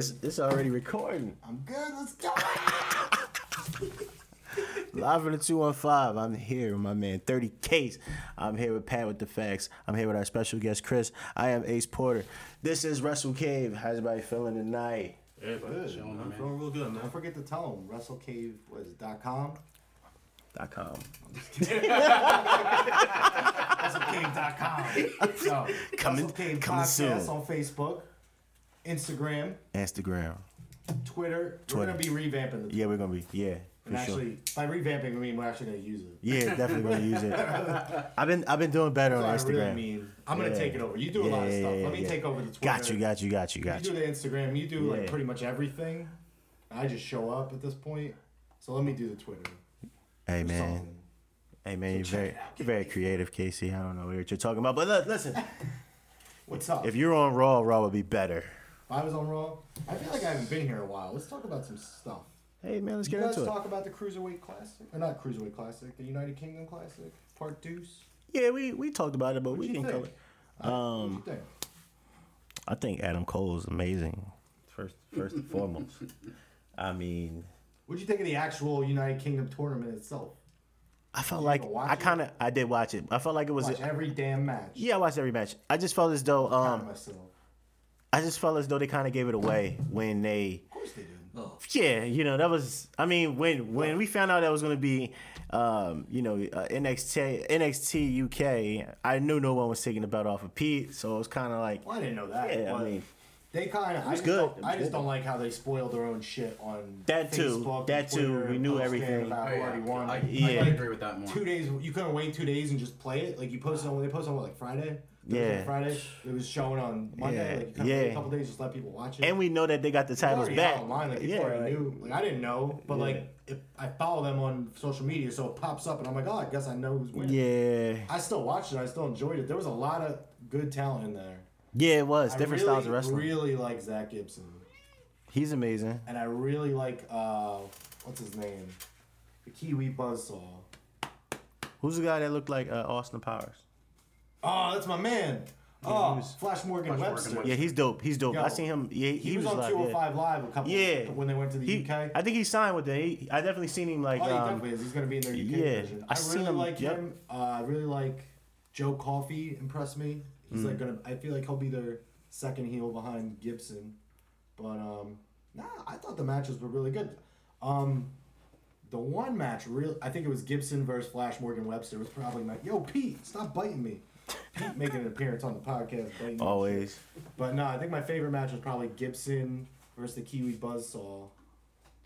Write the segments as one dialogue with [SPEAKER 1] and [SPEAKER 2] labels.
[SPEAKER 1] It's, it's already recording.
[SPEAKER 2] I'm good. Let's go.
[SPEAKER 1] Live from the 215. I'm here with my man 30 Case. I'm here with Pat with the facts. I'm here with our special guest Chris. I am Ace Porter. This is WrestleCave. How's everybody feeling tonight?
[SPEAKER 3] Everybody
[SPEAKER 2] Good.
[SPEAKER 3] chilling,
[SPEAKER 2] I'm
[SPEAKER 3] man.
[SPEAKER 2] feeling real good. Don't forget to tell them. WrestleCave was it, dot com.
[SPEAKER 1] Dot com.
[SPEAKER 2] WrestleCave.com. So,
[SPEAKER 1] Coming-
[SPEAKER 2] WrestleCave
[SPEAKER 1] coming
[SPEAKER 2] podcast
[SPEAKER 1] soon.
[SPEAKER 2] on Facebook, Instagram,
[SPEAKER 1] Instagram.
[SPEAKER 2] Twitter.
[SPEAKER 1] Twitter.
[SPEAKER 2] We're gonna be revamping the.
[SPEAKER 1] Yeah, we're gonna be yeah, for
[SPEAKER 2] and
[SPEAKER 1] sure.
[SPEAKER 2] actually, by revamping, I mean we're actually gonna use it.
[SPEAKER 1] Yeah, definitely gonna use it. I've been I've been doing better on
[SPEAKER 2] what I
[SPEAKER 1] Instagram.
[SPEAKER 2] really mean. I'm gonna
[SPEAKER 1] Yeah.
[SPEAKER 2] take it over. You do a lot of stuff.
[SPEAKER 1] yeah,
[SPEAKER 2] Let me
[SPEAKER 1] yeah.
[SPEAKER 2] take over the Twitter.
[SPEAKER 1] Got you, got you, got you, got
[SPEAKER 2] you
[SPEAKER 1] you.
[SPEAKER 2] do the Instagram. You do like pretty much everything. I just show up at this point. So let me do the Twitter.
[SPEAKER 1] Hey man. Hey man, you're very
[SPEAKER 2] out.
[SPEAKER 1] you're very creative, Casey. I don't know what you're talking about. But look, listen,
[SPEAKER 2] What's up?
[SPEAKER 1] if you're on Raw, Raw would be better.
[SPEAKER 2] If I was on Raw, I feel like I haven't been here a while. Let's talk about some stuff.
[SPEAKER 1] Hey man, let's
[SPEAKER 2] you
[SPEAKER 1] get
[SPEAKER 2] guys
[SPEAKER 1] into it.
[SPEAKER 2] talk about the Cruiserweight Classic? Or not Cruiserweight Classic, the United Kingdom Classic, Part Deuce?
[SPEAKER 1] Yeah, we we talked about it, but
[SPEAKER 2] What'd
[SPEAKER 1] we
[SPEAKER 2] you
[SPEAKER 1] can
[SPEAKER 2] think?
[SPEAKER 1] cover. it.
[SPEAKER 2] Uh,
[SPEAKER 1] Um,
[SPEAKER 2] what'd you think?
[SPEAKER 1] I think Adam Cole is amazing. First, first and foremost. I mean,
[SPEAKER 2] What'd you think of the actual United Kingdom tournament itself?
[SPEAKER 1] I felt like
[SPEAKER 2] ever watch
[SPEAKER 1] I
[SPEAKER 2] it?
[SPEAKER 1] kind of I did watch it. I felt like it was.
[SPEAKER 2] Watch every damn match.
[SPEAKER 1] yeah, I watched every match. I just felt as though
[SPEAKER 2] Count
[SPEAKER 1] um
[SPEAKER 2] myself.
[SPEAKER 1] I just felt as though they kind of gave it away when they
[SPEAKER 2] Of course they did.
[SPEAKER 1] Yeah, you know that was. I mean, when when we found out that was going to be, um, you know, uh, NXT NXT UK, I knew no one was taking the belt off of Pete, so it was kind of like,
[SPEAKER 2] Well, I didn't know that.
[SPEAKER 1] yeah, I mean,
[SPEAKER 2] they kind of. I just
[SPEAKER 1] good.
[SPEAKER 2] Don't, I just
[SPEAKER 1] good.
[SPEAKER 2] don't like how they spoiled their own shit on
[SPEAKER 1] That too.
[SPEAKER 2] Facebook
[SPEAKER 1] That
[SPEAKER 2] and
[SPEAKER 1] too. We knew everything.
[SPEAKER 2] About
[SPEAKER 3] Oh, yeah.
[SPEAKER 2] already won.
[SPEAKER 3] I, I,
[SPEAKER 1] Yeah.
[SPEAKER 3] I agree with that more.
[SPEAKER 2] two days. You couldn't wait two days and just play it. Like you posted on they posted on what, like Friday.
[SPEAKER 1] Yeah.
[SPEAKER 2] Friday. It was showing on Monday.
[SPEAKER 1] Yeah.
[SPEAKER 2] Like you kind of wait
[SPEAKER 1] Yeah.
[SPEAKER 2] a couple days, just let people watch it.
[SPEAKER 1] and we know that they got the titles back.
[SPEAKER 2] online. Like
[SPEAKER 1] yeah, like-
[SPEAKER 2] knew. Like I didn't know, but
[SPEAKER 1] Yeah.
[SPEAKER 2] like if I follow them on social media, so it pops up, and I'm like, oh, I guess I know who's winning.
[SPEAKER 1] yeah,
[SPEAKER 2] I still watched it. I still enjoyed it. There was a lot of good talent in there.
[SPEAKER 1] yeah, it was
[SPEAKER 2] I
[SPEAKER 1] different
[SPEAKER 2] really,
[SPEAKER 1] styles of wrestling.
[SPEAKER 2] Really like Zack Gibson,
[SPEAKER 1] He's amazing.
[SPEAKER 2] and I really like uh, what's his name, the Kiwi Buzzsaw.
[SPEAKER 1] Who's the guy that looked like uh, Austin Powers?
[SPEAKER 2] Oh, that's my man.
[SPEAKER 1] Yeah,
[SPEAKER 2] oh,
[SPEAKER 1] he was-
[SPEAKER 2] Flash Morgan
[SPEAKER 3] Flash Morgan
[SPEAKER 2] Webster.
[SPEAKER 3] Webster.
[SPEAKER 1] Yeah, he's dope. He's dope.
[SPEAKER 2] Yo,
[SPEAKER 1] I seen him. Yeah, he,
[SPEAKER 2] He, was,
[SPEAKER 1] was,
[SPEAKER 2] on
[SPEAKER 1] live,
[SPEAKER 2] 205 Live a couple.
[SPEAKER 1] Yeah,
[SPEAKER 2] when they went to the
[SPEAKER 1] He,
[SPEAKER 2] UK.
[SPEAKER 1] I think he signed with them. He, I definitely seen him like.
[SPEAKER 2] oh, he
[SPEAKER 1] um,
[SPEAKER 2] definitely is. He's gonna be in their UK
[SPEAKER 1] yeah,
[SPEAKER 2] version.
[SPEAKER 1] I
[SPEAKER 2] I,
[SPEAKER 1] seen
[SPEAKER 2] really
[SPEAKER 1] him-
[SPEAKER 2] like
[SPEAKER 1] yep.
[SPEAKER 2] him. Uh, I really like Joe Coffey. Impressed me. He's
[SPEAKER 1] Mm.
[SPEAKER 2] like gonna. I feel like he'll be their second heel behind Gibson. But um, nah, I thought the matches were really good. Um, the one match, real, I think it was Gibson versus Flash Morgan Webster. Was probably my yo Pete, stop biting me. Pete making an appearance on the podcast, biting me.
[SPEAKER 1] always.
[SPEAKER 2] But no, I think my favorite match was probably Gibson versus the Kiwi Buzzsaw.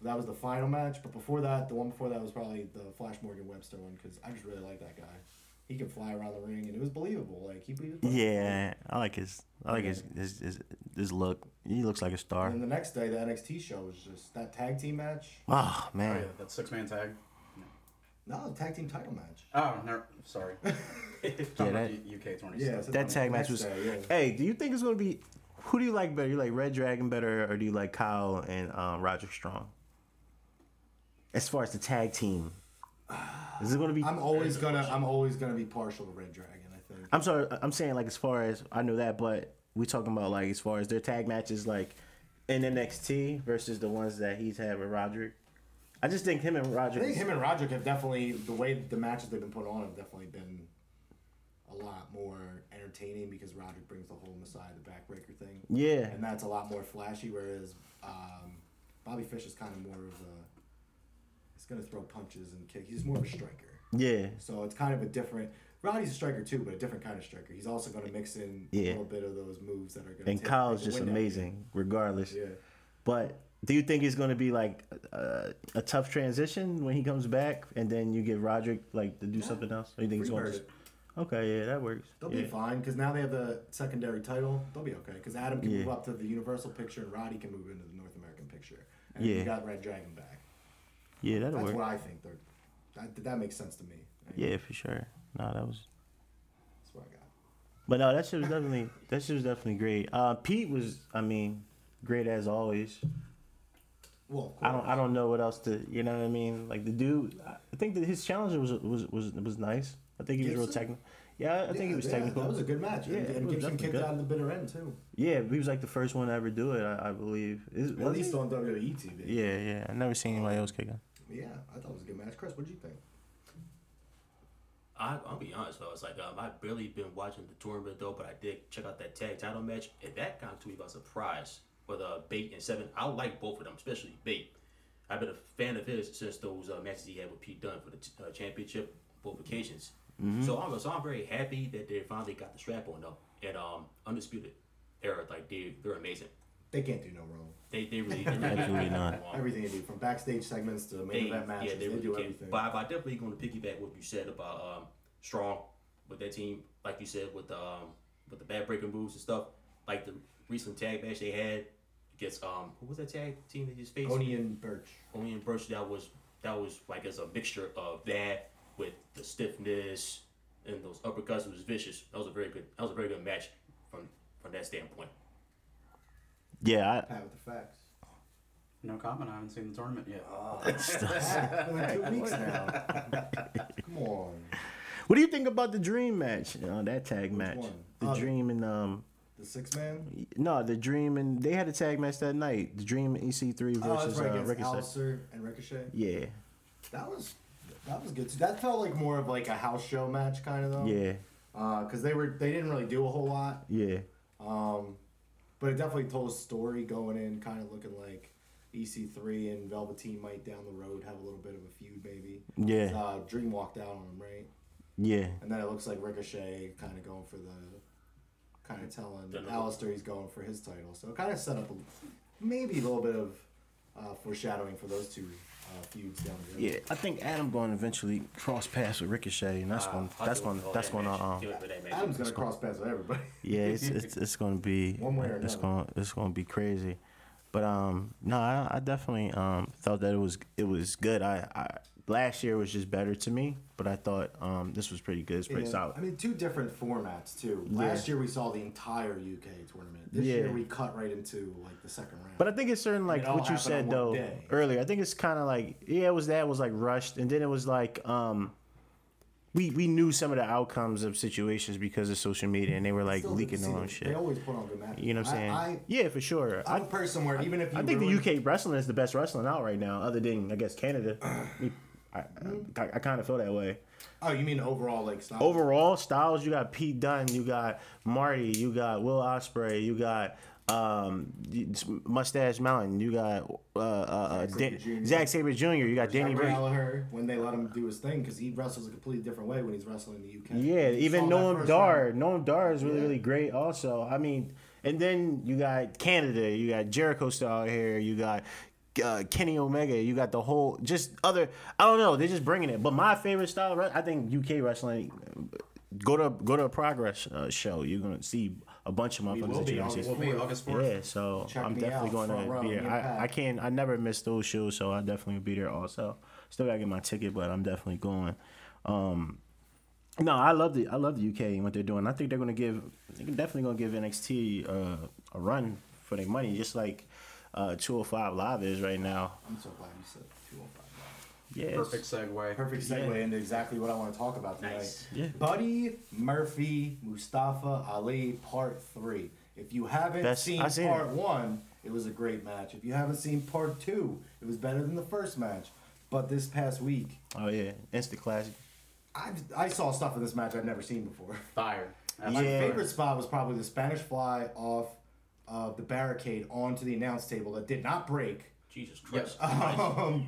[SPEAKER 2] That was the final match. But before that, the one before that was probably the Flash Morgan Webster one because I just really like that guy. He can fly around the ring and it was believable. Like he was.
[SPEAKER 1] Yeah, I like his. I like his, his his his look. He looks like a star.
[SPEAKER 2] And the next day, the NXT show was just that tag team match.
[SPEAKER 1] Ah, oh
[SPEAKER 3] Oh,
[SPEAKER 1] man,
[SPEAKER 3] yeah, that six man tag.
[SPEAKER 2] No, tag team title match.
[SPEAKER 3] Oh, no, sorry.
[SPEAKER 1] Yeah, that-
[SPEAKER 3] U- UK 20
[SPEAKER 2] Yeah,
[SPEAKER 3] stuff.
[SPEAKER 2] so
[SPEAKER 1] that tag match
[SPEAKER 2] next
[SPEAKER 1] was.
[SPEAKER 2] day, yeah.
[SPEAKER 1] Hey, do you think it's gonna be? Who do you like better? You like Red Dragon better, or do you like Kyle and um, Roderick Strong? As far as the tag team, is it gonna be?
[SPEAKER 2] I'm always gonna. I'm always gonna be partial to Red Dragon. I think.
[SPEAKER 1] I'm sorry. I'm saying like as far as I know that, but we talking about like as far as their tag matches, like in NXT versus the ones that he's had with Roderick. I just think him and
[SPEAKER 2] Roger.
[SPEAKER 1] I
[SPEAKER 2] think him and Roger have definitely the way the matches they've been put on have definitely been a lot more entertaining because Roger brings the whole Messiah the backbreaker thing,
[SPEAKER 1] yeah,
[SPEAKER 2] and that's a lot more flashy. Whereas um, Bobby Fish is kind of more of a he's gonna throw punches and kick. He's more of a striker,
[SPEAKER 1] yeah,
[SPEAKER 2] so it's kind of a different. Roddy's a striker too, but a different kind of striker. He's also gonna mix in
[SPEAKER 1] Yeah.
[SPEAKER 2] a little bit of those moves that are gonna.
[SPEAKER 1] and
[SPEAKER 2] take
[SPEAKER 1] Kyle's just
[SPEAKER 2] wind out of you.
[SPEAKER 1] amazing, regardless.
[SPEAKER 2] Yeah.
[SPEAKER 1] But do you think it's going to be like a, a tough transition when he comes back, and then you get Roderick like to do something else? Or you think it's going to? Okay, yeah, that works.
[SPEAKER 2] They'll
[SPEAKER 1] yeah.
[SPEAKER 2] be fine because now they have the secondary title. They'll be okay because Adam can
[SPEAKER 1] Yeah.
[SPEAKER 2] move up to the Universal picture and Roddy can move into the North American picture. And
[SPEAKER 1] Yeah.
[SPEAKER 2] you got Red Dragon back.
[SPEAKER 1] Yeah, that'll
[SPEAKER 2] That's
[SPEAKER 1] work.
[SPEAKER 2] what I think. They're, that, that makes sense to me.
[SPEAKER 1] Yeah, for sure. No, that was.
[SPEAKER 2] That's what I got.
[SPEAKER 1] But no, that shit was definitely that shit was definitely great. Uh, Pete was, I mean, great as always.
[SPEAKER 2] Well,
[SPEAKER 1] I don't. I don't know what else to you know what I mean. Like the dude, I think that his challenge was was was was nice. I think he was real technical. Yeah, I, I think he was
[SPEAKER 2] yeah,
[SPEAKER 1] technical.
[SPEAKER 2] That was a good match.
[SPEAKER 1] Yeah,
[SPEAKER 2] and,
[SPEAKER 1] it
[SPEAKER 2] and Gibson kicked
[SPEAKER 1] good.
[SPEAKER 2] out of the bitter end too.
[SPEAKER 1] Yeah, he was like the first one to ever do it, I, I believe. Is,
[SPEAKER 2] At
[SPEAKER 1] was he?
[SPEAKER 2] least on WWE TV.
[SPEAKER 1] Yeah, yeah. I never seen anybody else kicking.
[SPEAKER 2] Yeah, I thought it was a good match. Chris, what did you think?
[SPEAKER 4] I, I'll be honest though, it's like um, I've barely been watching the tournament though, but I did check out that tag title match, and that kind of took me by surprise with uh, Bate and Seven. I like both of them, especially Bate. I've been a fan of his since those uh, matches he had with Pete Dunne for the t- uh, championship both occasions. So I'm so I'm very happy that they finally got the strap on though, and um, undisputed era like they they're amazing.
[SPEAKER 2] They can't do no wrong.
[SPEAKER 4] They they really they really
[SPEAKER 1] Absolutely
[SPEAKER 4] can't
[SPEAKER 1] not.
[SPEAKER 4] wrong.
[SPEAKER 2] Everything they do, from backstage segments to main
[SPEAKER 4] They,
[SPEAKER 2] event matches,
[SPEAKER 4] yeah, they,
[SPEAKER 2] they,
[SPEAKER 4] really
[SPEAKER 2] do
[SPEAKER 4] can.
[SPEAKER 2] everything.
[SPEAKER 4] But I, I definitely going to piggyback what you said about um, Strong with that team, like you said with the um, with the bad breaking moves and stuff, like the recent tag match they had against um who was that tag team they just faced?
[SPEAKER 2] Oney and Burch.
[SPEAKER 4] Oney and Burch. That was that was like as a mixture of that with the stiffness and those uppercuts. It was vicious. That was a very good. That was a very good match from from that standpoint.
[SPEAKER 1] Yeah,
[SPEAKER 2] Pat with the facts.
[SPEAKER 3] No comment. I haven't seen the tournament yet.
[SPEAKER 2] It's been two weeks now. Come on.
[SPEAKER 1] What do you think about the Dream match? You know, that tag match.
[SPEAKER 2] one?
[SPEAKER 1] The
[SPEAKER 2] Oh, the-
[SPEAKER 1] Dream and um
[SPEAKER 2] The six man?
[SPEAKER 1] no, the Dream and they had a tag match that night. The Dream and EC3
[SPEAKER 2] Oh,
[SPEAKER 1] versus
[SPEAKER 2] right,
[SPEAKER 1] uh, Ricochet.
[SPEAKER 2] Aleister and Ricochet.
[SPEAKER 1] Yeah,
[SPEAKER 2] That was that was good. too. That felt like more of like a house show match kind of though.
[SPEAKER 1] yeah,
[SPEAKER 2] Because they were they didn't really do a whole lot.
[SPEAKER 1] yeah.
[SPEAKER 2] Um, but it definitely told a story going in, kind of looking like EC3 and Velveteen might down the road have a little bit of a feud maybe.
[SPEAKER 1] Yeah.
[SPEAKER 2] Uh, Dream walked out on him, right?
[SPEAKER 1] Yeah,
[SPEAKER 2] And then it looks like Ricochet kind of going for the, kind of telling
[SPEAKER 4] The number-
[SPEAKER 2] Aleister he's going for his title. So it kind of set up a, maybe a little bit of uh, foreshadowing for those two uh, feuds down the road.
[SPEAKER 1] yeah. I think Adam going to eventually cross paths with Ricochet, and that's
[SPEAKER 4] Uh,
[SPEAKER 1] going that's
[SPEAKER 4] do
[SPEAKER 1] going that's going to
[SPEAKER 4] match.
[SPEAKER 1] um
[SPEAKER 4] Do it for that match.
[SPEAKER 2] Adam's gonna cross paths with everybody.
[SPEAKER 1] yeah, it's it's, it's going to be
[SPEAKER 2] One way or
[SPEAKER 1] it's
[SPEAKER 2] another.
[SPEAKER 1] going it's going to be crazy. But um no, I, I definitely um thought that it was it was good. I, I last year was just better to me, but I thought um this was pretty good. It's pretty
[SPEAKER 2] Yeah,
[SPEAKER 1] solid.
[SPEAKER 2] I mean, two different formats too.
[SPEAKER 1] Yeah.
[SPEAKER 2] Last year we saw the entire UK tournament. This
[SPEAKER 1] Yeah.
[SPEAKER 2] year we cut right into like the second round.
[SPEAKER 1] But I think it's certain like
[SPEAKER 2] it
[SPEAKER 1] what you said though
[SPEAKER 2] day.
[SPEAKER 1] earlier. I think it's kind of like yeah, it was that it was like rushed, and then it was like um, we we knew some of the outcomes of situations because of social media, and they were like leaking their own shit.
[SPEAKER 2] They always put on good matches.
[SPEAKER 1] You know what I'm saying?
[SPEAKER 2] I,
[SPEAKER 1] yeah, for sure.
[SPEAKER 2] I, I'm
[SPEAKER 1] I,
[SPEAKER 2] a person where even if you
[SPEAKER 1] I think
[SPEAKER 2] ruin-
[SPEAKER 1] the UK wrestling is the best wrestling out right now, other than I guess Canada. Me- I, I, I kind of feel that way.
[SPEAKER 2] Oh, you mean overall like style?
[SPEAKER 1] Overall, styles you got Pete Dunne, you got Marty, you got Will Ospreay, you got um, Mustache Mountain, you got uh, uh, uh,
[SPEAKER 2] Zack
[SPEAKER 1] Dan-
[SPEAKER 2] Sabre Jr.
[SPEAKER 1] Sabre Jr., you got Danny
[SPEAKER 2] Jack
[SPEAKER 1] Brady.
[SPEAKER 2] Gallagher when they let him do his thing because he wrestles a completely different way when he's wrestling in the UK.
[SPEAKER 1] Yeah,
[SPEAKER 2] You
[SPEAKER 1] even
[SPEAKER 2] saw
[SPEAKER 1] Noam Dar.
[SPEAKER 2] round.
[SPEAKER 1] Noam Dar is really,
[SPEAKER 2] Yeah.
[SPEAKER 1] really great also. I mean, and then you got Canada, you got Jericho style here, you got uh, Kenny Omega, you got the whole, just other, I don't know, they're just bringing it. But my favorite style, I think UK wrestling, go to go to a Progress uh, show. You're going to see a bunch of motherfuckers that
[SPEAKER 2] be
[SPEAKER 1] you
[SPEAKER 2] on
[SPEAKER 1] never
[SPEAKER 2] the
[SPEAKER 1] see.
[SPEAKER 3] Will be August 4th.
[SPEAKER 1] Yeah, so
[SPEAKER 2] Check
[SPEAKER 1] I'm definitely going
[SPEAKER 2] row,
[SPEAKER 1] to be there. I, I can't, I never miss those shows, so I definitely will be there also. Still got to get my ticket, but I'm definitely going. Um, no, I love the I love the UK and what they're doing. I think they're gonna give they're definitely gonna give NXT uh, a run for their money, just like uh, 205 Live is right now.
[SPEAKER 2] I'm so glad you said 205.
[SPEAKER 1] Yeah,
[SPEAKER 3] Perfect segue.
[SPEAKER 2] Perfect segue
[SPEAKER 1] Yeah.
[SPEAKER 2] into exactly what I want to talk about tonight.
[SPEAKER 4] Nice.
[SPEAKER 1] Yeah.
[SPEAKER 2] Buddy Murphy Mustafa Ali Part Three. If you haven't
[SPEAKER 1] Best-
[SPEAKER 2] seen
[SPEAKER 1] seen
[SPEAKER 2] Part
[SPEAKER 1] it.
[SPEAKER 2] One, it was a great match. If you haven't seen Part Two, it was better than the first match. But this past week,
[SPEAKER 1] Oh yeah, instant classic.
[SPEAKER 2] I I saw stuff in this match I've never seen before.
[SPEAKER 3] Fire.
[SPEAKER 2] My
[SPEAKER 1] Yeah.
[SPEAKER 2] favorite spot was probably the Spanish fly off of the barricade onto the announce table that did not break.
[SPEAKER 4] Jesus Christ.
[SPEAKER 2] Um,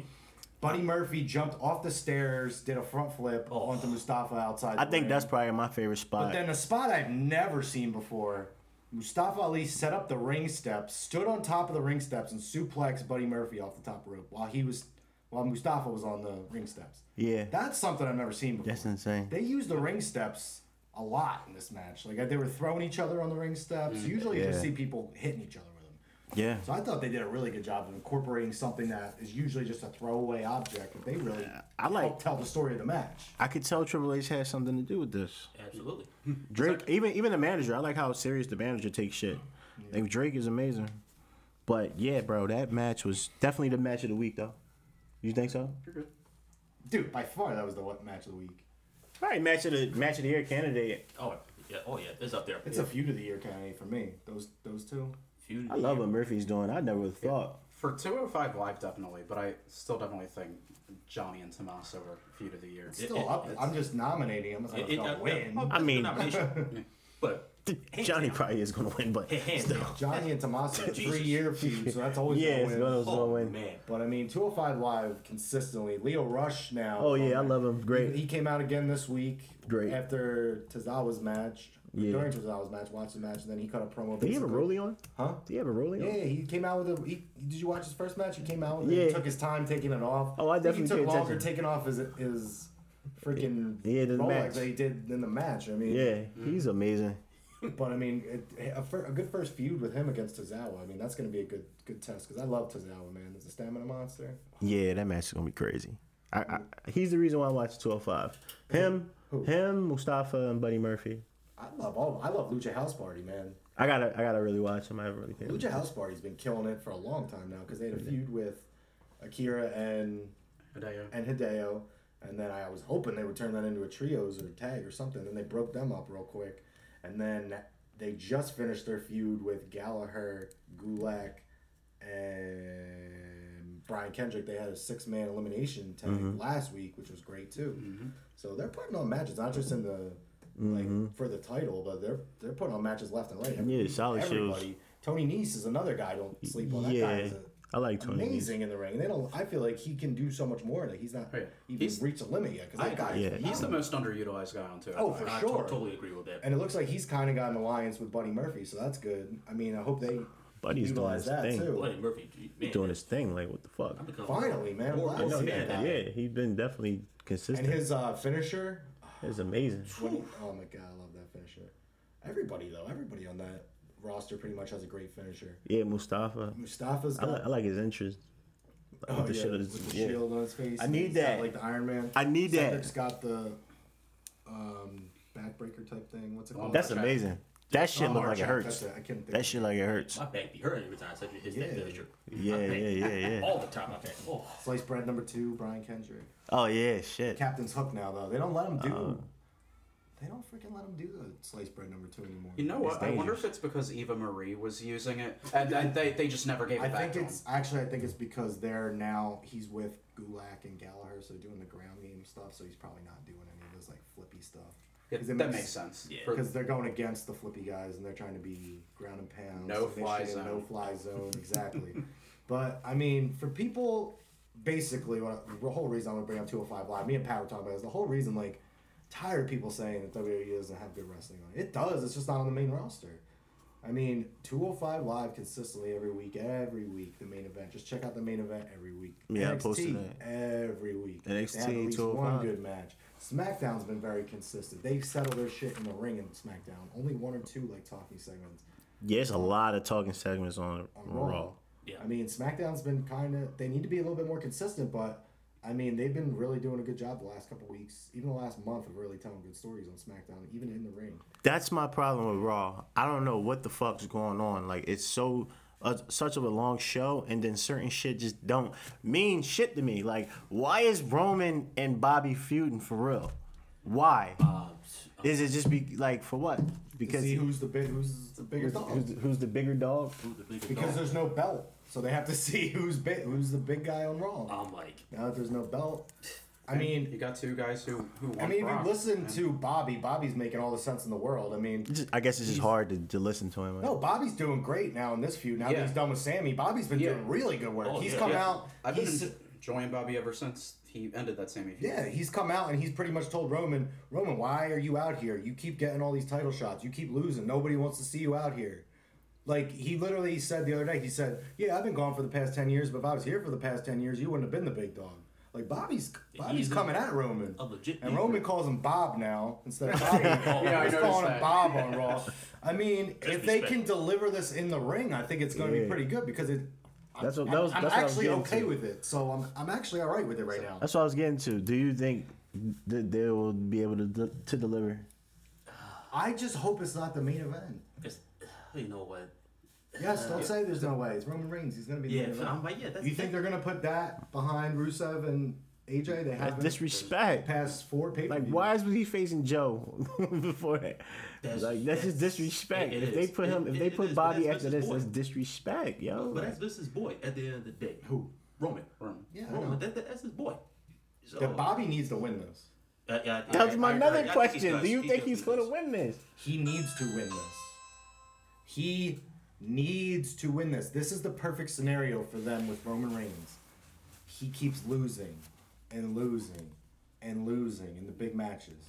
[SPEAKER 2] Buddy Murphy jumped off the stairs, did a front flip
[SPEAKER 4] Oh.
[SPEAKER 2] onto Mustafa outside.
[SPEAKER 1] I
[SPEAKER 2] the
[SPEAKER 1] think
[SPEAKER 2] ring.
[SPEAKER 1] that's probably my favorite spot.
[SPEAKER 2] But then a spot I've never seen before. Mustafa Ali set up the ring steps, stood on top of the ring steps, and suplexed Buddy Murphy off the top rope while he was, while Mustafa was on the ring steps.
[SPEAKER 1] yeah,
[SPEAKER 2] That's something I've never seen before.
[SPEAKER 1] that's insane.
[SPEAKER 2] They used the ring steps a lot in this match. Like they were throwing each other on the ring steps. Usually, you just
[SPEAKER 1] Mm,
[SPEAKER 2] see people hitting each other with them.
[SPEAKER 1] Yeah,
[SPEAKER 2] So I thought they did a really good job of incorporating something that is usually just a throwaway object, but they really
[SPEAKER 1] I like-
[SPEAKER 2] tell the story of the match.
[SPEAKER 1] I could tell Triple H had something to do with this.
[SPEAKER 4] Absolutely.
[SPEAKER 1] Drake, even even the manager, I like how serious the manager takes shit. Like Drake is amazing. But yeah, bro, that match was definitely the match of the week, though. You think so?
[SPEAKER 3] You're good.
[SPEAKER 2] Dude, by far that was the what match of the week.
[SPEAKER 1] Probably match of the match of the year candidate.
[SPEAKER 4] Oh yeah, oh yeah, it's up there.
[SPEAKER 2] It's a feud of the year candidate for me. Those those two.
[SPEAKER 4] feud.
[SPEAKER 1] I love what Murphy's doing. I never would've thought.
[SPEAKER 3] For 205 Live, definitely, but I still definitely think Johnny and Tommaso are feud of the year.
[SPEAKER 2] Still
[SPEAKER 4] it-
[SPEAKER 2] up.
[SPEAKER 4] it's-
[SPEAKER 2] I'm just nominating them. I'm not
[SPEAKER 4] It- it-
[SPEAKER 2] gonna
[SPEAKER 4] uh,
[SPEAKER 2] win.
[SPEAKER 4] oh,
[SPEAKER 1] I mean-
[SPEAKER 4] nomination. but hands
[SPEAKER 1] Johnny
[SPEAKER 4] down.
[SPEAKER 1] probably is gonna win, but
[SPEAKER 4] hands
[SPEAKER 1] still.
[SPEAKER 4] down.
[SPEAKER 2] Johnny and Tommaso,
[SPEAKER 4] Jesus.
[SPEAKER 2] three year feud, so that's always
[SPEAKER 1] Yeah,
[SPEAKER 2] gonna
[SPEAKER 1] it's
[SPEAKER 2] win.
[SPEAKER 1] gonna, it's gonna
[SPEAKER 4] Oh
[SPEAKER 1] win.
[SPEAKER 4] man,
[SPEAKER 2] But I mean, 205 Live consistently. Lio Rush now.
[SPEAKER 1] Oh yeah, I love him. Great.
[SPEAKER 2] he came out again this week.
[SPEAKER 1] Great.
[SPEAKER 2] After Tozawa's match.
[SPEAKER 1] Yeah.
[SPEAKER 2] During Tozawa's match, watched the match, and then he cut a promo.
[SPEAKER 1] Did he have a
[SPEAKER 2] basically-
[SPEAKER 1] rollie on?
[SPEAKER 2] Huh?
[SPEAKER 1] Did he have a rollie
[SPEAKER 2] Yeah,
[SPEAKER 1] on?
[SPEAKER 2] he came out with a. He, did you watch his first match? He came out with it.
[SPEAKER 1] Yeah.
[SPEAKER 2] He took his time taking it off.
[SPEAKER 1] Oh, I
[SPEAKER 2] think
[SPEAKER 1] definitely
[SPEAKER 2] he took
[SPEAKER 1] paid
[SPEAKER 2] longer
[SPEAKER 1] attention.
[SPEAKER 2] taking off his his freaking
[SPEAKER 1] Yeah, the
[SPEAKER 2] Rolex
[SPEAKER 1] match.
[SPEAKER 2] that he did in the match. I mean,
[SPEAKER 1] Yeah, he's mm-hmm. amazing.
[SPEAKER 2] But I mean, it, a, fir- a good first feud with him against Tozawa. I mean, that's going to be a good good test because I love Tozawa, man. He's a stamina monster.
[SPEAKER 1] Yeah, that match is gonna be crazy. I, I he's the reason why I watch 205. Him,
[SPEAKER 2] Who?
[SPEAKER 1] him, Mustafa, and Buddy Murphy.
[SPEAKER 2] I love all. I love Lucha House Party, man.
[SPEAKER 1] I gotta, I gotta really watch him. I haven't really paid.
[SPEAKER 2] Lucha House Party's been killing it for a long time now because they had a feud with Akira and
[SPEAKER 3] Hideo.
[SPEAKER 2] and Hideo, and then I was hoping they would turn that into a trios or a tag or something. Then they broke them up real quick, and then they just finished their feud with Gallagher, Gulak, and Brian Kendrick. They had a six man elimination tag
[SPEAKER 1] Mm-hmm.
[SPEAKER 2] last week, which was great too. So they're putting on matches, not just in the like for the title, but they're they're putting on matches left and right.
[SPEAKER 1] Mm-hmm. Yeah, solid shows.
[SPEAKER 2] Tony Nese is another guy. Don't sleep on that guy.
[SPEAKER 1] Yeah,
[SPEAKER 2] Is a,
[SPEAKER 1] I like Tony. Nese.
[SPEAKER 2] amazing in the ring. They don't. I feel like he can do so much more that he's not
[SPEAKER 3] Oh, yeah.
[SPEAKER 2] even
[SPEAKER 3] He's-
[SPEAKER 2] reached a limit yet. Because that guy,
[SPEAKER 1] Yeah.
[SPEAKER 3] He's the most underutilized guy on two.
[SPEAKER 2] Oh, for
[SPEAKER 4] I
[SPEAKER 2] sure.
[SPEAKER 4] to- totally agree with that.
[SPEAKER 2] and it looks like he's kind of got an alliance with Buddy Murphy, so that's good. I mean, I hope they
[SPEAKER 1] Buddy's doing
[SPEAKER 2] utilize
[SPEAKER 1] his
[SPEAKER 2] that
[SPEAKER 1] thing.
[SPEAKER 2] too.
[SPEAKER 4] Buddy Murphy, gee, man,
[SPEAKER 1] doing his thing. Like what the fuck?
[SPEAKER 2] Finally, man,
[SPEAKER 4] more-
[SPEAKER 2] I'm glad
[SPEAKER 4] more
[SPEAKER 2] to
[SPEAKER 1] No,
[SPEAKER 2] see
[SPEAKER 4] fan
[SPEAKER 2] that
[SPEAKER 4] of
[SPEAKER 2] guy.
[SPEAKER 1] yeah, he's been definitely consistent.
[SPEAKER 2] And his uh, finisher,
[SPEAKER 1] it's amazing.
[SPEAKER 2] when he, oh my god, I love that finisher. Everybody though, everybody on that roster pretty much has a great finisher.
[SPEAKER 1] Yeah, Mustafa.
[SPEAKER 2] Mustafa's
[SPEAKER 1] I
[SPEAKER 2] got
[SPEAKER 1] like, I like his interest.
[SPEAKER 2] oh,
[SPEAKER 1] with the
[SPEAKER 2] yeah,
[SPEAKER 1] shit on
[SPEAKER 2] with the
[SPEAKER 1] yeah.
[SPEAKER 2] shield on his face.
[SPEAKER 1] I need
[SPEAKER 2] he's got,
[SPEAKER 1] that.
[SPEAKER 2] like the Iron Man.
[SPEAKER 1] I need that.
[SPEAKER 2] Cedric's got the um, backbreaker type thing. What's it called?
[SPEAKER 1] That's
[SPEAKER 3] check.
[SPEAKER 1] amazing. That shit look like it hurts.
[SPEAKER 2] that's it, I couldn't think
[SPEAKER 1] That shit like it hurts.
[SPEAKER 4] My back be hurting every time I Cedric hits that
[SPEAKER 2] Yeah.
[SPEAKER 4] finisher.
[SPEAKER 1] Yeah, yeah, yeah, yeah.
[SPEAKER 4] All the time, my back. Oh,
[SPEAKER 2] Sliced bread number two, Brian Kendrick.
[SPEAKER 1] Oh yeah, shit.
[SPEAKER 2] Captain's hook now though. They don't let him do.
[SPEAKER 1] Uh,
[SPEAKER 2] they don't freaking let him do the sliced bread number two anymore.
[SPEAKER 3] You know what? I wonder if it's because Eva Marie was using it, and, and they, they just never gave it back.
[SPEAKER 2] I
[SPEAKER 3] back
[SPEAKER 2] think
[SPEAKER 3] to
[SPEAKER 2] it's
[SPEAKER 3] him.
[SPEAKER 2] actually I think it's because they're now he's with Gulak and Gallagher, so doing the ground game stuff. So he's probably not doing any of this like flippy stuff.
[SPEAKER 3] It,
[SPEAKER 2] 'Cause it
[SPEAKER 3] that
[SPEAKER 2] makes-
[SPEAKER 3] makes sense.
[SPEAKER 4] Yeah.
[SPEAKER 3] For-
[SPEAKER 2] Because they're going against the flippy guys and they're trying to be ground and pound,
[SPEAKER 3] No fly
[SPEAKER 2] submission, no
[SPEAKER 3] zone.
[SPEAKER 2] fly zone, exactly. but I mean, for people, basically, what the whole reason I'm gonna bring up 205 Live, me and Pat were talking about is the whole reason like tired of people saying that WWE doesn't have good wrestling on it. It does. It's just not on the main roster. I mean, 205 Live consistently every week, every week, the main event. Just check out the main event every week.
[SPEAKER 1] Yeah, I
[SPEAKER 2] NXT
[SPEAKER 1] posted that.
[SPEAKER 2] every week.
[SPEAKER 1] NXT
[SPEAKER 2] They have at least
[SPEAKER 1] 205.
[SPEAKER 2] one oh good match. SmackDown's been very consistent. They settle their shit in the ring in SmackDown. Only one or two like talking segments
[SPEAKER 1] Yeah, it's a lot of talking segments on,
[SPEAKER 2] on
[SPEAKER 1] on
[SPEAKER 2] Raw.
[SPEAKER 1] Raw.
[SPEAKER 4] Yeah.
[SPEAKER 2] I mean, SmackDown's been kind of. They need to be a little bit more consistent, but I mean, they've been really doing a good job the last couple weeks, even the last month of really telling good stories on SmackDown, even in the ring.
[SPEAKER 1] That's my problem with Raw. I don't know what the fuck's going on. Like it's so uh, such of a long show, and then certain shit just don't mean shit to me. Like why is Roman and Bobby feuding for real? Why?
[SPEAKER 4] uh,
[SPEAKER 1] Is it just be like for what?
[SPEAKER 2] To
[SPEAKER 1] Because
[SPEAKER 2] see who's the big, who's the bigger
[SPEAKER 1] who's,
[SPEAKER 2] dog.
[SPEAKER 1] who's, who's the bigger dog?
[SPEAKER 4] the biggest
[SPEAKER 2] because
[SPEAKER 4] dog?
[SPEAKER 2] there's no belt, so they have to see who's big, who's the big guy on Raw.
[SPEAKER 4] I'm like,
[SPEAKER 2] Now that there's no belt, I mean,
[SPEAKER 3] you got two guys who who want
[SPEAKER 2] I mean, if you listen
[SPEAKER 3] and-
[SPEAKER 2] to Bobby, Bobby's making all the sense in the world. I mean,
[SPEAKER 1] Just- I guess it's just hard to, to listen to him.
[SPEAKER 2] no, Bobby's doing great now in this feud. Now that he's done with Sammy, Bobby's been
[SPEAKER 3] Yeah.
[SPEAKER 2] doing really good work.
[SPEAKER 4] Oh,
[SPEAKER 2] he's
[SPEAKER 4] yeah.
[SPEAKER 2] come
[SPEAKER 3] Yeah.
[SPEAKER 2] out.
[SPEAKER 3] I've been enjoying Bobby ever since he ended that same feud.
[SPEAKER 2] yeah, he's come out and he's pretty much told Roman, Roman, why are you out here? You keep getting all these title shots. You keep losing. Nobody wants to see you out here. Like he literally said the other day, he said, "Yeah, I've been gone for the past ten years, but if I was here for the past ten years, you wouldn't have been the big dog." Like Bobby's Bobby's
[SPEAKER 4] He's a-
[SPEAKER 2] coming at Roman,
[SPEAKER 4] a legit
[SPEAKER 2] and
[SPEAKER 4] leader.
[SPEAKER 2] Roman calls him Bob now instead of Bobby.
[SPEAKER 3] Yeah, I
[SPEAKER 2] he's
[SPEAKER 3] noticed
[SPEAKER 2] calling him. Bob on Raw. I mean, if they can deliver this in the ring, I think it's going to be pretty good because it.
[SPEAKER 1] That's what-
[SPEAKER 2] I'm,
[SPEAKER 1] that was-
[SPEAKER 2] I'm
[SPEAKER 1] that's what I was
[SPEAKER 2] actually okay
[SPEAKER 1] to.
[SPEAKER 2] with it, so I'm I'm actually all right with it right now.
[SPEAKER 1] That's what I was getting to. Do you think that they will be able to to deliver?
[SPEAKER 2] I just hope it's not the main event.
[SPEAKER 4] it's, you know what?
[SPEAKER 2] Yes, don't say there's no way. It's Roman Reigns. He's going to be the
[SPEAKER 4] Yeah,
[SPEAKER 2] main.
[SPEAKER 4] I'm like, yeah, that's
[SPEAKER 2] you think they're going to put that behind Rusev and AJ, they haven't
[SPEAKER 1] disrespect.
[SPEAKER 2] past four pay
[SPEAKER 1] Like, why is he facing Joe before that?
[SPEAKER 4] That's-
[SPEAKER 1] like, that's just disrespect.
[SPEAKER 4] it- it
[SPEAKER 1] if they put him,
[SPEAKER 4] It-
[SPEAKER 1] if they
[SPEAKER 4] it
[SPEAKER 1] put
[SPEAKER 4] is,
[SPEAKER 1] Bobby after
[SPEAKER 4] Vince's
[SPEAKER 1] this,
[SPEAKER 4] boy.
[SPEAKER 1] that's disrespect, yo.
[SPEAKER 4] But that's Vince's boy at the end of the day.
[SPEAKER 2] Who?
[SPEAKER 4] Roman.
[SPEAKER 3] Room.
[SPEAKER 2] Yeah, I
[SPEAKER 4] Roman. That, that- that's his boy. So,
[SPEAKER 2] Yeah, Bobby needs to win this.
[SPEAKER 4] uh, yeah, I-
[SPEAKER 1] that was
[SPEAKER 4] I-
[SPEAKER 1] my
[SPEAKER 4] I- I-
[SPEAKER 1] another
[SPEAKER 4] I think he
[SPEAKER 1] question. Do you
[SPEAKER 4] He
[SPEAKER 1] think he's going to win this?
[SPEAKER 2] He needs to win this. He needs to win this. This is the perfect scenario for them with Roman Reigns. He keeps losing and losing and losing in the big matches.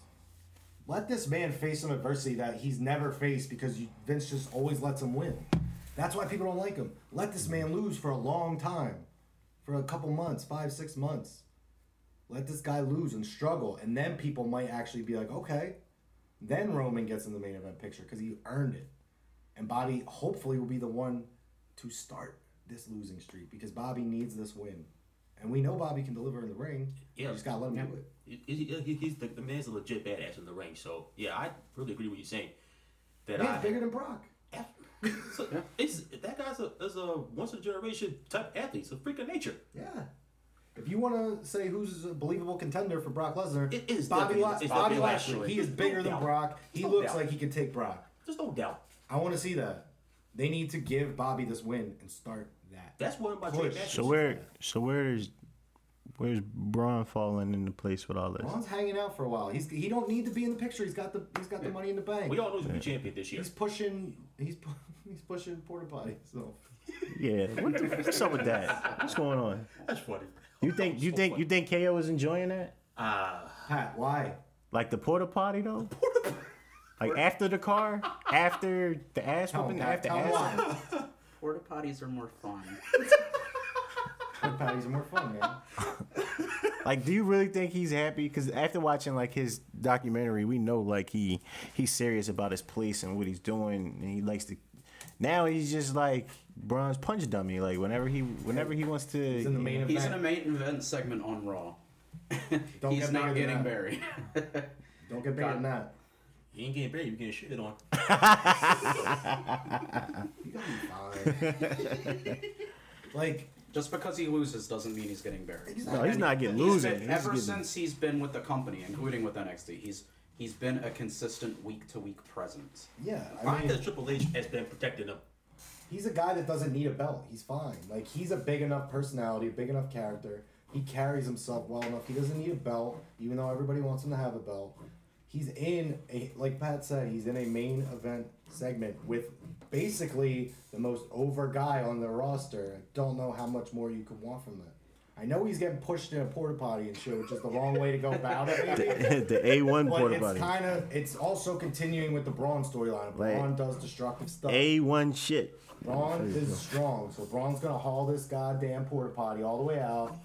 [SPEAKER 2] Let this man face some adversity that he's never faced because you, Vince just always lets him win. That's why people don't like him. Let this man lose for a long time, for a couple months, five, six months. Let this guy lose and struggle, and then people might actually be like, okay, then Roman gets in the main event picture because he earned it. And Bobby hopefully will be the one to start this losing streak because Bobby needs this win. And we know Bobby can deliver in the ring.
[SPEAKER 4] Yeah.
[SPEAKER 2] You just gotta let him do it.
[SPEAKER 4] He- he- he- he's the, the man's a legit badass in the ring. So yeah, I really agree with you saying that.
[SPEAKER 2] Man's
[SPEAKER 4] I,
[SPEAKER 2] bigger than Brock.
[SPEAKER 4] so, it's, that guy's a, is a once in a generation type athlete. It's a freak of nature.
[SPEAKER 2] Yeah. If you want to say who's a believable contender for Brock Lesnar,
[SPEAKER 4] It is
[SPEAKER 2] Bobby,
[SPEAKER 4] definitely-
[SPEAKER 2] La-
[SPEAKER 4] it's
[SPEAKER 2] Bobby Lashley.
[SPEAKER 4] Lashley.
[SPEAKER 2] He is bigger
[SPEAKER 4] no
[SPEAKER 2] than
[SPEAKER 4] doubt.
[SPEAKER 2] Brock. He
[SPEAKER 4] There's no
[SPEAKER 2] looks
[SPEAKER 4] doubt.
[SPEAKER 2] like he could take Brock.
[SPEAKER 4] There's no doubt.
[SPEAKER 2] I want to see that. They need to give Bobby this win and start that.
[SPEAKER 4] That's one of my
[SPEAKER 2] Push.
[SPEAKER 4] dream matches.
[SPEAKER 1] So where, so where's, where's Braun falling into place with all this?
[SPEAKER 2] Braun's hanging out for a while. He's he don't need to be in the picture. He's got the he's got the money in the bank.
[SPEAKER 4] we all know he's gonna be champion this year.
[SPEAKER 2] He's pushing. He's pu- he's pushing porta potty. So
[SPEAKER 1] Yeah, what the, what's up with that? What's going on?
[SPEAKER 4] That's funny.
[SPEAKER 1] You think, you think, you think KO is enjoying that?
[SPEAKER 4] Ah,
[SPEAKER 2] Pat, why?
[SPEAKER 1] Like the porta potty though? Like after the car, after the ass
[SPEAKER 2] Tell him,
[SPEAKER 1] whooping,
[SPEAKER 2] Pat.
[SPEAKER 1] after
[SPEAKER 2] Tell
[SPEAKER 1] ass.
[SPEAKER 3] Porta potties are more fun.
[SPEAKER 2] Porta potties are more fun, man.
[SPEAKER 1] Like, do you really think he's happy? Because after watching like his documentary, we know like he he's serious about his place and what he's doing, and he likes to. Now he's just like Braun's punch dummy. Like whenever he whenever he wants to.
[SPEAKER 2] He's in the main
[SPEAKER 3] He's in
[SPEAKER 2] event.
[SPEAKER 3] a main event segment on Raw.
[SPEAKER 2] Don't
[SPEAKER 3] He's
[SPEAKER 2] get
[SPEAKER 3] not getting buried.
[SPEAKER 2] Don't get bigger than that.
[SPEAKER 4] You ain't getting paid. You getting shit on.
[SPEAKER 2] You gotta be fine. like
[SPEAKER 3] Just because he loses doesn't mean he's getting buried.
[SPEAKER 2] He's
[SPEAKER 1] No, he's not getting
[SPEAKER 3] he's
[SPEAKER 1] losing.
[SPEAKER 3] been-
[SPEAKER 1] He's
[SPEAKER 3] ever
[SPEAKER 1] getting-
[SPEAKER 3] since he's been with the company, including with NXT, he's he's been a consistent week to week presence.
[SPEAKER 2] yeah, I
[SPEAKER 4] Why
[SPEAKER 2] mean,
[SPEAKER 4] does Triple H has been protecting him?
[SPEAKER 2] he's a guy that doesn't need a belt. He's fine. Like he's a big enough personality, a big enough character. He carries himself well enough. He doesn't need a belt, even though everybody wants him to have a belt. He's in a like Pat said, he's in a main event segment with basically the most over guy on the roster. I don't know how much more you could want from that. I know he's getting pushed in a porta potty and shit, which is the wrong way to go about it.
[SPEAKER 1] The A one
[SPEAKER 2] But
[SPEAKER 1] porta
[SPEAKER 2] it's
[SPEAKER 1] potty.
[SPEAKER 2] kind of it's also continuing with the Braun storyline.
[SPEAKER 1] Like-
[SPEAKER 2] Braun does destructive stuff.
[SPEAKER 1] A one shit.
[SPEAKER 2] Braun is strong, so Braun's gonna haul this goddamn porta potty all the way out,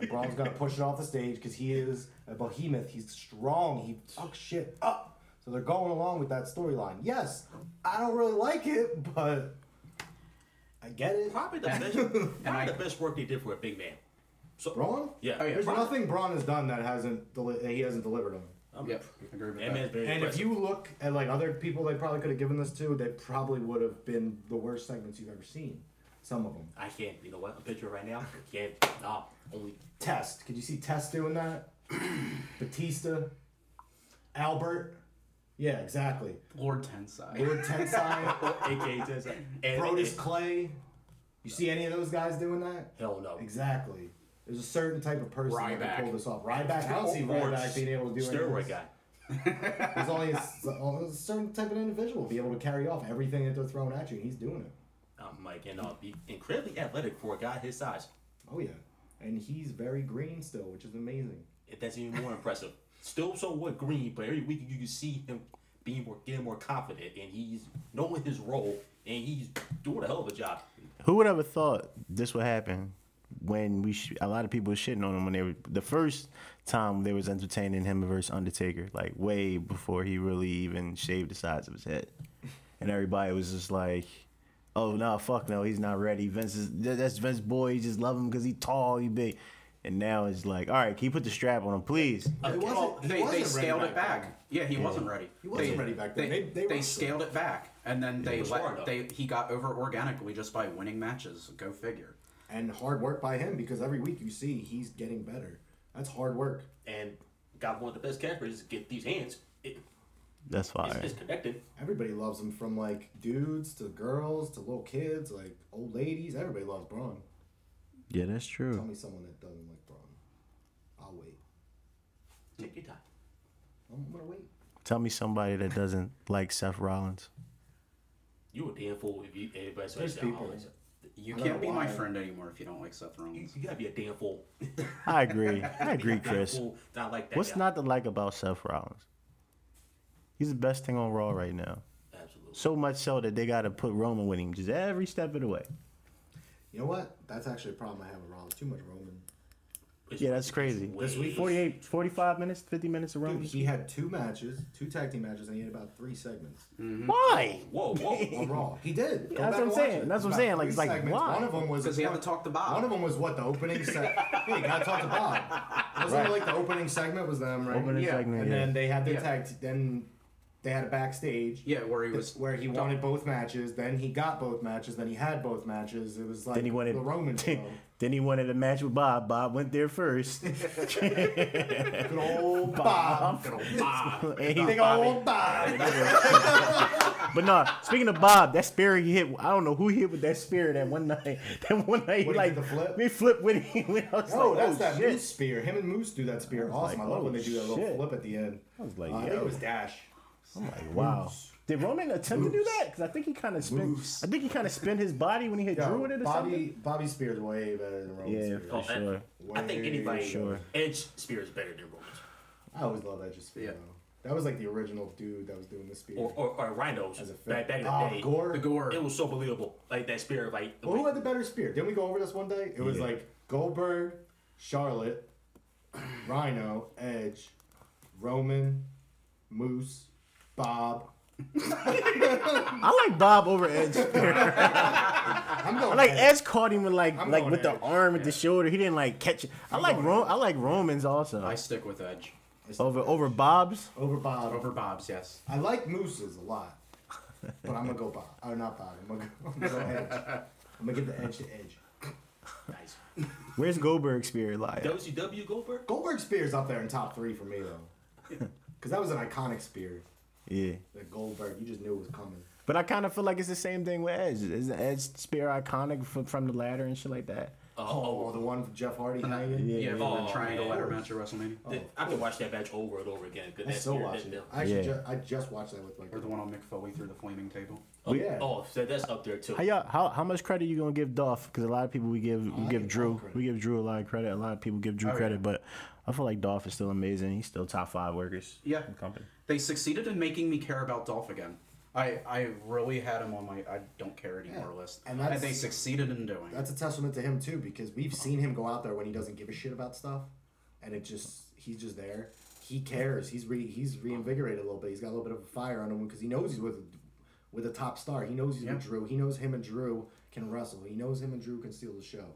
[SPEAKER 2] and Braun's gonna push it off the stage because he is a behemoth. He's strong. He fucks shit up. So they're going along with that storyline. Yes, I don't really like it, but I get it.
[SPEAKER 4] Probably the best. probably
[SPEAKER 3] I-
[SPEAKER 4] the best work they did for a big man. So
[SPEAKER 2] Braun?
[SPEAKER 4] Yeah.
[SPEAKER 3] Oh, yeah.
[SPEAKER 2] There's
[SPEAKER 4] Braun-
[SPEAKER 2] nothing Braun has done that hasn't deli- that he hasn't delivered on.
[SPEAKER 4] I'm-
[SPEAKER 3] Yep, agree with
[SPEAKER 4] That man's
[SPEAKER 3] that.
[SPEAKER 4] very
[SPEAKER 2] And if you look at like other people they probably could have given this to, they probably would have been the worst segments you've ever seen. Some of them.
[SPEAKER 4] I can't. You know what? A picture right now. I can't. Nah. Only.
[SPEAKER 2] Test. Could you see Test doing that? Batista, Albert. Yeah, exactly.
[SPEAKER 3] Lord Tensai.
[SPEAKER 2] Lord Tensai,
[SPEAKER 4] AKA Tensai. And,
[SPEAKER 2] Brodus Clay. You see any of those guys doing that?
[SPEAKER 4] Hell no.
[SPEAKER 2] Exactly. There's a certain type of person that
[SPEAKER 3] Ryback.
[SPEAKER 2] can pull this off. Ryback, I don't see
[SPEAKER 4] Or
[SPEAKER 2] Ryback being able to do anything.
[SPEAKER 4] Steroid guy.
[SPEAKER 2] There's only a, s- a certain type of individual to be able to carry off everything that they're throwing at you, and he's doing it.
[SPEAKER 4] Um, Mike and uh, be incredibly athletic for a guy his size.
[SPEAKER 2] Oh yeah, and he's very green still, which is amazing.
[SPEAKER 4] If that's even more impressive. Still somewhat green, but every week you can see him being more, getting more confident, and he's knowing his role, and he's doing a hell of a job.
[SPEAKER 1] Who would ever thought this would happen when we sh- a lot of people were shitting on him when they were the first time they was entertaining him versus Undertaker, like way before he really even shaved the sides of his head, and everybody was just like, "Oh no, fuck no, he's not ready." Vince is that's Vince boy. You just love him because he tall, he big. And now it's like, all right, can you put the strap on him, please?
[SPEAKER 2] Uh, it
[SPEAKER 4] Okay.
[SPEAKER 2] wasn't- he
[SPEAKER 3] They,
[SPEAKER 2] wasn't
[SPEAKER 3] they scaled
[SPEAKER 2] back
[SPEAKER 3] it back.
[SPEAKER 2] then.
[SPEAKER 3] Yeah, he wasn't ready.
[SPEAKER 2] He wasn't
[SPEAKER 3] They-
[SPEAKER 2] ready back then.
[SPEAKER 3] They,
[SPEAKER 2] They- they
[SPEAKER 3] they, scaled it back, and then they let they he got over organically just by winning matches. Go figure.
[SPEAKER 2] and hard work by him because every week you see he's getting better. That's hard work.
[SPEAKER 4] and got one of the best characters. Get these hands. It,
[SPEAKER 1] That's
[SPEAKER 4] it's,
[SPEAKER 1] fire.
[SPEAKER 4] it's connected.
[SPEAKER 2] Everybody loves him, from like dudes to girls to little kids, like old ladies. Everybody loves Braun.
[SPEAKER 1] Yeah, that's true.
[SPEAKER 2] Tell me someone that doesn't like Braun. I'll wait.
[SPEAKER 4] Take your time.
[SPEAKER 2] I'm gonna wait.
[SPEAKER 1] Tell me somebody that doesn't like Seth Rollins.
[SPEAKER 4] You a damn fool if you everybody
[SPEAKER 2] There's
[SPEAKER 4] says
[SPEAKER 2] people.
[SPEAKER 3] You
[SPEAKER 2] I
[SPEAKER 3] can't
[SPEAKER 2] know
[SPEAKER 3] be my friend anymore if you don't like Seth Rollins.
[SPEAKER 4] you gotta be a damn fool.
[SPEAKER 1] I agree. I agree, Chris.
[SPEAKER 4] fool Not like that.
[SPEAKER 1] What's
[SPEAKER 4] guy.
[SPEAKER 1] not to like about Seth Rollins? He's the best thing on Raw right now.
[SPEAKER 4] Absolutely.
[SPEAKER 1] So much so that they got to put Roman with him just every step of the way.
[SPEAKER 2] You know what? That's actually a problem I have with Rollins. Too much Roman.
[SPEAKER 4] It's-
[SPEAKER 1] Yeah, that's crazy.
[SPEAKER 2] This week-
[SPEAKER 1] 48, 45 minutes, 50 minutes of
[SPEAKER 2] Dude,
[SPEAKER 1] Roman.
[SPEAKER 2] he had two matches, two tag team matches, and he had about three segments mm-hmm.
[SPEAKER 1] Why?
[SPEAKER 4] Whoa, whoa.
[SPEAKER 2] on Raw. He did. Go
[SPEAKER 1] That's what I'm saying.
[SPEAKER 2] it.
[SPEAKER 1] That's what I'm saying. Like, like,
[SPEAKER 2] segments.
[SPEAKER 1] why?
[SPEAKER 2] One of them was
[SPEAKER 3] Because he had to talk to Bob.
[SPEAKER 2] One of them was what the opening set. yeah, you gotta talk to Bob. Wasn't it like the opening segment was them, right?
[SPEAKER 1] Opening
[SPEAKER 3] Yeah,
[SPEAKER 1] segment,
[SPEAKER 2] and
[SPEAKER 1] yeah.
[SPEAKER 2] then they had their
[SPEAKER 3] Yeah.
[SPEAKER 2] tag. T- then they had a backstage.
[SPEAKER 3] Yeah, where he was
[SPEAKER 2] where he wanted both matches. Then he got both matches. Then he had both matches. It was like
[SPEAKER 1] Then he wanted
[SPEAKER 2] the Roman show.
[SPEAKER 1] then he wanted a match with Bob. Bob went there first.
[SPEAKER 2] Good old Bob.
[SPEAKER 4] Good old Bob.
[SPEAKER 1] And
[SPEAKER 2] Big old Bob.
[SPEAKER 1] but no, speaking of Bob, that spear he hit, I don't know who hit with that spear that one night. That one night, he
[SPEAKER 2] What, he
[SPEAKER 1] like
[SPEAKER 2] did the flip?
[SPEAKER 1] He flipped with him. I was
[SPEAKER 2] Oh,
[SPEAKER 1] like,
[SPEAKER 2] that's
[SPEAKER 1] oh,
[SPEAKER 2] that
[SPEAKER 1] shit.
[SPEAKER 2] Moose spear. Him and Moose do that spear. Awesome.
[SPEAKER 1] like,
[SPEAKER 2] I love
[SPEAKER 1] oh,
[SPEAKER 2] when they do that little
[SPEAKER 1] shit.
[SPEAKER 2] flip at the end.
[SPEAKER 1] I was like,
[SPEAKER 2] Uh, I think it was Dash.
[SPEAKER 1] I'm like, wow. Did Roman attempt to do that? Because I think he kind of spin.
[SPEAKER 2] Moose.
[SPEAKER 1] I think he kind of spin his body when he hit
[SPEAKER 2] Yo,
[SPEAKER 1] Drew with it or
[SPEAKER 2] Bobby,
[SPEAKER 1] something.
[SPEAKER 2] Bobby Spears way better than Roman
[SPEAKER 1] Yeah,
[SPEAKER 2] Spears.
[SPEAKER 1] for
[SPEAKER 4] Oh,
[SPEAKER 1] sure.
[SPEAKER 4] I think
[SPEAKER 2] Way
[SPEAKER 4] anybody
[SPEAKER 1] Sure.
[SPEAKER 4] Edge Spear is better than Roman's.
[SPEAKER 2] I always love Edge's spear.
[SPEAKER 3] Yeah.
[SPEAKER 2] though. That was like the original dude that was doing the spear.
[SPEAKER 4] Or, or, or Rhinos.
[SPEAKER 2] As a
[SPEAKER 4] back, back in the ah, day.
[SPEAKER 2] Gore.
[SPEAKER 3] the gore.
[SPEAKER 4] It was so believable. Like that spear, like the
[SPEAKER 2] Well, who had the better spear? Didn't we go over this one day? It was
[SPEAKER 1] Yeah.
[SPEAKER 2] like Goldberg, Charlotte, Rhino, Edge, Roman, Moose, Bob.
[SPEAKER 1] I like Bob over Edge.
[SPEAKER 2] I'm going
[SPEAKER 1] I like
[SPEAKER 2] Edge.
[SPEAKER 1] Edge caught him with like
[SPEAKER 2] I'm
[SPEAKER 1] like
[SPEAKER 2] going
[SPEAKER 1] with the arm with the shoulder. He didn't like catch it. I
[SPEAKER 2] I'm
[SPEAKER 1] like
[SPEAKER 2] going
[SPEAKER 1] Ro- I like Romans also
[SPEAKER 3] I stick with Edge
[SPEAKER 1] over over Bob's.
[SPEAKER 2] over Bob.
[SPEAKER 3] over Bob's. Yes.
[SPEAKER 2] I like Moose's a lot, but I'm gonna go Bob. Oh, not Bob. I'm gonna go, I'm gonna go Edge. I'm gonna give the Edge to Edge.
[SPEAKER 4] nice.
[SPEAKER 1] Where's Goldberg spear lie? at?
[SPEAKER 4] WCW Goldberg?
[SPEAKER 2] Goldberg spear's up there in top three for me though, because that was an iconic spear.
[SPEAKER 1] Yeah.
[SPEAKER 2] That Goldberg, you just knew it was coming.
[SPEAKER 1] But I kind of feel like it's the same thing with Edge. Is Edge spear iconic from, from the ladder and shit like that?
[SPEAKER 2] Oh,
[SPEAKER 4] Oh, oh
[SPEAKER 2] the one from Jeff Hardy hanging.
[SPEAKER 1] Yeah.
[SPEAKER 3] Yeah, for
[SPEAKER 4] Oh,
[SPEAKER 3] the triangle
[SPEAKER 4] man.
[SPEAKER 3] ladder match at WrestleMania,
[SPEAKER 2] Oh,
[SPEAKER 4] the- I can watch that match over and over again. 'cause
[SPEAKER 2] I still
[SPEAKER 4] spear-
[SPEAKER 2] watch it. I actually,
[SPEAKER 1] Yeah.
[SPEAKER 2] ju- I just watched that with my.
[SPEAKER 3] or the one on Mick Foley through the flaming table.
[SPEAKER 4] Oh,
[SPEAKER 2] yeah.
[SPEAKER 4] Oh, so that's up there too.
[SPEAKER 1] How y'all, how how much credit you gonna give Dolph? Because a lot of people we give we
[SPEAKER 2] I
[SPEAKER 1] give
[SPEAKER 2] give
[SPEAKER 1] Drew we give Drew a lot of credit. A lot of people give Drew
[SPEAKER 3] Oh,
[SPEAKER 1] credit,
[SPEAKER 3] yeah.
[SPEAKER 1] but I feel like Dolph is still amazing. He's still top five workers.
[SPEAKER 3] Yeah.
[SPEAKER 1] in the company.
[SPEAKER 3] They succeeded in making me care about Dolph again. I, I really had him on my I don't care anymore
[SPEAKER 2] Yeah,
[SPEAKER 3] list.
[SPEAKER 2] and
[SPEAKER 3] And, they succeeded in doing.
[SPEAKER 2] That's a testament to him too, because we've seen him go out there when he doesn't give a shit about stuff, and it just he's just there. He cares. He's re, he's reinvigorated a little bit. He's got a little bit of a fire on him because he knows he's with with a top star. He knows he's with Drew. He knows him and Drew can wrestle. He knows him and Drew can steal the show.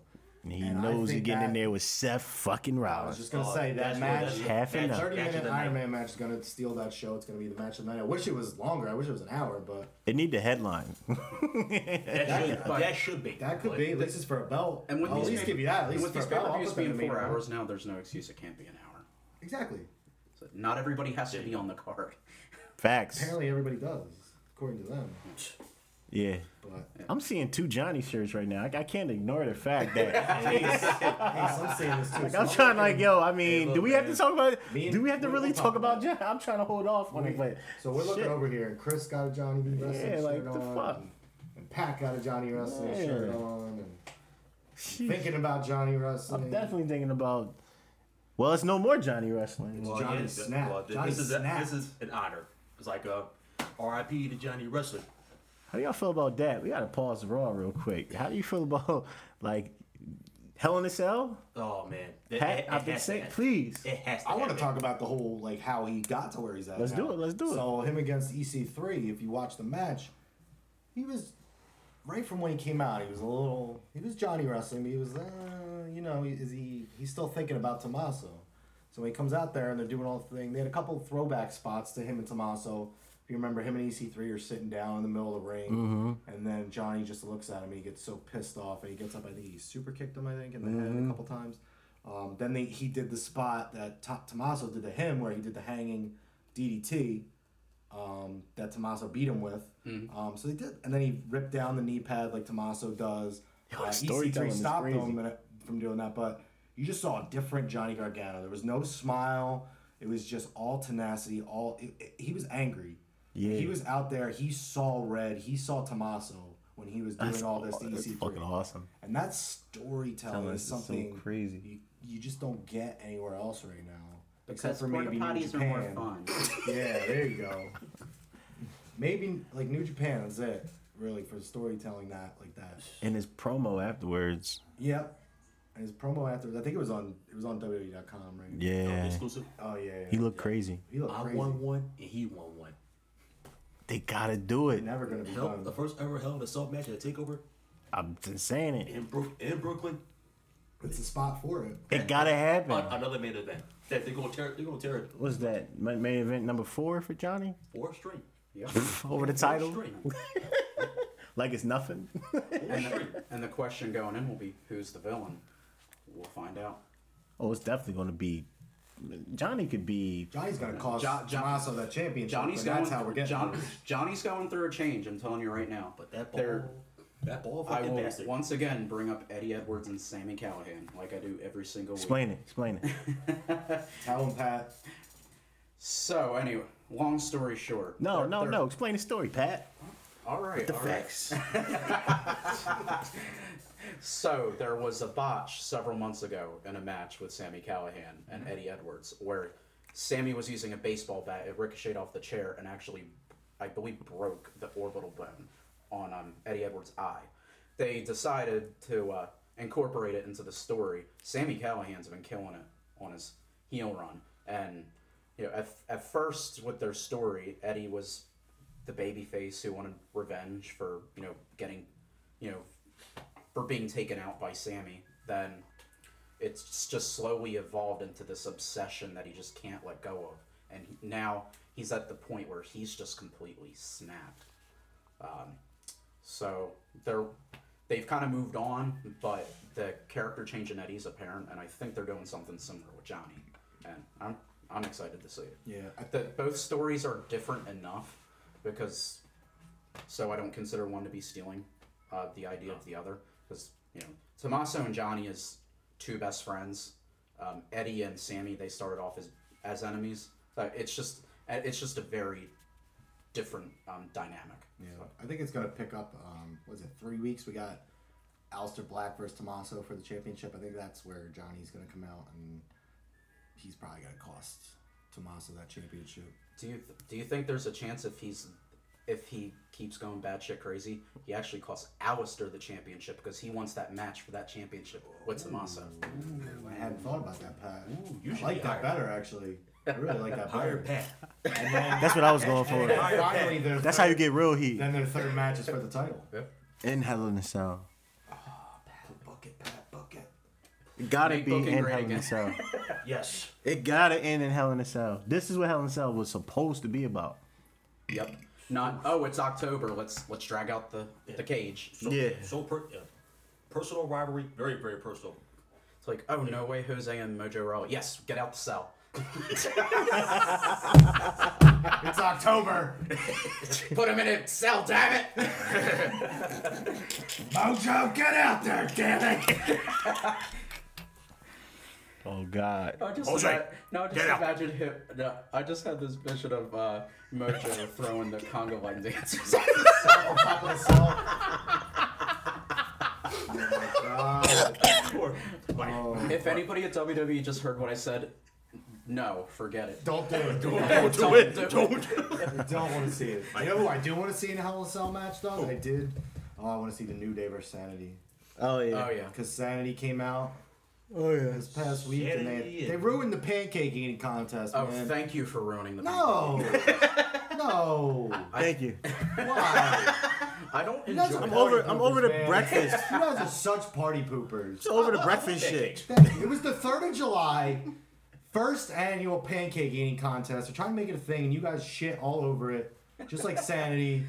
[SPEAKER 1] And he
[SPEAKER 2] And
[SPEAKER 1] knows he's
[SPEAKER 2] think
[SPEAKER 1] getting in there with Seth fucking Rollins.
[SPEAKER 2] I was just gonna
[SPEAKER 4] Oh,
[SPEAKER 2] say that match,
[SPEAKER 4] that's
[SPEAKER 1] Half
[SPEAKER 4] that's
[SPEAKER 1] enough.
[SPEAKER 2] thirty
[SPEAKER 4] match
[SPEAKER 2] minute
[SPEAKER 4] the
[SPEAKER 2] Iron
[SPEAKER 4] night.
[SPEAKER 2] Man match is gonna steal that show. It's gonna be the match of the night. I wish it was longer. I wish it was an hour, but
[SPEAKER 1] They need the headline.
[SPEAKER 4] That should,
[SPEAKER 3] but-
[SPEAKER 4] that should be.
[SPEAKER 2] that could
[SPEAKER 4] But
[SPEAKER 2] be. At least it's for a belt.
[SPEAKER 3] and with
[SPEAKER 2] I'll
[SPEAKER 3] these
[SPEAKER 2] at least give you that. At least
[SPEAKER 3] with
[SPEAKER 2] for
[SPEAKER 3] these
[SPEAKER 2] a belt. I'll
[SPEAKER 3] pay-per-views
[SPEAKER 2] put that in
[SPEAKER 3] being four
[SPEAKER 2] event.
[SPEAKER 3] hours now, there's no excuse it can't be an hour.
[SPEAKER 2] Exactly.
[SPEAKER 3] So not everybody has to be on the card.
[SPEAKER 1] Facts.
[SPEAKER 2] Apparently, everybody does, according to them.
[SPEAKER 1] Yeah.
[SPEAKER 2] But
[SPEAKER 1] I'm seeing two Johnny shirts right now. I, I can't ignore the fact that
[SPEAKER 2] hey, some saying this too.
[SPEAKER 1] like, I'm trying like, yo, I mean,
[SPEAKER 4] look,
[SPEAKER 1] do we have to talk about
[SPEAKER 2] Me and-
[SPEAKER 1] do we have to really talk
[SPEAKER 2] talk
[SPEAKER 1] about
[SPEAKER 2] about
[SPEAKER 1] Johnny? I'm trying to hold off on it, but
[SPEAKER 2] So we're looking over here, and Chris got a Johnny B wrestling
[SPEAKER 1] Yeah, like,
[SPEAKER 2] shirt
[SPEAKER 1] the
[SPEAKER 2] on,
[SPEAKER 1] fuck?
[SPEAKER 2] And, and Pat got a Johnny wrestling
[SPEAKER 1] Yeah.
[SPEAKER 2] shirt on, and
[SPEAKER 1] Sheesh.
[SPEAKER 2] thinking about Johnny wrestling.
[SPEAKER 1] I'm definitely thinking about well, it's no more Johnny wrestling.
[SPEAKER 4] Well,
[SPEAKER 2] Johnny
[SPEAKER 4] yeah,
[SPEAKER 2] Snap.
[SPEAKER 4] well, th-
[SPEAKER 2] Johnny
[SPEAKER 4] this is a,
[SPEAKER 2] Snap.
[SPEAKER 4] this is an honor. It's like a R.I.P. to Johnny Wrestling.
[SPEAKER 1] How do y'all feel about that? We gotta pause Raw real quick. How do you feel about like Hell in a Cell?
[SPEAKER 4] Oh man, It-
[SPEAKER 1] Pat,
[SPEAKER 4] it- it
[SPEAKER 1] I've been saying, please.
[SPEAKER 4] It has to.
[SPEAKER 2] I want to talk about the whole like how he got to where he's at.
[SPEAKER 1] Let's
[SPEAKER 2] now.
[SPEAKER 1] do it, let's do it.
[SPEAKER 2] So him against EC3. If you watch the match, he was right from when he came out. He was a little. He was Johnny wrestling. But he was, uh, you know, is he? He's still thinking about Tommaso. So when he comes out there and they're doing all the thing, they had a couple throwback spots to him and Tommaso. If you remember, him and EC3 are sitting down in the middle of the ring,
[SPEAKER 1] Mm-hmm.
[SPEAKER 2] and then Johnny just looks at him and he gets so pissed off and he gets up. I think he super kicked him. I think in the head
[SPEAKER 1] Mm-hmm.
[SPEAKER 2] a couple times. Um, then they, he did the spot that Ta- Tommaso did to him, where he did the hanging DDT um, that Tommaso beat him with.
[SPEAKER 1] Mm-hmm.
[SPEAKER 2] Um, so they did, and then he ripped down the knee pad like Tommaso does.
[SPEAKER 1] Yo,
[SPEAKER 2] Uh,
[SPEAKER 1] storytelling
[SPEAKER 2] EC3 stopped
[SPEAKER 1] crazy.
[SPEAKER 2] him from doing that, but you just saw a different Johnny Gargano. There was no smile. It was just all tenacity. All it, it- he was angry.
[SPEAKER 1] Yeah.
[SPEAKER 2] He was out there. He saw red. He saw Tommaso when he was doing
[SPEAKER 1] That's,
[SPEAKER 2] all this to
[SPEAKER 1] that's
[SPEAKER 2] EC3.
[SPEAKER 1] fucking awesome.
[SPEAKER 2] And that storytelling is
[SPEAKER 1] is so
[SPEAKER 2] something
[SPEAKER 1] crazy.
[SPEAKER 2] You, you just don't get anywhere else right now.
[SPEAKER 3] Because porta potties are more fun.
[SPEAKER 2] Yeah, there you go. Maybe like New Japan is it really for storytelling that like that.
[SPEAKER 1] And his promo afterwards,
[SPEAKER 2] Yep. And his promo afterwards. I think it was on it was on WWE.com right.
[SPEAKER 1] yeah,
[SPEAKER 4] Exclusive.
[SPEAKER 2] Oh yeah. yeah.
[SPEAKER 1] he looked crazy.
[SPEAKER 2] He looked
[SPEAKER 4] I
[SPEAKER 2] crazy.
[SPEAKER 4] won one and he won one.
[SPEAKER 1] They gotta do it.
[SPEAKER 2] Never gonna be
[SPEAKER 4] Hell,
[SPEAKER 2] done.
[SPEAKER 4] the first ever Hell in a Cell match at Takeover
[SPEAKER 1] I'm just saying it.
[SPEAKER 4] in Brook in Brooklyn.
[SPEAKER 2] It's a spot for it.
[SPEAKER 1] It gotta happen.
[SPEAKER 4] On another main event. That they're gonna tear. They're gonna tear it
[SPEAKER 1] What's that? Ma- Main event number four for Johnny
[SPEAKER 4] four straight.
[SPEAKER 3] Yep.
[SPEAKER 1] over the title,
[SPEAKER 4] straight.
[SPEAKER 1] like it's nothing.
[SPEAKER 4] Four
[SPEAKER 3] And
[SPEAKER 4] straight.
[SPEAKER 3] the, and the question going in will be, who's the villain? We'll find out.
[SPEAKER 1] oh, it's definitely gonna be. Johnny could be.
[SPEAKER 2] Johnny's gonna cost
[SPEAKER 3] Jo- Jo-
[SPEAKER 2] Tommaso that championship.
[SPEAKER 3] Johnny's going.
[SPEAKER 2] that's how we're getting.
[SPEAKER 3] John. Johnny's going through a change. I'm telling you right now.
[SPEAKER 4] But that
[SPEAKER 3] They're-
[SPEAKER 4] ball, that ball
[SPEAKER 3] I will
[SPEAKER 4] bastard.
[SPEAKER 3] once again bring up Eddie Edwards and Sami Callihan, like I do every single week.
[SPEAKER 1] Explain it. Explain it.
[SPEAKER 2] Tell him Pat.
[SPEAKER 3] So anyway, long story short.
[SPEAKER 1] No,
[SPEAKER 3] they're-
[SPEAKER 1] no,
[SPEAKER 3] they're-
[SPEAKER 1] no. Explain the story, Pat.
[SPEAKER 3] All right,
[SPEAKER 1] The
[SPEAKER 3] all right. So there was a botch several months ago in a match with Sami Callihan and
[SPEAKER 1] Mm-hmm.
[SPEAKER 3] Eddie Edwards, where Sami was using a baseball bat. It ricocheted off the chair and actually, I believe, broke the orbital bone on um, Eddie Edwards' eye. They decided to uh, incorporate it into the story. Sami Callihan's been killing it on his heel run, and you know, at, at first with their story, Eddie was the babyface who wanted revenge for you know getting you know for being taken out by Sami, then it's just slowly evolved into this obsession that he just can't let go of. And he- now he's at the point where he's just completely snapped. Um, so they're they've kind of moved on, but the character change in Eddie's apparent, and I think they're doing something similar with Johnny. And I'm I'm excited to see it.
[SPEAKER 2] Yeah.
[SPEAKER 3] That both stories are different enough because so I don't consider one to be stealing uh, the idea of the other because you know Tommaso and Johnny is two best friends. Um, Eddie and Sami they started off as as enemies. So it's just it's just a very different um, dynamic.
[SPEAKER 2] Yeah, I think it's gonna pick up. Um, was it three weeks? We got Aleister Black versus Tommaso for the championship. I think that's where Johnny's gonna come out, and he's probably gonna cost Tommaso that championship.
[SPEAKER 3] Do you do you think there's a chance if he's if he keeps going bad batshit crazy, he actually costs Aleister the championship because he wants that match for that championship with Tommaso.
[SPEAKER 2] I hadn't thought about that, Pat.
[SPEAKER 4] you
[SPEAKER 2] I like
[SPEAKER 4] be
[SPEAKER 2] that
[SPEAKER 4] hired.
[SPEAKER 2] better, actually. I really like that
[SPEAKER 4] Higher
[SPEAKER 2] better.
[SPEAKER 4] Pat.
[SPEAKER 2] And then,
[SPEAKER 1] That's what I was going
[SPEAKER 2] and
[SPEAKER 1] for.
[SPEAKER 2] finally, their
[SPEAKER 1] That's
[SPEAKER 2] third,
[SPEAKER 1] how you get real heat.
[SPEAKER 2] Then their third match is for the title.
[SPEAKER 1] In Hell in a Cell.
[SPEAKER 2] Ah, book it, Pat. Book it.
[SPEAKER 1] It gotta
[SPEAKER 3] Make
[SPEAKER 1] be
[SPEAKER 3] booking
[SPEAKER 1] in
[SPEAKER 3] great
[SPEAKER 1] Hell in a
[SPEAKER 3] again.
[SPEAKER 1] Cell.
[SPEAKER 4] Yes.
[SPEAKER 1] It gotta end in Hell in a Cell. This is what Hell in a Cell was supposed to be about.
[SPEAKER 3] Yep. Not oh it's October. Let's let's drag out the the cage.
[SPEAKER 4] So,
[SPEAKER 1] Yeah.
[SPEAKER 4] So per, yeah. personal rivalry, very very personal.
[SPEAKER 3] It's like oh no way Jose and Mojo Rawley. Yes, get out the cell.
[SPEAKER 2] It's October.
[SPEAKER 3] Put him in a cell, damn it.
[SPEAKER 2] Mojo, get out there, damn it.
[SPEAKER 1] Oh God.
[SPEAKER 3] I just
[SPEAKER 4] Jose,
[SPEAKER 3] ima- no, I just
[SPEAKER 4] get out.
[SPEAKER 3] imagine him. No, I just had this vision of uh, Mojo throwing the conga line dancers. off the.
[SPEAKER 2] On top of the cell. Oh my
[SPEAKER 3] if anybody at WWE just heard what I said, no, forget it.
[SPEAKER 2] Don't do it. Don't,
[SPEAKER 3] Don't do it. Don't.
[SPEAKER 2] I don't want to see it. You know who I do want to see in a Hell in a Cell match, though? I did. Oh, I want to see the New Day versus Sanity.
[SPEAKER 1] Oh yeah.
[SPEAKER 3] Oh yeah.
[SPEAKER 2] Because Sanity came out
[SPEAKER 1] Oh yeah.
[SPEAKER 2] this past week and they, they ruined the pancake eating contest,
[SPEAKER 3] Oh,
[SPEAKER 2] man.
[SPEAKER 3] thank you for ruining the.
[SPEAKER 2] no! no!
[SPEAKER 1] Thank you.
[SPEAKER 2] Why?
[SPEAKER 3] I don't
[SPEAKER 2] You guys
[SPEAKER 3] enjoy.
[SPEAKER 2] are
[SPEAKER 1] I'm over.
[SPEAKER 2] party
[SPEAKER 1] I'm over the
[SPEAKER 2] poopers, man.
[SPEAKER 1] breakfast.
[SPEAKER 2] You guys are such party poopers.
[SPEAKER 1] It's over the breakfast shit.
[SPEAKER 2] It was the 3rd of July, first annual pancake eating contest. They're trying to make it a thing, and you guys shit all over it, just like Sanity.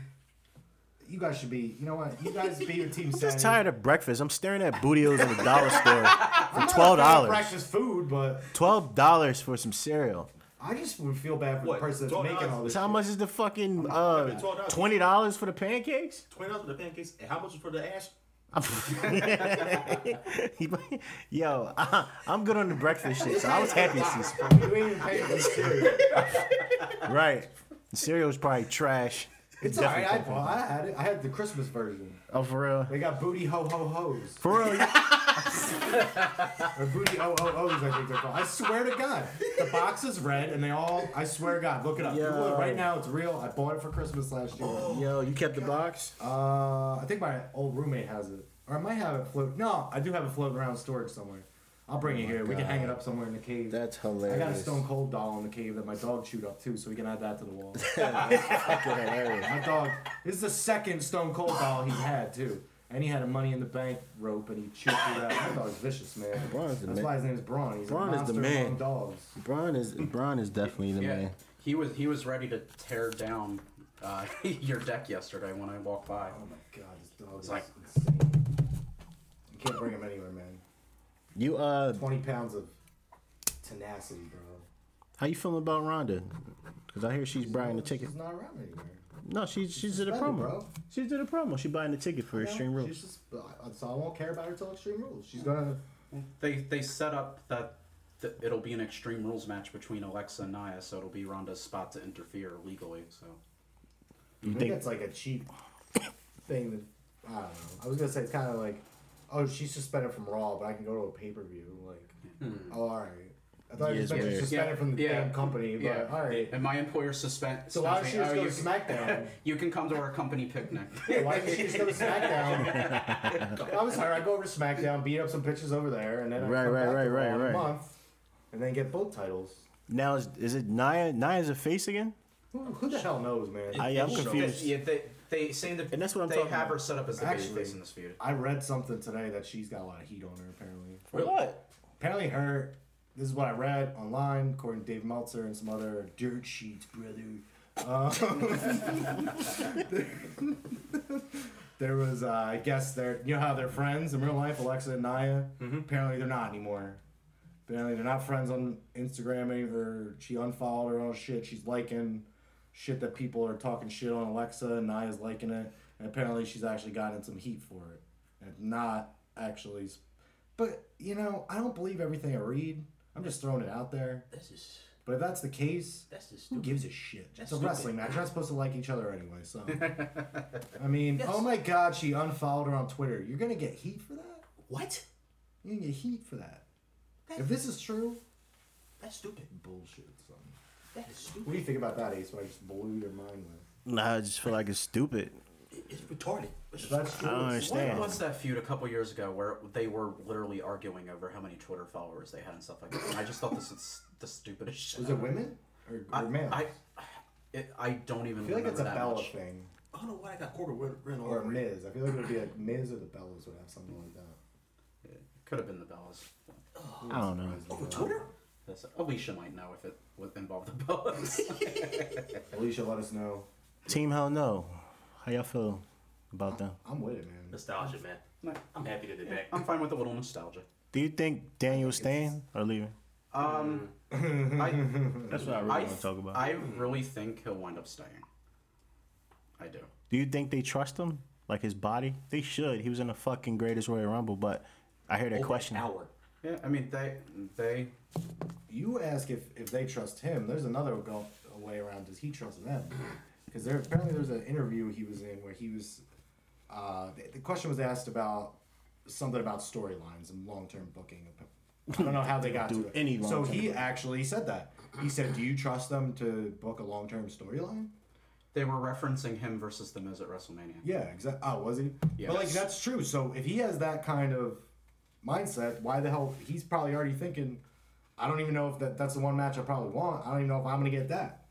[SPEAKER 2] You guys should be. You know what? You guys be with Team
[SPEAKER 1] I'm just tired of breakfast. I'm staring at Booty-O's in the dollar store for twelve
[SPEAKER 2] a fan of
[SPEAKER 1] dollars.
[SPEAKER 2] Breakfast food, but
[SPEAKER 1] Twelve dollars for some cereal.
[SPEAKER 2] I just would feel bad for
[SPEAKER 4] What,
[SPEAKER 2] the person that's
[SPEAKER 4] $12?
[SPEAKER 2] making all this.
[SPEAKER 1] So how
[SPEAKER 2] shit.
[SPEAKER 1] much is the fucking uh,
[SPEAKER 4] $12.
[SPEAKER 1] twenty dollars for the pancakes?
[SPEAKER 4] Twenty dollars for the pancakes, and how much is for the ash?
[SPEAKER 1] Yo, I, I'm good on the breakfast shit, so I was happy to see. some-
[SPEAKER 2] You ain't even paying for the cereal.
[SPEAKER 1] Right, the cereal was probably trash.
[SPEAKER 2] It's alright. I, well, I had it. I had the Christmas version.
[SPEAKER 1] Oh, for real?
[SPEAKER 2] They got booty ho ho hos.
[SPEAKER 1] For real?
[SPEAKER 2] Or booty oh oh ohs, I think they're called. I swear to God, the box is red, and they all. I swear to God, look it up.
[SPEAKER 1] Yo.
[SPEAKER 2] Google it right now. It's real. I bought it for Christmas last year.
[SPEAKER 1] Oh, Yo, you kept the box?
[SPEAKER 2] Uh, I think my old roommate has it, or I might have it float. No, I do have it floating around storage somewhere. I'll bring it here. We can hang it up somewhere in the cave.
[SPEAKER 1] That's hilarious.
[SPEAKER 2] I got a. Stone Cold doll in the cave that my dog chewed up too, so we can add that to the wall.
[SPEAKER 1] Fucking hilarious.
[SPEAKER 2] my dog. This is the second Stone Cold doll he had too, and he had a Money in the Bank rope, and he chewed through that. My dog's vicious, man.
[SPEAKER 1] Braun's the
[SPEAKER 2] That's
[SPEAKER 1] man.
[SPEAKER 2] why his name is Braun. He's
[SPEAKER 1] Braun
[SPEAKER 2] a
[SPEAKER 1] is the
[SPEAKER 2] monster
[SPEAKER 1] man.
[SPEAKER 2] among dogs.
[SPEAKER 1] Braun is Braun is definitely the
[SPEAKER 3] Yeah,
[SPEAKER 1] man.
[SPEAKER 3] he was he was ready to tear down uh, your deck yesterday when I walked by.
[SPEAKER 2] Oh my god, this dog is
[SPEAKER 3] like-
[SPEAKER 2] insane. You can't bring him anywhere, man.
[SPEAKER 1] You uh,
[SPEAKER 2] 20 pounds of tenacity, bro.
[SPEAKER 1] how you feeling about Ronda? Because I hear she's buying the ticket.
[SPEAKER 2] She's not around anymore.
[SPEAKER 1] No, she's she's did a promo.
[SPEAKER 2] bro.
[SPEAKER 1] She did a promo. She buying the ticket for Extreme Rules.
[SPEAKER 2] She's just, so I won't care about her till Extreme Rules. She's gonna.
[SPEAKER 3] They they set up that, that it'll be an Extreme Rules match between Alexa and Nia, so it'll be Ronda's spot to interfere legally. So
[SPEAKER 2] I think
[SPEAKER 1] think-
[SPEAKER 2] that's like a cheap thing that I don't know. I was gonna say it's kind of like, oh, she's suspended from Raw, but I can go to a pay per view. Like, hmm. oh, all right. I thought you
[SPEAKER 1] Yes,
[SPEAKER 2] meant suspended
[SPEAKER 3] Yeah,
[SPEAKER 2] from the
[SPEAKER 3] yeah,
[SPEAKER 2] damn company, but
[SPEAKER 3] yeah.
[SPEAKER 2] all right.
[SPEAKER 3] And my employer suspend.
[SPEAKER 2] So why don't she just
[SPEAKER 3] Oh,
[SPEAKER 2] go to
[SPEAKER 3] oh,
[SPEAKER 2] SmackDown?
[SPEAKER 3] You can come to our company picnic.
[SPEAKER 2] Why didn't she just go to SmackDown? I was her. I go over to SmackDown, beat up some bitches over there, and then I
[SPEAKER 1] Right,
[SPEAKER 2] come
[SPEAKER 1] right,
[SPEAKER 2] back
[SPEAKER 1] right,
[SPEAKER 2] to
[SPEAKER 1] right,
[SPEAKER 2] a
[SPEAKER 1] right.
[SPEAKER 2] month, and then get both titles.
[SPEAKER 1] Now is is it Nia? Nia's a face again?
[SPEAKER 2] Who, who the hell knows, man?
[SPEAKER 1] I am
[SPEAKER 4] It shows.
[SPEAKER 1] confused.
[SPEAKER 3] yeah, they they say that
[SPEAKER 1] And that's what I'm
[SPEAKER 3] they
[SPEAKER 1] talking
[SPEAKER 3] have
[SPEAKER 1] about.
[SPEAKER 3] her set up as the
[SPEAKER 2] Actually-
[SPEAKER 3] babyface in this feud.
[SPEAKER 2] I read something today that she's got a lot of heat on her. Apparently,
[SPEAKER 1] For what?
[SPEAKER 2] apparently her. This is what I read online, according to Dave Meltzer and some other dirt sheets, brother. Um, there was, uh, I guess, they're you know how they're friends in real life, Alexa and Nia. Apparently, they're not anymore. Apparently, they're not friends on Instagram anymore. She unfollowed her own shit. She's liking shit that people are talking shit on Alexa, and Nia's liking it. And apparently, she's actually gotten some heat for it, and not actually. But you know, I don't believe everything I read. I'm just throwing it out there.
[SPEAKER 4] That's just
[SPEAKER 2] But if that's the case,
[SPEAKER 4] that's just
[SPEAKER 2] who gives a shit?
[SPEAKER 4] That's
[SPEAKER 2] It's a
[SPEAKER 4] stupid.
[SPEAKER 2] wrestling match. You're not supposed to like each other anyway. So, I mean, oh my God, she unfollowed her on Twitter. You're gonna get heat for that.
[SPEAKER 4] What?
[SPEAKER 2] You're gonna get heat for that. If this is true,
[SPEAKER 4] That's stupid.
[SPEAKER 2] bullshit. Son.
[SPEAKER 4] That is stupid.
[SPEAKER 2] What do you think about that, Ace? What I just blew your mind with.
[SPEAKER 1] Nah, I just feel like it's stupid.
[SPEAKER 4] It's retarded. It's
[SPEAKER 2] If that's true,
[SPEAKER 1] I don't
[SPEAKER 2] it's-
[SPEAKER 1] understand.
[SPEAKER 3] What was that feud a couple years ago where they were literally arguing over how many Twitter followers they had and stuff like that? And I just thought this was the stupidest shit.
[SPEAKER 2] Was it women or, or
[SPEAKER 3] I,
[SPEAKER 2] males?
[SPEAKER 3] I, it, I don't even
[SPEAKER 2] I feel like
[SPEAKER 3] remember
[SPEAKER 2] it's a
[SPEAKER 3] that
[SPEAKER 2] Bella
[SPEAKER 3] much.
[SPEAKER 2] thing
[SPEAKER 4] I don't know why I got Corbin written written
[SPEAKER 2] or a
[SPEAKER 4] over it.
[SPEAKER 2] Miz. I feel like it would be a Miz or the Bellas would have something like that.
[SPEAKER 3] Could have been the Bellas.
[SPEAKER 1] I don't know.
[SPEAKER 4] Over Twitter?
[SPEAKER 3] That's- Alicia might know if it would involve the Bellas.
[SPEAKER 2] Alicia, let us know.
[SPEAKER 1] Team Hell No. How y'all feel about them?
[SPEAKER 2] I'm with it, man.
[SPEAKER 4] Nostalgia, man.
[SPEAKER 3] No,
[SPEAKER 4] I'm happy that they're back.
[SPEAKER 3] I'm fine with a little nostalgia.
[SPEAKER 1] Do you think Daniel's staying or leaving?
[SPEAKER 3] Um, I,
[SPEAKER 1] That's what I really
[SPEAKER 3] I,
[SPEAKER 1] want to talk about.
[SPEAKER 3] I really think he'll wind up staying. I do.
[SPEAKER 1] Do you think they trust him? Like his body? They should. He was in the fucking greatest Royal Rumble, but I hear that
[SPEAKER 4] Over
[SPEAKER 1] question.
[SPEAKER 4] An hour.
[SPEAKER 3] Yeah, I mean they they
[SPEAKER 2] You ask if, if they trust him. There's another go a way around. Does he trust them? Because there apparently there's an interview he was in where he was. Uh, the, the question was asked about something about storylines and long term booking. I don't know how they got
[SPEAKER 1] Do
[SPEAKER 2] to it.
[SPEAKER 1] any
[SPEAKER 2] so
[SPEAKER 1] long-term
[SPEAKER 2] he
[SPEAKER 1] booking.
[SPEAKER 2] actually said that. He said, "Do you trust them to book a long term storyline?"
[SPEAKER 3] they were referencing him versus the Miz at WrestleMania.
[SPEAKER 2] Yeah, exactly. Oh, was he?
[SPEAKER 3] Yes.
[SPEAKER 2] But like that's true. So if he has that kind of mindset, why the hell? He's probably already thinking. I don't even know if that, that's the one match I probably want. I don't even know if I'm gonna get that.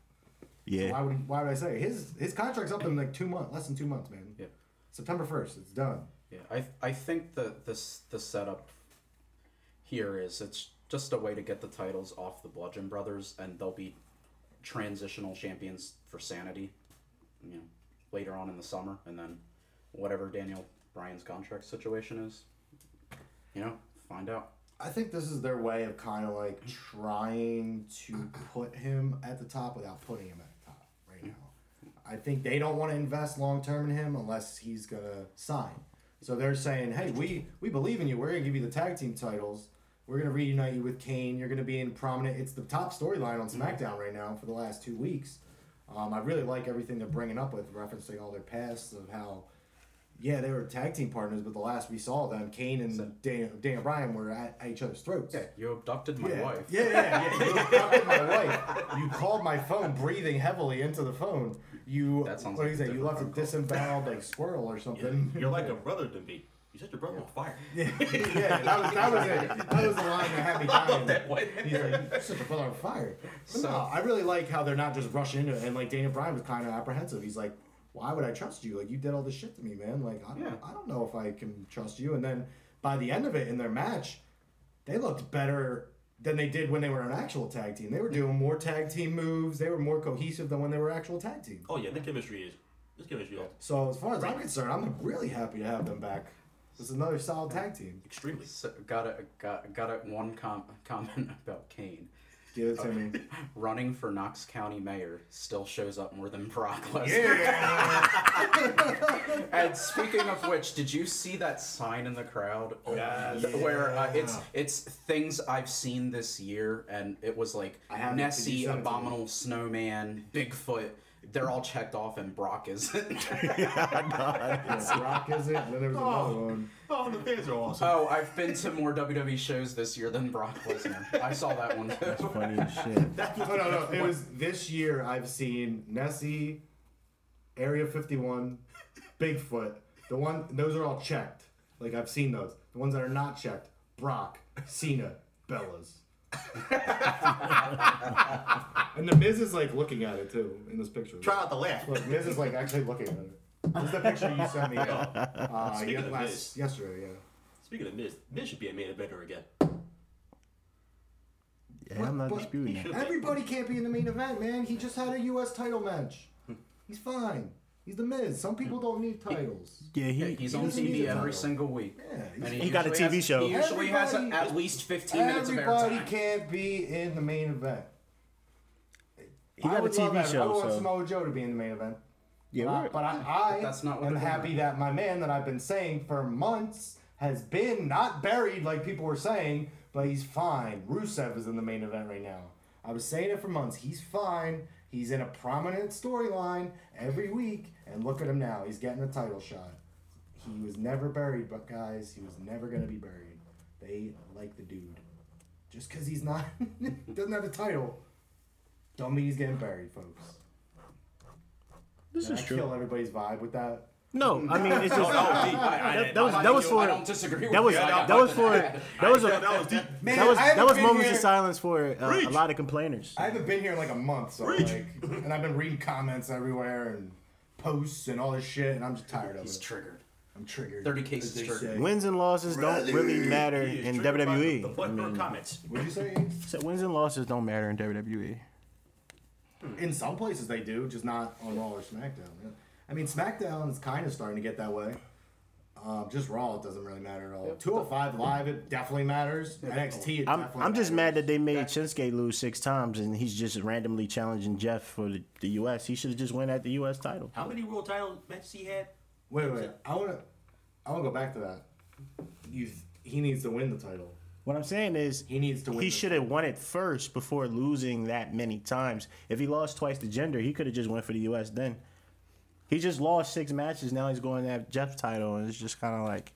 [SPEAKER 1] Yeah.
[SPEAKER 2] Why would why would I say his his contract's up in like two months, less than two months, man.
[SPEAKER 3] Yeah.
[SPEAKER 2] September first, it's done.
[SPEAKER 3] Yeah, I I think that this the setup here is it's just a way to get the titles off the Bludgeon Brothers, and they'll be transitional champions for Sanity, you know, later on in the summer, and then whatever Daniel Bryan's contract situation is. You know, find out.
[SPEAKER 2] I think this is their way of kind of like trying to put him at the top without putting him at the top right now. I think they don't want to invest long term in him unless he's gonna sign. So they're saying, "Hey, we we believe in you. We're gonna give you the tag team titles. We're gonna reunite you with Kane. You're gonna be in prominent. It's the top storyline on SmackDown right now for the last two weeks. Um, I really like everything they're bringing up with referencing all their pasts of how, yeah, they were tag team partners, but the last we saw them, Kane and Daniel, Daniel Bryan were at, at each other's throats.
[SPEAKER 3] Yeah, you abducted my
[SPEAKER 2] yeah.
[SPEAKER 3] wife.
[SPEAKER 2] Yeah, yeah, yeah. You abducted my wife. You called my phone, breathing heavily into the phone. You
[SPEAKER 3] That sounds
[SPEAKER 2] what do
[SPEAKER 3] like
[SPEAKER 2] you say? You left a disemboweled like squirrel or something.
[SPEAKER 4] You're like a brother to me. You set your brother on fire.
[SPEAKER 2] yeah, yeah, that was that was it. That was the line that had me
[SPEAKER 3] I love
[SPEAKER 2] dying.
[SPEAKER 3] that one.
[SPEAKER 2] He's like, you set your brother on fire.
[SPEAKER 3] So-
[SPEAKER 2] no, I really like how they're not just rushing into it. And like Daniel Bryan was kind of apprehensive. He's like, why would I trust you? Like you did all this shit to me, man. Like I don't,
[SPEAKER 3] Yeah.
[SPEAKER 2] I don't know if I can trust you. And then by the end of it in their match, they looked better than they did when they were an actual tag team. They were doing more tag team moves. They were more cohesive than when they were actual tag team.
[SPEAKER 4] Oh yeah, the chemistry is. This chemistry is
[SPEAKER 2] So as far as I'm concerned, I'm really happy to have them back. This is another solid tag team.
[SPEAKER 4] extremely.
[SPEAKER 3] So, got a got got a one com- comment about Kane.
[SPEAKER 2] Give it to me.
[SPEAKER 3] Running for Knox County mayor still shows up more than Brock Lesnar.
[SPEAKER 2] Yeah.
[SPEAKER 3] And speaking of which, did you see that sign in the crowd
[SPEAKER 4] Yes.
[SPEAKER 3] where uh, it's it's things I've seen this year, and it was like
[SPEAKER 2] I haven't, 'cause you
[SPEAKER 3] Nessie,
[SPEAKER 2] sent it to me.
[SPEAKER 3] Abominable Snowman, Bigfoot. They're all checked off, and Brock isn't.
[SPEAKER 2] Yeah, Rock isn't. And then there was another oh. one.
[SPEAKER 4] Oh, the fans are awesome.
[SPEAKER 3] oh, I've been to more WWE shows this year than Brock Lesnar. I saw that one too.
[SPEAKER 1] Funny as shit.
[SPEAKER 2] No, no, no. It was this year. I've seen Nessie, Area 51, Bigfoot. The one, those are all checked. Like I've seen those. The ones that are not checked: Brock, Cena, Bellas. and the Miz is like looking at it too in this picture.
[SPEAKER 4] Try not to laugh.
[SPEAKER 2] Look, Miz is like actually looking at it. This is the picture you sent me. Uh,
[SPEAKER 4] Speaking
[SPEAKER 2] yeah,
[SPEAKER 4] of
[SPEAKER 2] last,
[SPEAKER 4] Miz.
[SPEAKER 2] yesterday, yeah.
[SPEAKER 4] Speaking of Miz, Miz should be a main eventer again.
[SPEAKER 1] Yeah, I'm not
[SPEAKER 2] But-
[SPEAKER 1] disputing that.
[SPEAKER 2] Everybody can't be in the main event, man. He just had a U.S. title match. He's fine. He's the Miz. Some people don't need titles.
[SPEAKER 1] Yeah, he.
[SPEAKER 3] He's
[SPEAKER 2] he
[SPEAKER 3] on TV every single week.
[SPEAKER 2] Yeah, he's
[SPEAKER 3] And
[SPEAKER 1] He got a TV
[SPEAKER 3] has-
[SPEAKER 1] show.
[SPEAKER 3] He usually has
[SPEAKER 2] Everybody-
[SPEAKER 3] at least 15 minutes of
[SPEAKER 2] Everybody
[SPEAKER 3] airtime.
[SPEAKER 2] can't be in the main event.
[SPEAKER 1] He
[SPEAKER 2] I
[SPEAKER 1] got a
[SPEAKER 2] would love
[SPEAKER 1] TV
[SPEAKER 2] that. I
[SPEAKER 1] show,
[SPEAKER 2] would want
[SPEAKER 1] so
[SPEAKER 2] Samoa Joe to be in the main event.
[SPEAKER 1] yeah,
[SPEAKER 2] Uh, but I, I
[SPEAKER 3] that's not what
[SPEAKER 2] am
[SPEAKER 3] they're
[SPEAKER 2] happy that my man that I've been saying for months has been not buried like people were saying, but he's fine. Rusev is in the main event right now. I was saying it for months. He's fine. He's in a prominent storyline every week, and look at him now. He's getting a title shot. He was never buried, but guys, he was never gonna be buried. They like the dude. Just because he's not doesn't have a title, don't mean he's getting buried, folks.
[SPEAKER 1] this
[SPEAKER 2] Did
[SPEAKER 1] is
[SPEAKER 2] I
[SPEAKER 1] true.
[SPEAKER 2] kill everybody's vibe with that?
[SPEAKER 1] No, I mean it's just
[SPEAKER 4] No, that was deep.
[SPEAKER 1] that, that was that was for
[SPEAKER 3] I don't disagree with
[SPEAKER 1] that was that was for that was a
[SPEAKER 4] that was
[SPEAKER 1] that was that was moments
[SPEAKER 2] here-
[SPEAKER 1] of silence for uh, a lot of complainers.
[SPEAKER 2] I haven't been here in like a month, so
[SPEAKER 4] Reach.
[SPEAKER 2] like, and I've been reading comments everywhere and posts and all this shit, and I'm just tired of it.
[SPEAKER 3] He's triggered.
[SPEAKER 2] I'm triggered.
[SPEAKER 3] 30 cases
[SPEAKER 2] as
[SPEAKER 3] triggered.
[SPEAKER 2] say.
[SPEAKER 1] Wins and losses don't really matter in
[SPEAKER 4] triggered by The,
[SPEAKER 1] WWE.
[SPEAKER 4] the
[SPEAKER 1] I mean,
[SPEAKER 4] comments.
[SPEAKER 2] What'd you say?
[SPEAKER 1] so wins and losses don't matter in. WWE.
[SPEAKER 2] In some places they do, just not on Raw or SmackDown. Yeah. I mean, SmackDown is kind of starting to get that way. Um, just Raw, it doesn't really matter at all. 205 Live, it definitely matters. NXT, it
[SPEAKER 1] I'm
[SPEAKER 2] definitely
[SPEAKER 1] I'm just mad that they made Shinsuke lose six times and he's just randomly challenging Jeff for the, the U.S. He should have just went at the U.S. title.
[SPEAKER 4] How many world title matches he had?
[SPEAKER 2] Wait, wait. I want to. I want to go back to that. You, he needs to win the title.
[SPEAKER 1] What I'm saying is
[SPEAKER 2] He needs to win.
[SPEAKER 1] he should have won it first before losing that many times. If he lost twice to gender, he could have just went for the U.S. Then he just lost six matches. Now he's going to have Jeff's title, and it's just kind of like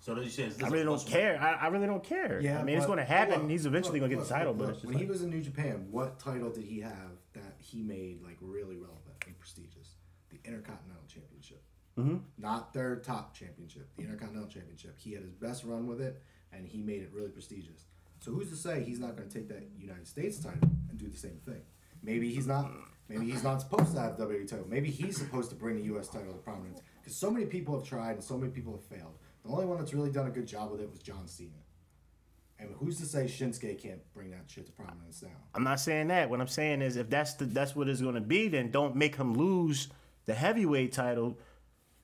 [SPEAKER 4] So those saying this
[SPEAKER 1] I really don't care. I, I really don't care. Yeah, I mean, it's going to happen.
[SPEAKER 2] look,
[SPEAKER 1] he's eventually going to get the title,
[SPEAKER 2] look,
[SPEAKER 1] but
[SPEAKER 2] look.
[SPEAKER 1] it's just
[SPEAKER 2] when
[SPEAKER 1] like,
[SPEAKER 2] he was in New Japan, what title did he have that he made like really relevant and prestigious? The Intercontinental Championship, mm-hmm. not their top championship. The Intercontinental Championship. He had his best run with it, and he made it really prestigious. So who's to say he's not going to take that United States title and do the same thing? Maybe he's not. Maybe he's not supposed to have WWE title. Maybe he's supposed to bring the U.S. title to prominence because so many people have tried and so many people have failed. The only one that's really done a good job with it was John Cena. And who's to say Shinsuke can't bring that shit to prominence now?
[SPEAKER 1] I'm not saying that. What I'm saying is, if that's the that's what it's going to be, then don't make him lose the heavyweight title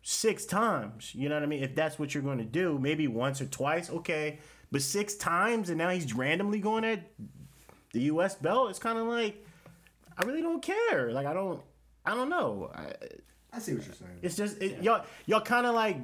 [SPEAKER 1] six times. You know what I mean? If that's what you're going to do, maybe once or twice, okay. But six times, and now he's randomly going at the U.S. belt. It's kind of like I really don't care. Like I don't, I don't know. I,
[SPEAKER 2] I see what you're saying.
[SPEAKER 1] it's just it, y'all, y'all kind of like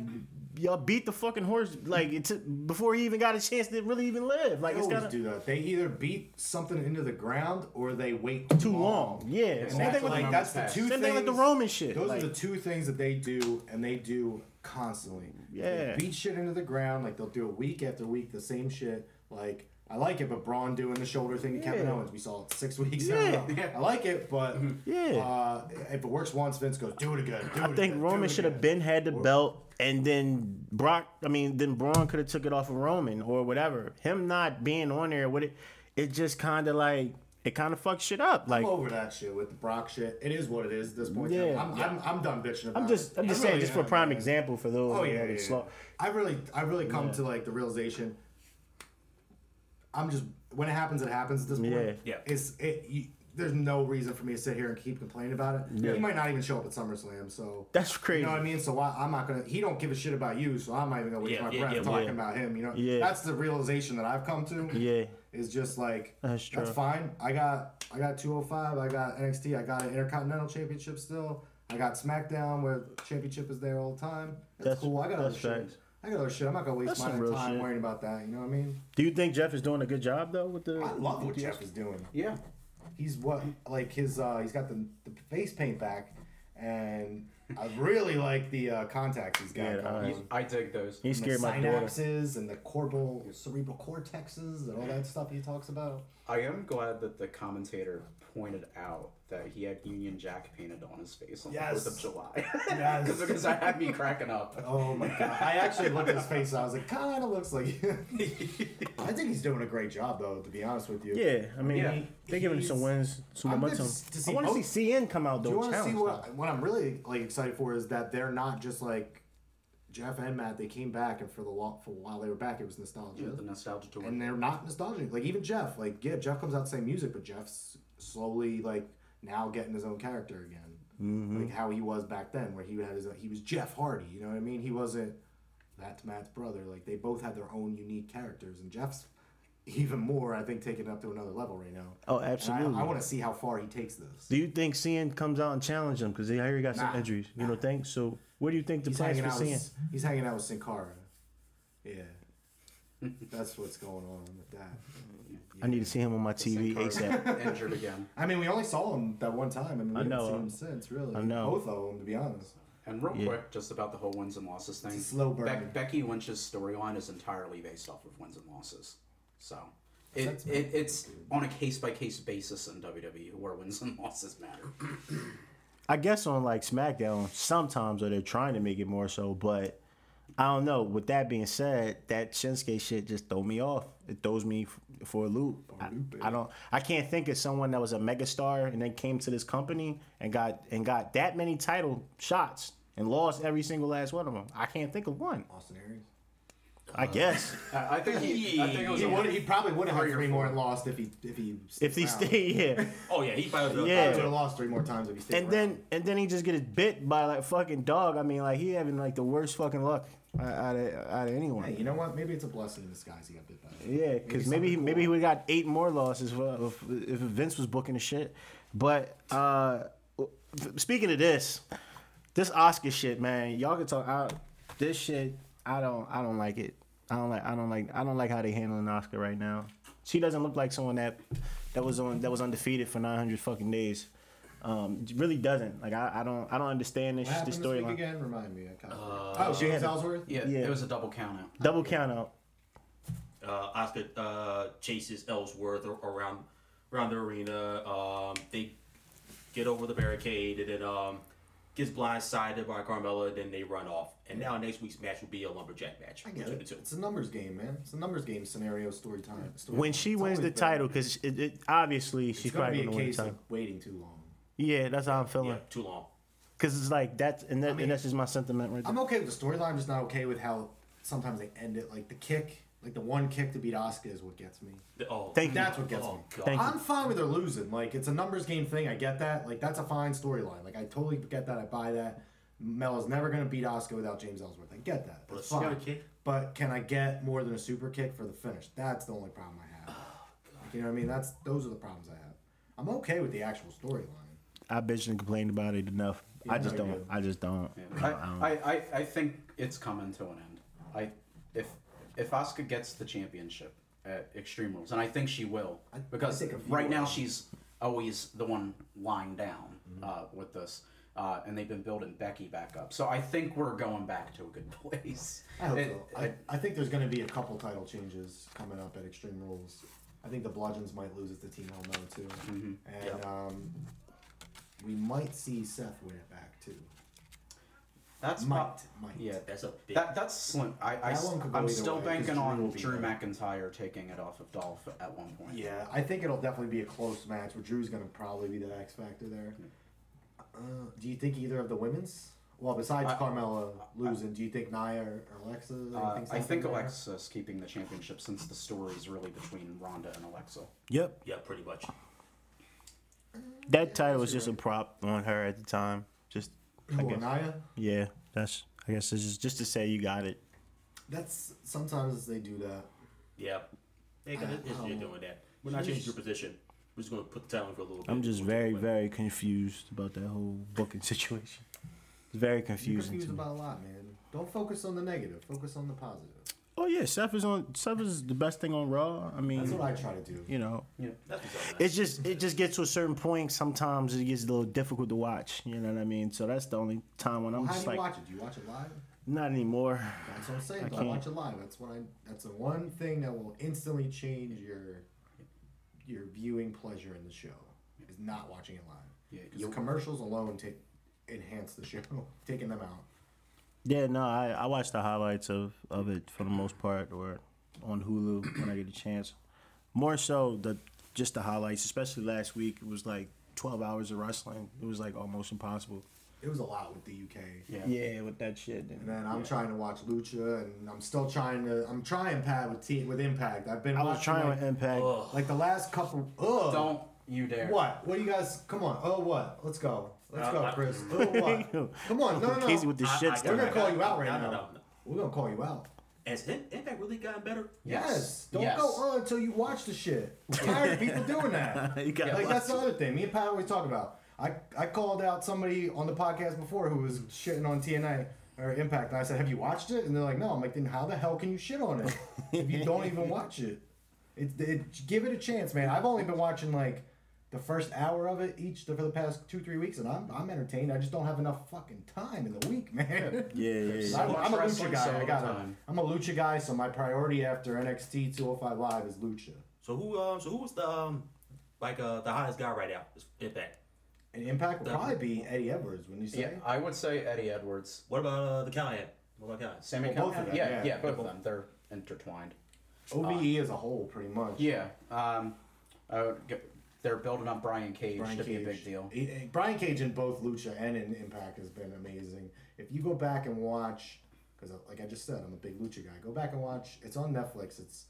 [SPEAKER 1] y'all beat the fucking horse like it's before he even got a chance to really even live. Like
[SPEAKER 2] They
[SPEAKER 1] it's
[SPEAKER 2] always
[SPEAKER 1] kind of
[SPEAKER 2] do that. They either beat something into the ground or they wait
[SPEAKER 1] too long. Yeah,
[SPEAKER 2] And
[SPEAKER 1] same
[SPEAKER 2] that's
[SPEAKER 1] thing with
[SPEAKER 2] like
[SPEAKER 1] the,
[SPEAKER 2] that's the two
[SPEAKER 1] same
[SPEAKER 2] things.
[SPEAKER 1] thing like the Roman shit.
[SPEAKER 2] Those
[SPEAKER 1] like,
[SPEAKER 2] are the two things that they do, and they do constantly.
[SPEAKER 1] Yeah.
[SPEAKER 2] They beat shit into the ground. Like they'll do it week after week, the same shit. Like I like it, but Braun doing the shoulder thing to Kevin Owens, we saw it six weeks
[SPEAKER 1] Yeah.
[SPEAKER 2] in a. I like it, but
[SPEAKER 1] Yeah.
[SPEAKER 2] uh, if it works once, Vince goes, do it again. Do
[SPEAKER 1] I
[SPEAKER 2] it
[SPEAKER 1] think
[SPEAKER 2] again,
[SPEAKER 1] Roman should have been had the belt, and then Brock. I mean, then Braun could have took it off of Roman or whatever. Him not being on there with it, it just kind of like it kind of fucks shit up. Like
[SPEAKER 2] I'm over that shit with the Brock shit. It is what it is at this point.
[SPEAKER 1] Yeah.
[SPEAKER 2] I'm, I'm, I'm done bitching about
[SPEAKER 1] I'm just. I'm just saying
[SPEAKER 2] really
[SPEAKER 1] just for a prime
[SPEAKER 2] man.
[SPEAKER 1] example for those
[SPEAKER 2] Oh yeah, yeah, yeah.
[SPEAKER 1] slow.
[SPEAKER 2] I really, I really come to like the realization. I'm just when it happens, it happens. At this point,
[SPEAKER 1] Yeah.
[SPEAKER 4] Yeah.
[SPEAKER 2] It's it. You, there's no reason for me to sit here and keep complaining about it.
[SPEAKER 1] Yeah.
[SPEAKER 2] He might not even show up at SummerSlam, so
[SPEAKER 1] That's crazy.
[SPEAKER 2] you know what I mean. So I, I'm not gonna. He don't give a shit about you, so I'm not even gonna waste
[SPEAKER 4] Yeah,
[SPEAKER 2] my
[SPEAKER 4] yeah,
[SPEAKER 2] breath
[SPEAKER 4] yeah,
[SPEAKER 2] talking
[SPEAKER 1] yeah.
[SPEAKER 2] about him. You know,
[SPEAKER 1] Yeah.
[SPEAKER 2] that's the realization that I've come to.
[SPEAKER 1] Yeah,
[SPEAKER 2] Is just like
[SPEAKER 1] That's true.
[SPEAKER 2] That's fine. I got I got 205. I got NXT. I got an Intercontinental Championship still. I got SmackDown where championship is there all the time. That's,
[SPEAKER 1] That's-
[SPEAKER 2] cool. I got other
[SPEAKER 1] that's
[SPEAKER 2] shit.
[SPEAKER 1] Facts.
[SPEAKER 2] I got other shit. I'm not gonna waste
[SPEAKER 1] That's some
[SPEAKER 2] my
[SPEAKER 1] real
[SPEAKER 2] time
[SPEAKER 1] shit.
[SPEAKER 2] worrying about that. You know what I mean?
[SPEAKER 1] Do you think Jeff is doing a good job though with the?
[SPEAKER 2] I love what Jeff is doing.
[SPEAKER 3] Yeah.
[SPEAKER 2] He's what like his uh he's got the, the face paint back, and I really like the uh, contacts he's got.
[SPEAKER 1] Yeah,
[SPEAKER 2] going
[SPEAKER 1] eyes.
[SPEAKER 2] on.
[SPEAKER 3] I dig those.
[SPEAKER 1] He
[SPEAKER 2] And the
[SPEAKER 1] scared my daughter.
[SPEAKER 2] synapses and the corporal cerebral cortexes and all that stuff he talks about.
[SPEAKER 3] I am glad that the commentator pointed out that he had Union Jack painted on his face on
[SPEAKER 2] Yes.
[SPEAKER 3] the 4th of July.
[SPEAKER 2] Yes.
[SPEAKER 3] Because because that had me cracking up.
[SPEAKER 2] Oh my god! I actually looked at his face. and I was like, kind of looks like. I think he's doing a great job, though. To be honest with you.
[SPEAKER 1] Yeah, I mean,
[SPEAKER 3] Yeah.
[SPEAKER 1] they're giving him some wins, some
[SPEAKER 2] I'm
[SPEAKER 1] momentum.
[SPEAKER 2] to- to see
[SPEAKER 1] I want to
[SPEAKER 2] both-
[SPEAKER 1] see Cien come out though.
[SPEAKER 2] Do you want to see what what I'm really like excited for is that they're not just like Jeff and Matt. They came back, and for the long, for a while they were back, it was nostalgia.
[SPEAKER 3] Yeah, the nostalgia tour.
[SPEAKER 2] and they're not nostalgic. Like even Jeff, like yeah, Jeff comes out the same music, but Jeff's slowly like now getting his own character again,
[SPEAKER 1] Mm-hmm.
[SPEAKER 2] like how he was back then, where he had his he was Jeff Hardy. You know what I mean? He wasn't that's Matt's brother. Like they both had their own unique characters, and Jeff's even more, I think, taking it up to another level right now.
[SPEAKER 1] Oh,
[SPEAKER 2] And
[SPEAKER 1] absolutely.
[SPEAKER 2] I, I want to see how far he takes this.
[SPEAKER 1] Do you think Cien comes out and challenges him? Because I hear he got some injuries. You
[SPEAKER 2] nah.
[SPEAKER 1] don't think? So, what do you think the
[SPEAKER 2] He's
[SPEAKER 1] plans for?
[SPEAKER 2] With, he's hanging out with Sin Cara. Yeah, that's what's going on with that.
[SPEAKER 1] I need to see him on my TV
[SPEAKER 3] Sin Cara
[SPEAKER 1] ASAP.
[SPEAKER 3] Injured again.
[SPEAKER 2] I mean, we only saw him that one time. I mean, we
[SPEAKER 1] I
[SPEAKER 2] haven't
[SPEAKER 1] know.
[SPEAKER 2] seen him since, really.
[SPEAKER 1] I know.
[SPEAKER 2] Both of them, to be honest.
[SPEAKER 3] And real
[SPEAKER 1] Yeah.
[SPEAKER 3] quick, just about the whole wins and losses thing.
[SPEAKER 2] It's a slow burn.
[SPEAKER 3] Bec- Becky Lynch's storyline is entirely based off of wins and losses. So it,
[SPEAKER 2] That's
[SPEAKER 3] it it's on a case by case basis in WWE where wins and losses matter.
[SPEAKER 1] I guess on like SmackDown, sometimes or they're trying to make it more so, but I don't know. With that being said, that Shinsuke shit just throw me off. It throws me f- for a loop. I, I don't. I can't think of someone that was a megastar and then came to this company and got and got that many title shots and lost every single last one of them. I can't think of one.
[SPEAKER 2] Austin Aries.
[SPEAKER 1] I uh, guess
[SPEAKER 3] I, I think he, I think it was
[SPEAKER 2] He, would, he probably would have had
[SPEAKER 3] Three
[SPEAKER 2] more and lost if he if he
[SPEAKER 1] if he
[SPEAKER 2] stayed.
[SPEAKER 1] stay here.
[SPEAKER 4] Oh yeah, he probably
[SPEAKER 1] Yeah.
[SPEAKER 2] Would have lost three more times if he stayed.
[SPEAKER 1] And then and then he just gets bit by like fucking dog. I mean, like he having like the worst fucking luck out of out of anyone.
[SPEAKER 2] Hey, you know what? Maybe it's a blessing in disguise. He got bit by. it.
[SPEAKER 1] Yeah, because maybe he,
[SPEAKER 2] something
[SPEAKER 1] maybe he would have got eight more losses if, if Vince was booking the shit. But uh, speaking of this, this Asuka shit, man, y'all can talk. I, this shit, I don't, I don't like it. I don't like, I don't like, I don't like how they handling Asuka right now. She doesn't look like someone that that was on that was undefeated for 900 fucking days. Um, really doesn't. Like I, I don't, I don't understand this
[SPEAKER 2] What happened
[SPEAKER 1] this
[SPEAKER 2] this week
[SPEAKER 1] storyline.
[SPEAKER 2] again? Remind me. I kind of.
[SPEAKER 4] Uh,
[SPEAKER 2] oh, James
[SPEAKER 1] had a-
[SPEAKER 2] Ellsworth.
[SPEAKER 3] yeah,
[SPEAKER 1] Yeah.
[SPEAKER 3] it was a double count out.
[SPEAKER 1] Double count out.
[SPEAKER 4] uh, Asuka uh, chases Ellsworth around around the arena. Um, they get over the barricade and then um, gets blindsided by Carmella. Then they run off. And now next week's match will be a lumberjack match
[SPEAKER 2] I get it.
[SPEAKER 4] the.
[SPEAKER 2] It's a numbers game, man. It's a numbers game scenario story time. Story
[SPEAKER 1] When
[SPEAKER 2] time.
[SPEAKER 1] she
[SPEAKER 2] It's
[SPEAKER 1] wins the
[SPEAKER 2] always
[SPEAKER 1] title, because it, it obviously she's
[SPEAKER 2] it's gonna
[SPEAKER 1] probably
[SPEAKER 2] be
[SPEAKER 1] gonna win the title.
[SPEAKER 2] waiting too long.
[SPEAKER 1] Yeah, that's how I'm feeling.
[SPEAKER 4] Yeah, too long.
[SPEAKER 1] Cause it's like that's and, that,
[SPEAKER 2] I mean,
[SPEAKER 1] and that's just my sentiment right there.
[SPEAKER 2] I'm okay with the storyline. I'm just not okay with how sometimes they end it. Like the kick, like the one kick to beat Asuka is what gets me.
[SPEAKER 4] The- Oh,
[SPEAKER 1] Thank you.
[SPEAKER 2] That's what gets
[SPEAKER 4] oh,
[SPEAKER 2] me.
[SPEAKER 4] God.
[SPEAKER 1] Thank you.
[SPEAKER 2] I'm fine with her losing. Like it's a numbers game thing. I get that. Like that's a fine storyline. Like I totally get that. I buy that. Mel is never gonna beat Asuka without James Ellsworth. I get that.
[SPEAKER 4] But
[SPEAKER 2] That's
[SPEAKER 4] super
[SPEAKER 2] fine.
[SPEAKER 4] kick.
[SPEAKER 2] But can I get more than a super kick for the finish? That's the only problem I have. Oh, like, you know what I mean? That's those are the problems I have. I'm okay with the actual storyline.
[SPEAKER 1] I bitched and complained about it enough. I just
[SPEAKER 2] no,
[SPEAKER 1] don't.
[SPEAKER 2] you-
[SPEAKER 1] I just don't.
[SPEAKER 3] Yeah.
[SPEAKER 1] I don't.
[SPEAKER 3] I, I, I, I think it's coming to an end. I if if Asuka gets the championship at Extreme Rules, and I think she will,
[SPEAKER 2] I- I
[SPEAKER 3] because
[SPEAKER 2] think
[SPEAKER 3] right now she's always the one lying down
[SPEAKER 2] Mm-hmm.
[SPEAKER 3] uh, with this. Uh, and they've been building Becky back up, so I think we're going back to a good place.
[SPEAKER 2] I hope
[SPEAKER 3] It-
[SPEAKER 2] so. I, I think there's going to be a couple title changes coming up at Extreme Rules. I think the Bludgeons might lose it to Team Hell No too,
[SPEAKER 3] Mhm.
[SPEAKER 2] and um, we might see Seth win it back too.
[SPEAKER 3] That's
[SPEAKER 2] Might,
[SPEAKER 3] pop-
[SPEAKER 2] might.
[SPEAKER 3] Yeah,
[SPEAKER 4] That's a big.
[SPEAKER 3] That that's slim. I, I
[SPEAKER 2] That one could go
[SPEAKER 3] am
[SPEAKER 2] either
[SPEAKER 3] still
[SPEAKER 2] way, 'cause
[SPEAKER 3] banking
[SPEAKER 2] Drew
[SPEAKER 3] on
[SPEAKER 2] will be
[SPEAKER 3] Drew
[SPEAKER 2] there.
[SPEAKER 3] McIntyre taking it off of Dolph at one point.
[SPEAKER 2] Yeah, I think it'll definitely be a close match. Where Drew's going to probably be the X factor there. Uh, do you think either of the women's? Well, besides
[SPEAKER 3] I-
[SPEAKER 2] Carmella losing, do you think Nia or Alexa?
[SPEAKER 3] Uh, I think
[SPEAKER 2] happening there?
[SPEAKER 3] Alexa's keeping the championship since the story's really between Ronda and Alexa.
[SPEAKER 1] Yep.
[SPEAKER 4] yeah, pretty much.
[SPEAKER 1] That title was just a prop on her at the time. Just I
[SPEAKER 2] Who,
[SPEAKER 1] guess.
[SPEAKER 2] Nia?
[SPEAKER 1] Yeah. That's. I guess it's just just to say you got it.
[SPEAKER 2] That's sometimes they do that.
[SPEAKER 4] Yeah. They got it. You're doing that. We're not changing your position. We're just gonna put the talent for a little bit.
[SPEAKER 1] I'm just
[SPEAKER 4] We'll
[SPEAKER 1] very
[SPEAKER 4] do it.
[SPEAKER 1] very confused about that whole booking situation. It's very
[SPEAKER 2] You're
[SPEAKER 1] confusing.
[SPEAKER 2] confused
[SPEAKER 1] to me.
[SPEAKER 2] about a lot, man. Don't focus on the negative. Focus on the positive.
[SPEAKER 1] Oh yeah, Seth is on. Seth is the best thing on Raw. I mean,
[SPEAKER 2] That's what I try to do.
[SPEAKER 1] you know,
[SPEAKER 3] Yeah.
[SPEAKER 4] That's what's up, man.
[SPEAKER 1] it's just it just gets to a certain point. Sometimes it gets a little difficult to watch. You know what I mean? So that's the only time when I'm
[SPEAKER 2] How do
[SPEAKER 1] just
[SPEAKER 2] you
[SPEAKER 1] like,
[SPEAKER 2] watch it? Do you watch it live?
[SPEAKER 1] not anymore.
[SPEAKER 2] That's what I'm saying.
[SPEAKER 1] I
[SPEAKER 2] I,
[SPEAKER 1] can't.
[SPEAKER 2] watch it live. That's what I. That's the one thing that will instantly change your your viewing pleasure in the show. Is not watching it live.
[SPEAKER 3] Yeah,
[SPEAKER 2] Because commercials alone take enhance the show, taking them out.
[SPEAKER 1] Yeah, no, I, I watch the highlights of, of it for the most part, or on Hulu when I get a chance. More so the just the highlights, especially last week. It was like twelve hours of wrestling. It was like almost impossible.
[SPEAKER 2] It was a lot with the UK.
[SPEAKER 3] Yeah.
[SPEAKER 1] Yeah, with that shit.
[SPEAKER 2] And then I'm trying to watch Lucha, and I'm still trying to. I'm trying Pat with T, with Impact. I've been.
[SPEAKER 1] I was trying
[SPEAKER 2] like,
[SPEAKER 1] with Impact.
[SPEAKER 4] Ugh.
[SPEAKER 2] like the last couple. Ugh.
[SPEAKER 3] Don't you dare.
[SPEAKER 2] What? What do you guys? Come on. Oh, what? Let's go. Let's
[SPEAKER 4] Uh,
[SPEAKER 2] go, Chris. What? Come on. No, no,
[SPEAKER 1] Casey with the
[SPEAKER 4] I-
[SPEAKER 1] shit
[SPEAKER 4] I-
[SPEAKER 1] stuff.
[SPEAKER 2] We're gonna call you out right
[SPEAKER 4] No, no,
[SPEAKER 2] now.
[SPEAKER 4] no, no.
[SPEAKER 2] We're gonna call you out.
[SPEAKER 4] Has Im- Impact really gotten better?
[SPEAKER 2] Yes. Don't
[SPEAKER 3] Yes.
[SPEAKER 2] go on until you watch the shit. I'm tired of people doing that.
[SPEAKER 1] You gotta
[SPEAKER 2] like
[SPEAKER 1] watch
[SPEAKER 2] that's the other thing. Me and Pat always talk about. I, I called out somebody on the podcast before who was shitting on TNA or Impact, and I said, "Have you watched it?" And they're like, "No." I'm like, "Then how the hell can you shit on it if you don't even watch it?" It, it give it a chance, man. I've only been watching like the first hour of it each for the past two three weeks, and I'm I'm entertained. I just don't have enough fucking time in the week, man.
[SPEAKER 1] Yeah, yeah, yeah.
[SPEAKER 2] I'm, I'm a lucha guy.
[SPEAKER 3] so
[SPEAKER 2] I got
[SPEAKER 3] time.
[SPEAKER 2] I'm a lucha guy, so my priority after NXT 205 Live is lucha.
[SPEAKER 4] So who? Um. So who's the um, like uh, the hottest guy right now? Is Impact.
[SPEAKER 2] And Impact will probably be Eddie Edwards, wouldn't you say?
[SPEAKER 3] Yeah, I would say Eddie Edwards,
[SPEAKER 4] What about uh, the Callihan? What about Callihan?
[SPEAKER 3] Sami
[SPEAKER 2] Well, both
[SPEAKER 3] Callihan.
[SPEAKER 2] of them,
[SPEAKER 3] Yeah,
[SPEAKER 2] yeah.
[SPEAKER 3] yeah, both of them. They're intertwined.
[SPEAKER 2] OVE as a whole, pretty much.
[SPEAKER 3] Yeah. Um, I would get, they're building up Brian Cage
[SPEAKER 2] Brian
[SPEAKER 3] to
[SPEAKER 2] Cage.
[SPEAKER 3] be a big deal.
[SPEAKER 2] He- he- Brian Cage in both Lucha and in Impact has been amazing. If you go back and watch, because like I just said, I'm a big Lucha guy. Go back and watch. It's on Netflix. It's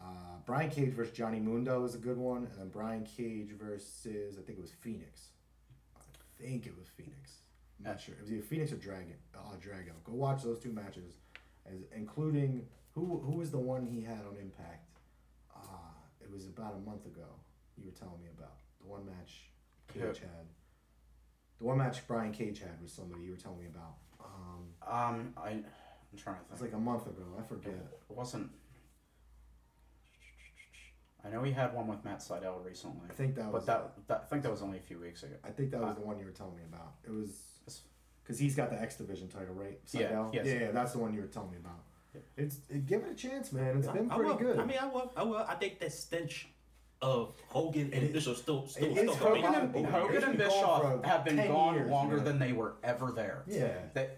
[SPEAKER 2] uh, Brian Cage versus Johnny Mundo is a good one, and then Brian Cage versus I think it was Fenix. I think it was Fenix. I'm not sure. It was either Fenix or Dragon. Uh, Drago. Go watch those two matches, as including who who was the one he had on Impact. Ah, it was about a month ago. You were telling me about the one match Cage
[SPEAKER 3] Who?
[SPEAKER 2] had. The one match Brian Cage had with somebody you were telling me about. Um,
[SPEAKER 3] Um, I, I'm trying to
[SPEAKER 2] it was like a month ago. I forget.
[SPEAKER 3] It wasn't. I know he had one with Matt Sydal recently,
[SPEAKER 2] I think that was.
[SPEAKER 3] but that, that I think that was only a few weeks ago.
[SPEAKER 2] I think that was
[SPEAKER 3] uh,
[SPEAKER 2] the one you were telling me about. It was because he's got the X Division title, right?
[SPEAKER 3] Yeah, yes.
[SPEAKER 2] yeah, yeah, that's the one you were telling me about.
[SPEAKER 3] Yeah.
[SPEAKER 2] It's it, give it a chance, man. It's been
[SPEAKER 4] I
[SPEAKER 2] pretty
[SPEAKER 4] will.
[SPEAKER 2] good.
[SPEAKER 4] I mean, I will. I will. I think that stench of Hogan and
[SPEAKER 2] It-
[SPEAKER 4] Bischoff still still
[SPEAKER 2] it is
[SPEAKER 4] still
[SPEAKER 2] Hogan
[SPEAKER 3] Hogan
[SPEAKER 2] Hogan
[SPEAKER 3] and,
[SPEAKER 2] and-
[SPEAKER 3] Hogan
[SPEAKER 2] they've
[SPEAKER 3] and
[SPEAKER 2] been gone
[SPEAKER 3] Bischoff have been gone
[SPEAKER 2] years,
[SPEAKER 3] longer
[SPEAKER 2] man.
[SPEAKER 3] than they were ever there.
[SPEAKER 2] yeah.
[SPEAKER 3] They,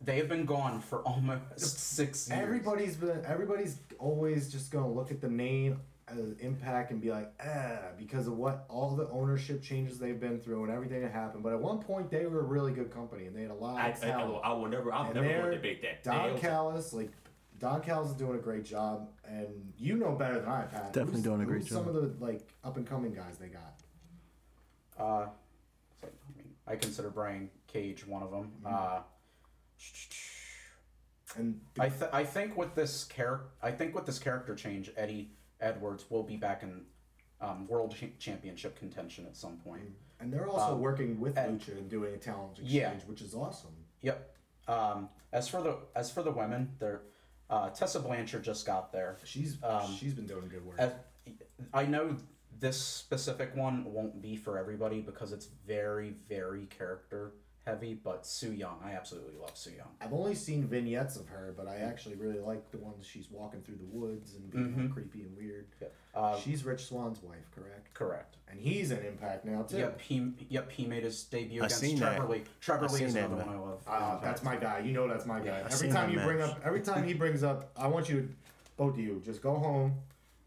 [SPEAKER 3] they have been gone for almost six years.
[SPEAKER 2] Everybody's been everybody's always just gonna look at the name as impact and be like, ah, because of what all the ownership changes they've been through and everything that happened. But at one point they were a really good company and they had a lot
[SPEAKER 4] I,
[SPEAKER 2] of
[SPEAKER 4] I, I,
[SPEAKER 2] talent.
[SPEAKER 4] will, I will never. I'm
[SPEAKER 2] And
[SPEAKER 4] never going debate that.
[SPEAKER 2] Don
[SPEAKER 4] They-
[SPEAKER 2] Callis, like Don Callis is doing a great job, and you know better than I, Pat.
[SPEAKER 1] Definitely
[SPEAKER 2] Who's-
[SPEAKER 1] doing a great
[SPEAKER 2] who's Some of the like up and coming guys they got.
[SPEAKER 3] Uh, it's I mean, I consider Brian Cage one of them. Uh,
[SPEAKER 2] And
[SPEAKER 3] I th- I think with this character, I think with this character change, Eddie Edwards will be back in um, world Ch- championship contention at some point.
[SPEAKER 2] and they're also
[SPEAKER 3] Um,
[SPEAKER 2] working with
[SPEAKER 3] and-
[SPEAKER 2] Lucha and doing a talent exchange,
[SPEAKER 3] Yeah.
[SPEAKER 2] which is awesome.
[SPEAKER 3] Yep. Um, as for the as for the women, they're uh, Tessa Blanchard just got there.
[SPEAKER 2] She's
[SPEAKER 3] Um,
[SPEAKER 2] she's been doing good work.
[SPEAKER 3] As, I know this specific one won't be for everybody because it's very very character heavy. But Su Yung, I absolutely love Su Yung.
[SPEAKER 2] I've only seen vignettes of her, but I actually really like the ones she's walking through the woods and being all creepy and weird.
[SPEAKER 3] Uh,
[SPEAKER 2] she's Rich Swann's wife, correct?
[SPEAKER 3] correct.
[SPEAKER 2] And he's in Impact now too.
[SPEAKER 3] Yep, he yep he made his debut
[SPEAKER 1] I
[SPEAKER 3] against
[SPEAKER 1] seen
[SPEAKER 3] Trevor
[SPEAKER 1] that.
[SPEAKER 3] Lee. Trevor
[SPEAKER 1] I
[SPEAKER 3] Lee is
[SPEAKER 1] that,
[SPEAKER 3] another
[SPEAKER 1] man.
[SPEAKER 3] one I love.
[SPEAKER 2] Uh, that's my guy. You know that's my guy. every time
[SPEAKER 1] that
[SPEAKER 2] you bring up, every time he brings up, I want you, to, both of you, just go home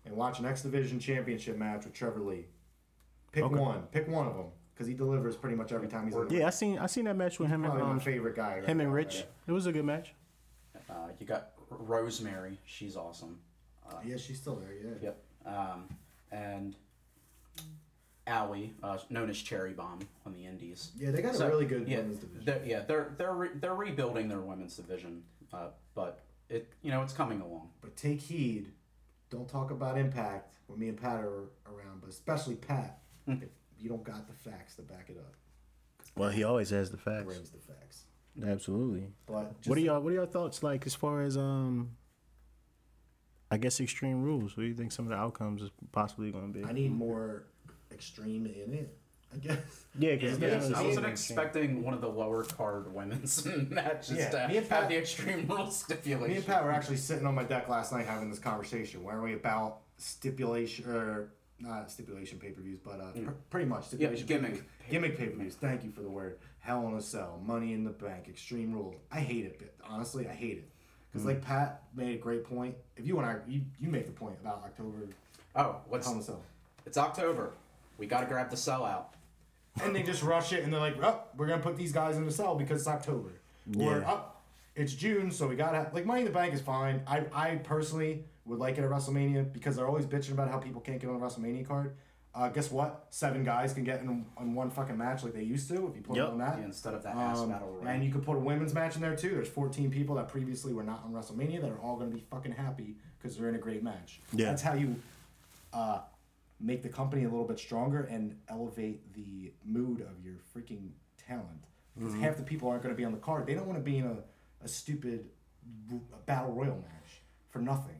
[SPEAKER 2] and watch an X Division Championship match with Trevor Lee. Pick
[SPEAKER 1] Okay.
[SPEAKER 2] one. Pick one of them because he delivers pretty much every time he's in. the
[SPEAKER 1] Yeah, I seen I seen that match with him and
[SPEAKER 2] Probably
[SPEAKER 1] um,
[SPEAKER 2] my favorite guy. right
[SPEAKER 1] him and
[SPEAKER 2] now,
[SPEAKER 1] Rich.
[SPEAKER 2] right?
[SPEAKER 1] It was a good match.
[SPEAKER 3] Uh, you got Rosemary. She's awesome.
[SPEAKER 2] Yeah, she's still there. Yeah.
[SPEAKER 3] Yep. Um, and Allie, uh, known as Cherry Bomb on the Indies.
[SPEAKER 2] Yeah, they got a really good
[SPEAKER 3] yeah,
[SPEAKER 2] women's division.
[SPEAKER 3] They're, yeah, they're they're re- they're rebuilding their women's division, uh, but it you know it's coming along.
[SPEAKER 2] But take heed. Don't talk about Impact when me and Pat are around, but especially Pat. If you don't got the facts to back it up.
[SPEAKER 1] Well, he always has the facts.
[SPEAKER 2] Brings the facts.
[SPEAKER 1] Absolutely.
[SPEAKER 2] But just,
[SPEAKER 1] What are y'all What are y'all thoughts like as far as um? I guess extreme rules. What do you think some of the outcomes is possibly going to be?
[SPEAKER 2] I need more extreme in it. I guess.
[SPEAKER 1] yeah, because
[SPEAKER 3] Yeah, I wasn't expecting one of the lower card women's matches
[SPEAKER 2] Yeah,
[SPEAKER 3] to
[SPEAKER 2] me and Pat-
[SPEAKER 3] have the extreme rules stipulation.
[SPEAKER 2] Me and Pat were actually sitting on my deck last night having this conversation. Where are we about stipulation or not stipulation pay per views, but uh, pr- pretty much stipulation
[SPEAKER 3] gimmick.
[SPEAKER 2] pay-per-views. gimmick pay per views. Thank you for the word. Hell in a Cell, Money in the Bank, Extreme Rules. I hate it. Honestly, I hate it because like Pat made a great point. If you and I, you, you make the point about October
[SPEAKER 3] Oh, what's
[SPEAKER 2] Hell in a Cell.
[SPEAKER 3] it's October. We got to grab the cell out.
[SPEAKER 2] and they just rush it and they're like, oh, we're gonna put these guys in the cell because it's October. Or
[SPEAKER 1] Yeah.
[SPEAKER 2] oh, it's June, so we gotta like Money in the Bank is fine. I I personally would like it at WrestleMania because they're always bitching about how people can't get on a WrestleMania card. Uh, guess what? Seven guys can get in, in one fucking match like they used to if you put
[SPEAKER 1] Yep.
[SPEAKER 2] it on that.
[SPEAKER 3] Yeah, instead of that ass
[SPEAKER 2] Um,
[SPEAKER 3] battle royal.
[SPEAKER 2] and you could put a women's match in there too. There's 14 people that previously were not on WrestleMania that are all going to be fucking happy because they're in a great match.
[SPEAKER 1] Yeah.
[SPEAKER 2] That's how you uh, make the company a little bit stronger and elevate the mood of your freaking talent. Because
[SPEAKER 1] Mm-hmm.
[SPEAKER 2] half the people aren't going to be on the card. They don't want to be in a, a stupid r- battle royal match for nothing.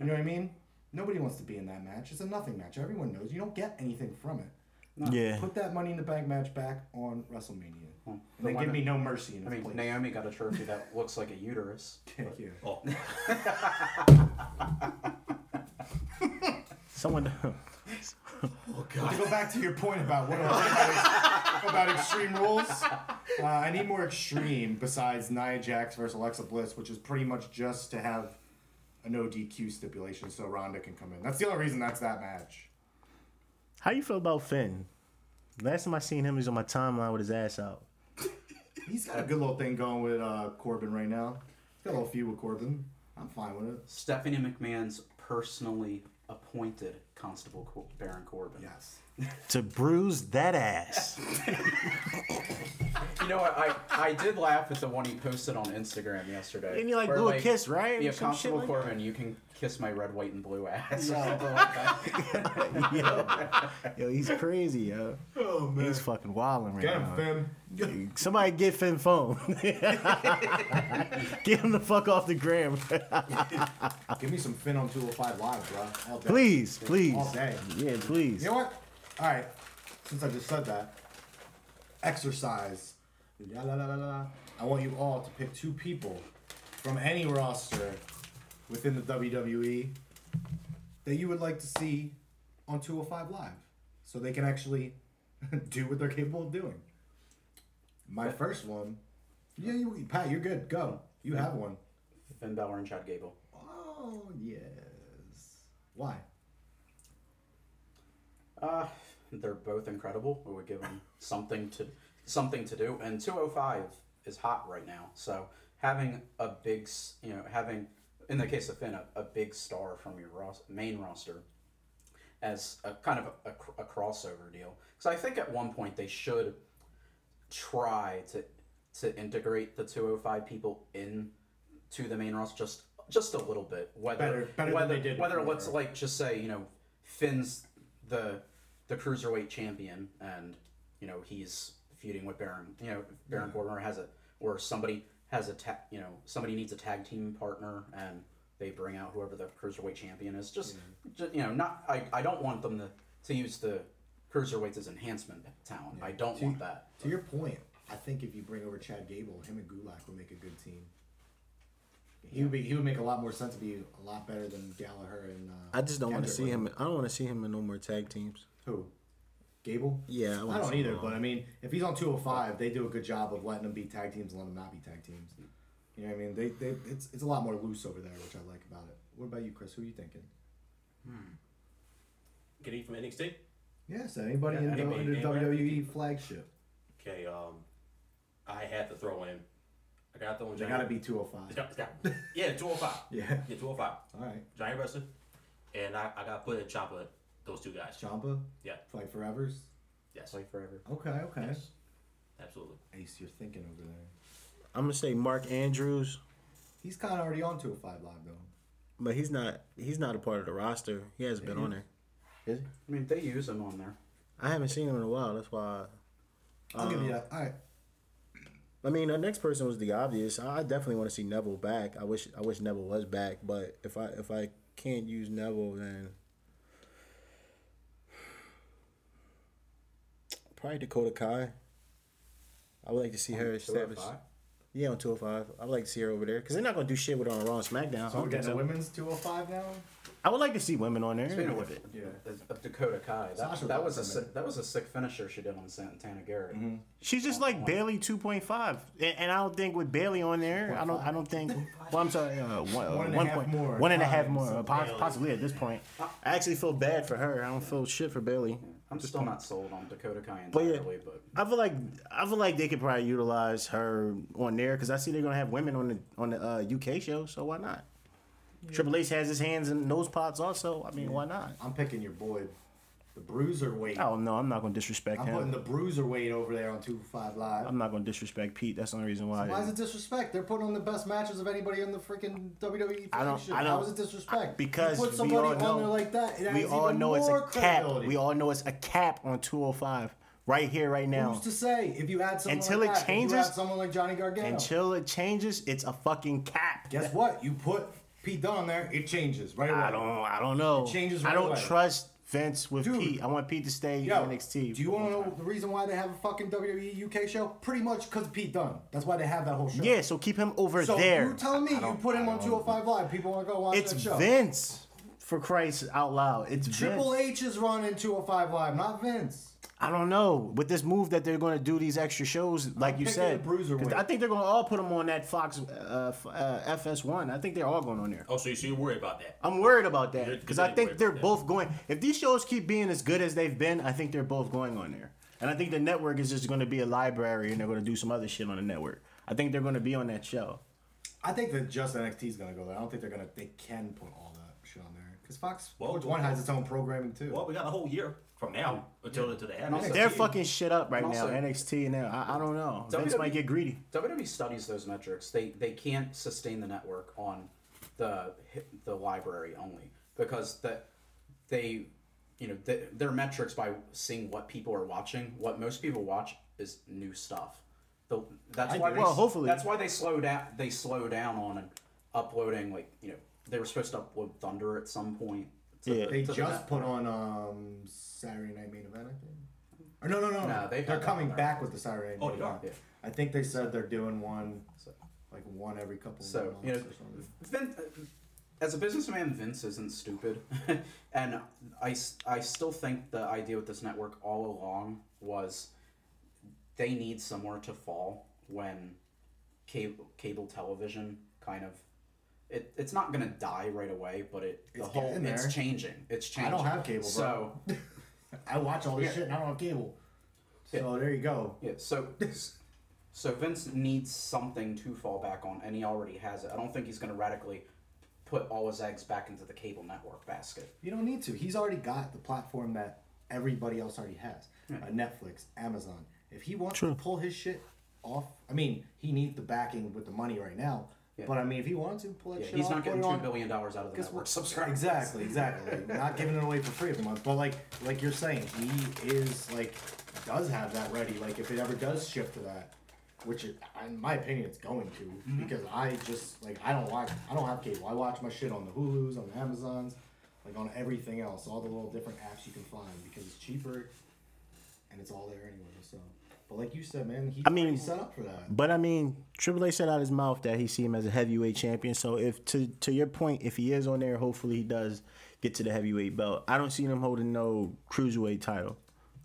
[SPEAKER 2] You know what I mean? Nobody wants to be in that match. It's a nothing match. Everyone knows you don't get anything from it.
[SPEAKER 1] yeah.
[SPEAKER 2] Put that Money in the Bank match back on WrestleMania.
[SPEAKER 3] Well,
[SPEAKER 2] And
[SPEAKER 3] the
[SPEAKER 2] then give
[SPEAKER 3] women-
[SPEAKER 2] me no mercy in
[SPEAKER 3] I mean,
[SPEAKER 2] place.
[SPEAKER 3] Naomi got a trophy that looks like a uterus.
[SPEAKER 2] Thank you.
[SPEAKER 4] Oh,
[SPEAKER 1] Someone.
[SPEAKER 2] To go back to your point about what about, about extreme rules, uh, I need more extreme besides Nia Jax versus Alexa Bliss, which is pretty much just to have a no DQ stipulation so Ronda can come in. That's the only reason that's that match.
[SPEAKER 1] How you feel about Finn? Last time I seen him, he was on my timeline with his ass out.
[SPEAKER 2] He's got a good little thing going with uh, Corbin right now. He's got a little feud with Corbin. I'm fine with it.
[SPEAKER 3] Stephanie McMahon's personally appointed Constable Cor- Baron Corbin.
[SPEAKER 2] Yes.
[SPEAKER 1] To bruise that ass.
[SPEAKER 3] You know what? I, I did laugh at the one he posted on Instagram yesterday.
[SPEAKER 1] Didn't you, like,
[SPEAKER 3] where,
[SPEAKER 1] do a kiss, right?
[SPEAKER 3] Yeah,
[SPEAKER 1] some
[SPEAKER 3] Constable
[SPEAKER 1] shit like
[SPEAKER 3] Corbin, you can kiss my red, white, and blue ass. or
[SPEAKER 1] Yeah.
[SPEAKER 3] something like that.
[SPEAKER 1] yo. yo, he's crazy, yo.
[SPEAKER 2] Oh man.
[SPEAKER 1] He's fucking wilding right
[SPEAKER 2] Get
[SPEAKER 1] now.
[SPEAKER 2] him, Finn.
[SPEAKER 1] Somebody get Finn phone. get him the fuck off the gram.
[SPEAKER 2] Give me some Finn on 205 Live, bro. All day.
[SPEAKER 1] please, please.
[SPEAKER 2] All day.
[SPEAKER 1] Yeah, please.
[SPEAKER 2] You know what? All right. Since I just said that, exercise. La, la, la. I want you all to pick two people from any roster within the WWE that you would like to see on 205 Live, so they can actually do what they're capable of doing. My first one. Yeah, you, Pat, you're good. Go. You have one.
[SPEAKER 3] Finn Balor and Chad Gable.
[SPEAKER 2] Oh yes. Why?
[SPEAKER 3] Uh, they're both incredible. We would give them something to something to do, and 205 is hot right now. So having a big, you know, having in the case of Finn, a, a big star from your ros- main roster as a kind of a, a, a crossover deal. Because I think at one point they should try to to integrate the 205 people in to the main roster just just a little bit. Whether
[SPEAKER 2] Better- better
[SPEAKER 3] whether whether let's like just say you know Finn's the the cruiserweight champion and you know he's feuding with Baron. You know Baron Corbin has a or somebody has a ta- you know somebody needs a tag team partner and they bring out whoever the cruiserweight champion is. Just, ju- you know not I, I don't want them to to use the cruiserweights as enhancement talent. I don't
[SPEAKER 2] To-
[SPEAKER 3] want that.
[SPEAKER 2] To your point, I think if you bring over Chad Gable, him and Gulak would make a good team. He would be. He would make a lot more sense to be a lot better than Gallagher and. Uh,
[SPEAKER 1] I just don't want to see him. I don't want to see him in no more tag teams.
[SPEAKER 2] Who? Gable.
[SPEAKER 1] Yeah, I,
[SPEAKER 2] I don't either, but. I mean, if he's on 205, they do a good job of letting them be tag teams and letting them not be tag teams. You know what I mean? They, they it's, it's a lot more loose over there, which I like about it. What about you, Chris? Who are you thinking?
[SPEAKER 4] Get he from NXT?
[SPEAKER 2] Yes, anybody
[SPEAKER 4] Yeah,
[SPEAKER 2] in, the,
[SPEAKER 4] anybody-
[SPEAKER 2] in the
[SPEAKER 4] anybody.
[SPEAKER 2] WWE flagship.
[SPEAKER 4] Okay, um, I had to throw in. I got to throw in
[SPEAKER 2] They gotta be 205.
[SPEAKER 4] It's got- it's got- yeah, 205.
[SPEAKER 2] Yeah.
[SPEAKER 4] Yeah, 205.
[SPEAKER 2] All right.
[SPEAKER 4] Giant wrestler. And I, I got put in Ciampa, those two guys.
[SPEAKER 2] Ciampa,
[SPEAKER 4] Yeah,
[SPEAKER 2] fight forevers.
[SPEAKER 4] yes.
[SPEAKER 3] Play forever.
[SPEAKER 2] Okay, okay.
[SPEAKER 4] Yes. Absolutely.
[SPEAKER 2] Ace, you're thinking over there.
[SPEAKER 1] I'm gonna say Mark Andrews,
[SPEAKER 2] He's kind of already on 205 live though.
[SPEAKER 1] but he's not. He's not a part of the roster. He hasn't been on there. Is he?
[SPEAKER 3] I mean, they use him on there.
[SPEAKER 1] I haven't seen him in a while. That's why.
[SPEAKER 2] I'll give you
[SPEAKER 1] Um,
[SPEAKER 2] that. All right.
[SPEAKER 1] I mean, the next person was the obvious. I definitely want to see Neville back. I wish I wish Neville was back, but if I if I can't use Neville, then probably Dakota Kai. I would like to see her established.
[SPEAKER 3] 205?
[SPEAKER 1] Yeah, on two hundred five. I would like to see her over there because they're not gonna do shit with her on Raw and SmackDown.
[SPEAKER 2] So we're
[SPEAKER 1] don't think
[SPEAKER 2] getting
[SPEAKER 1] so.
[SPEAKER 2] a women's 205 now.
[SPEAKER 1] I would like to see women on there.
[SPEAKER 3] Speaking of which,
[SPEAKER 2] Yeah.
[SPEAKER 3] of Dakota Kai, that,
[SPEAKER 2] Sasha
[SPEAKER 3] that
[SPEAKER 2] was
[SPEAKER 3] was a
[SPEAKER 2] on for a
[SPEAKER 3] sick, that was a sick finisher she did on Santana Garrett.
[SPEAKER 1] She's just like Bayley 2.5, and, and I don't think with Bayley on there, I don't I don't think. Well, I'm sorry, uh, one, uh,
[SPEAKER 2] One and a
[SPEAKER 1] one
[SPEAKER 2] half
[SPEAKER 1] point-
[SPEAKER 2] more
[SPEAKER 1] one and a half more, uh,
[SPEAKER 2] of
[SPEAKER 1] pos-
[SPEAKER 2] Bayley.
[SPEAKER 1] possibly at this point. I actually feel bad for her. I don't feel shit for Bayley.
[SPEAKER 3] I'm still not sold on Dakota Kai
[SPEAKER 1] But yeah.
[SPEAKER 3] entirely, but,
[SPEAKER 1] I feel like I feel like they could probably utilize her on there because I see they're gonna have women on the on the uh, UK show, so why not? Triple H has his hands in those pots also. I mean, why not?
[SPEAKER 2] I'm picking your boy, the bruiser weight.
[SPEAKER 1] Oh no, I'm not gonna disrespect
[SPEAKER 2] I'm putting
[SPEAKER 1] him.
[SPEAKER 2] the bruiser weight over there on 205 live.
[SPEAKER 1] I'm not gonna disrespect Pete. That's the only reason why.
[SPEAKER 2] Why is it disrespect? They're putting on the best matches of anybody in the freaking WWE
[SPEAKER 1] I don't-. I don't-
[SPEAKER 2] is it disrespect?
[SPEAKER 1] because
[SPEAKER 2] you put
[SPEAKER 1] we
[SPEAKER 2] somebody
[SPEAKER 1] all know-
[SPEAKER 2] on there like that, it
[SPEAKER 1] we all know it's a cap. We all know it's a cap on 205 right here, right now.
[SPEAKER 2] Who's to say if you add someone
[SPEAKER 1] Until
[SPEAKER 2] like
[SPEAKER 1] it
[SPEAKER 2] that,
[SPEAKER 1] changes-
[SPEAKER 2] someone like Johnny Gargano.
[SPEAKER 1] Until it changes, it's a fucking cap.
[SPEAKER 2] Guess what? You put Pete Dunne on there, it changes right away.
[SPEAKER 1] I don't. I don't know.
[SPEAKER 2] It changes
[SPEAKER 1] I don't
[SPEAKER 2] away.
[SPEAKER 1] trust Vince with
[SPEAKER 2] Dude.
[SPEAKER 1] Pete. I want Pete to stay
[SPEAKER 2] Yo,
[SPEAKER 1] in NXT.
[SPEAKER 2] Do you want to know the reason why they have a fucking WWE UK show? Pretty much because Pete Dunne. That's why they have that whole show.
[SPEAKER 1] Yeah, so keep him over
[SPEAKER 2] So
[SPEAKER 1] there.
[SPEAKER 2] you telling me you put him on 205 Live? People want to go watch
[SPEAKER 1] It's
[SPEAKER 2] that show.
[SPEAKER 1] It's Vince, for Christ out loud. It's
[SPEAKER 2] Triple
[SPEAKER 1] Vince.
[SPEAKER 2] H is running 205 Live, not Vince.
[SPEAKER 1] I don't know with this move that they're going to do these extra shows, like you said.
[SPEAKER 2] the Bruiserweight.
[SPEAKER 1] 'Cause I think they're going to all put them on that Fox uh, uh, FS1. I think they're all going on there.
[SPEAKER 4] Oh, so you- so you're worried about that?
[SPEAKER 1] I'm worried about that because I think they're
[SPEAKER 4] about that.
[SPEAKER 1] both going. If these shows keep being as good as they've been, I think they're both going on there. And I think the network is just going to be a library, and they're going to do some other shit on the network. I think they're going to be on that show.
[SPEAKER 2] I think that just NXT is gonna go there. I don't think they're gonna. They can put all that shit on there because Fox
[SPEAKER 4] Well,
[SPEAKER 2] Sports
[SPEAKER 4] well,
[SPEAKER 2] One has its own programming too.
[SPEAKER 4] Well, we got a whole year from now until until they have
[SPEAKER 3] also-
[SPEAKER 4] it.
[SPEAKER 1] They're fucking shit up right
[SPEAKER 3] And
[SPEAKER 1] now.
[SPEAKER 3] also-
[SPEAKER 1] NXT and them. I, I don't know. Vince
[SPEAKER 3] WWE
[SPEAKER 1] might get greedy.
[SPEAKER 3] WWE studies those metrics. They they can't sustain the network on the the library only because that they you know the, their metrics by seeing what people are watching. What most people watch is new stuff. The, that's
[SPEAKER 2] I
[SPEAKER 3] why
[SPEAKER 2] agree.
[SPEAKER 3] they,
[SPEAKER 1] Well, hopefully.
[SPEAKER 3] that's why they slow down. They slow down on uploading. Like you know they were supposed to upload Thunder at some point. To
[SPEAKER 1] Yeah.
[SPEAKER 3] the-
[SPEAKER 2] they just put on um Saturday Night Main Event, I think. Or no, no, no,
[SPEAKER 3] No,
[SPEAKER 2] no.
[SPEAKER 3] they've
[SPEAKER 2] They're coming
[SPEAKER 3] on
[SPEAKER 2] back with the Saturday Night
[SPEAKER 4] Oh, they are?
[SPEAKER 3] Yeah.
[SPEAKER 2] I think they said they're doing one, like one every couple
[SPEAKER 3] So,
[SPEAKER 2] of months
[SPEAKER 3] you know,
[SPEAKER 2] or something.
[SPEAKER 3] Vin, as a businessman, Vince isn't stupid, and I, I still think the idea with this network all along was they need somewhere to fall when cable cable television kind of it, it's not gonna die right away, but it the
[SPEAKER 2] It's
[SPEAKER 3] whole
[SPEAKER 2] getting there.
[SPEAKER 3] it's changing. It's
[SPEAKER 2] I don't have cable, bro.
[SPEAKER 3] So
[SPEAKER 2] I watch all this
[SPEAKER 3] Yeah.
[SPEAKER 2] shit and I don't have cable.
[SPEAKER 3] Yeah.
[SPEAKER 2] So there you go.
[SPEAKER 3] yeah, so so Vince needs something to fall back on, and he already has it. I don't think he's gonna radically put all his eggs back into the cable network basket.
[SPEAKER 2] You don't need to. He's already got the platform that everybody else already has. Uh, Netflix, Amazon, If he wants
[SPEAKER 1] True.
[SPEAKER 2] to pull his shit off, I mean, he needs the backing with the money right now.
[SPEAKER 3] Yeah.
[SPEAKER 2] But I mean, if he wants to pull that
[SPEAKER 3] Yeah,
[SPEAKER 2] shit
[SPEAKER 3] he's
[SPEAKER 2] off,
[SPEAKER 3] not getting two
[SPEAKER 2] on-
[SPEAKER 3] billion dollars out of the
[SPEAKER 2] Guess
[SPEAKER 3] network subscribers.
[SPEAKER 2] Exactly, exactly. Not giving it away for free every month, but like, like you're saying, he is like does have that ready. Like if it ever does shift to that, which it, in my opinion it's going to,
[SPEAKER 3] Mm-hmm.
[SPEAKER 2] because I just like I don't watch, I don't have cable. I watch my shit on the Hulu's, on the Amazons, like on everything else, all the little different apps you can find because it's cheaper, and it's all there anyway. So, but like you said, man, he's
[SPEAKER 1] I mean-
[SPEAKER 2] set up for that.
[SPEAKER 1] But I mean, Triple H said out his mouth that he see him as a heavyweight champion. So if to to your point, if he is on there, hopefully he does get to the heavyweight belt. I don't see him holding no cruiserweight title.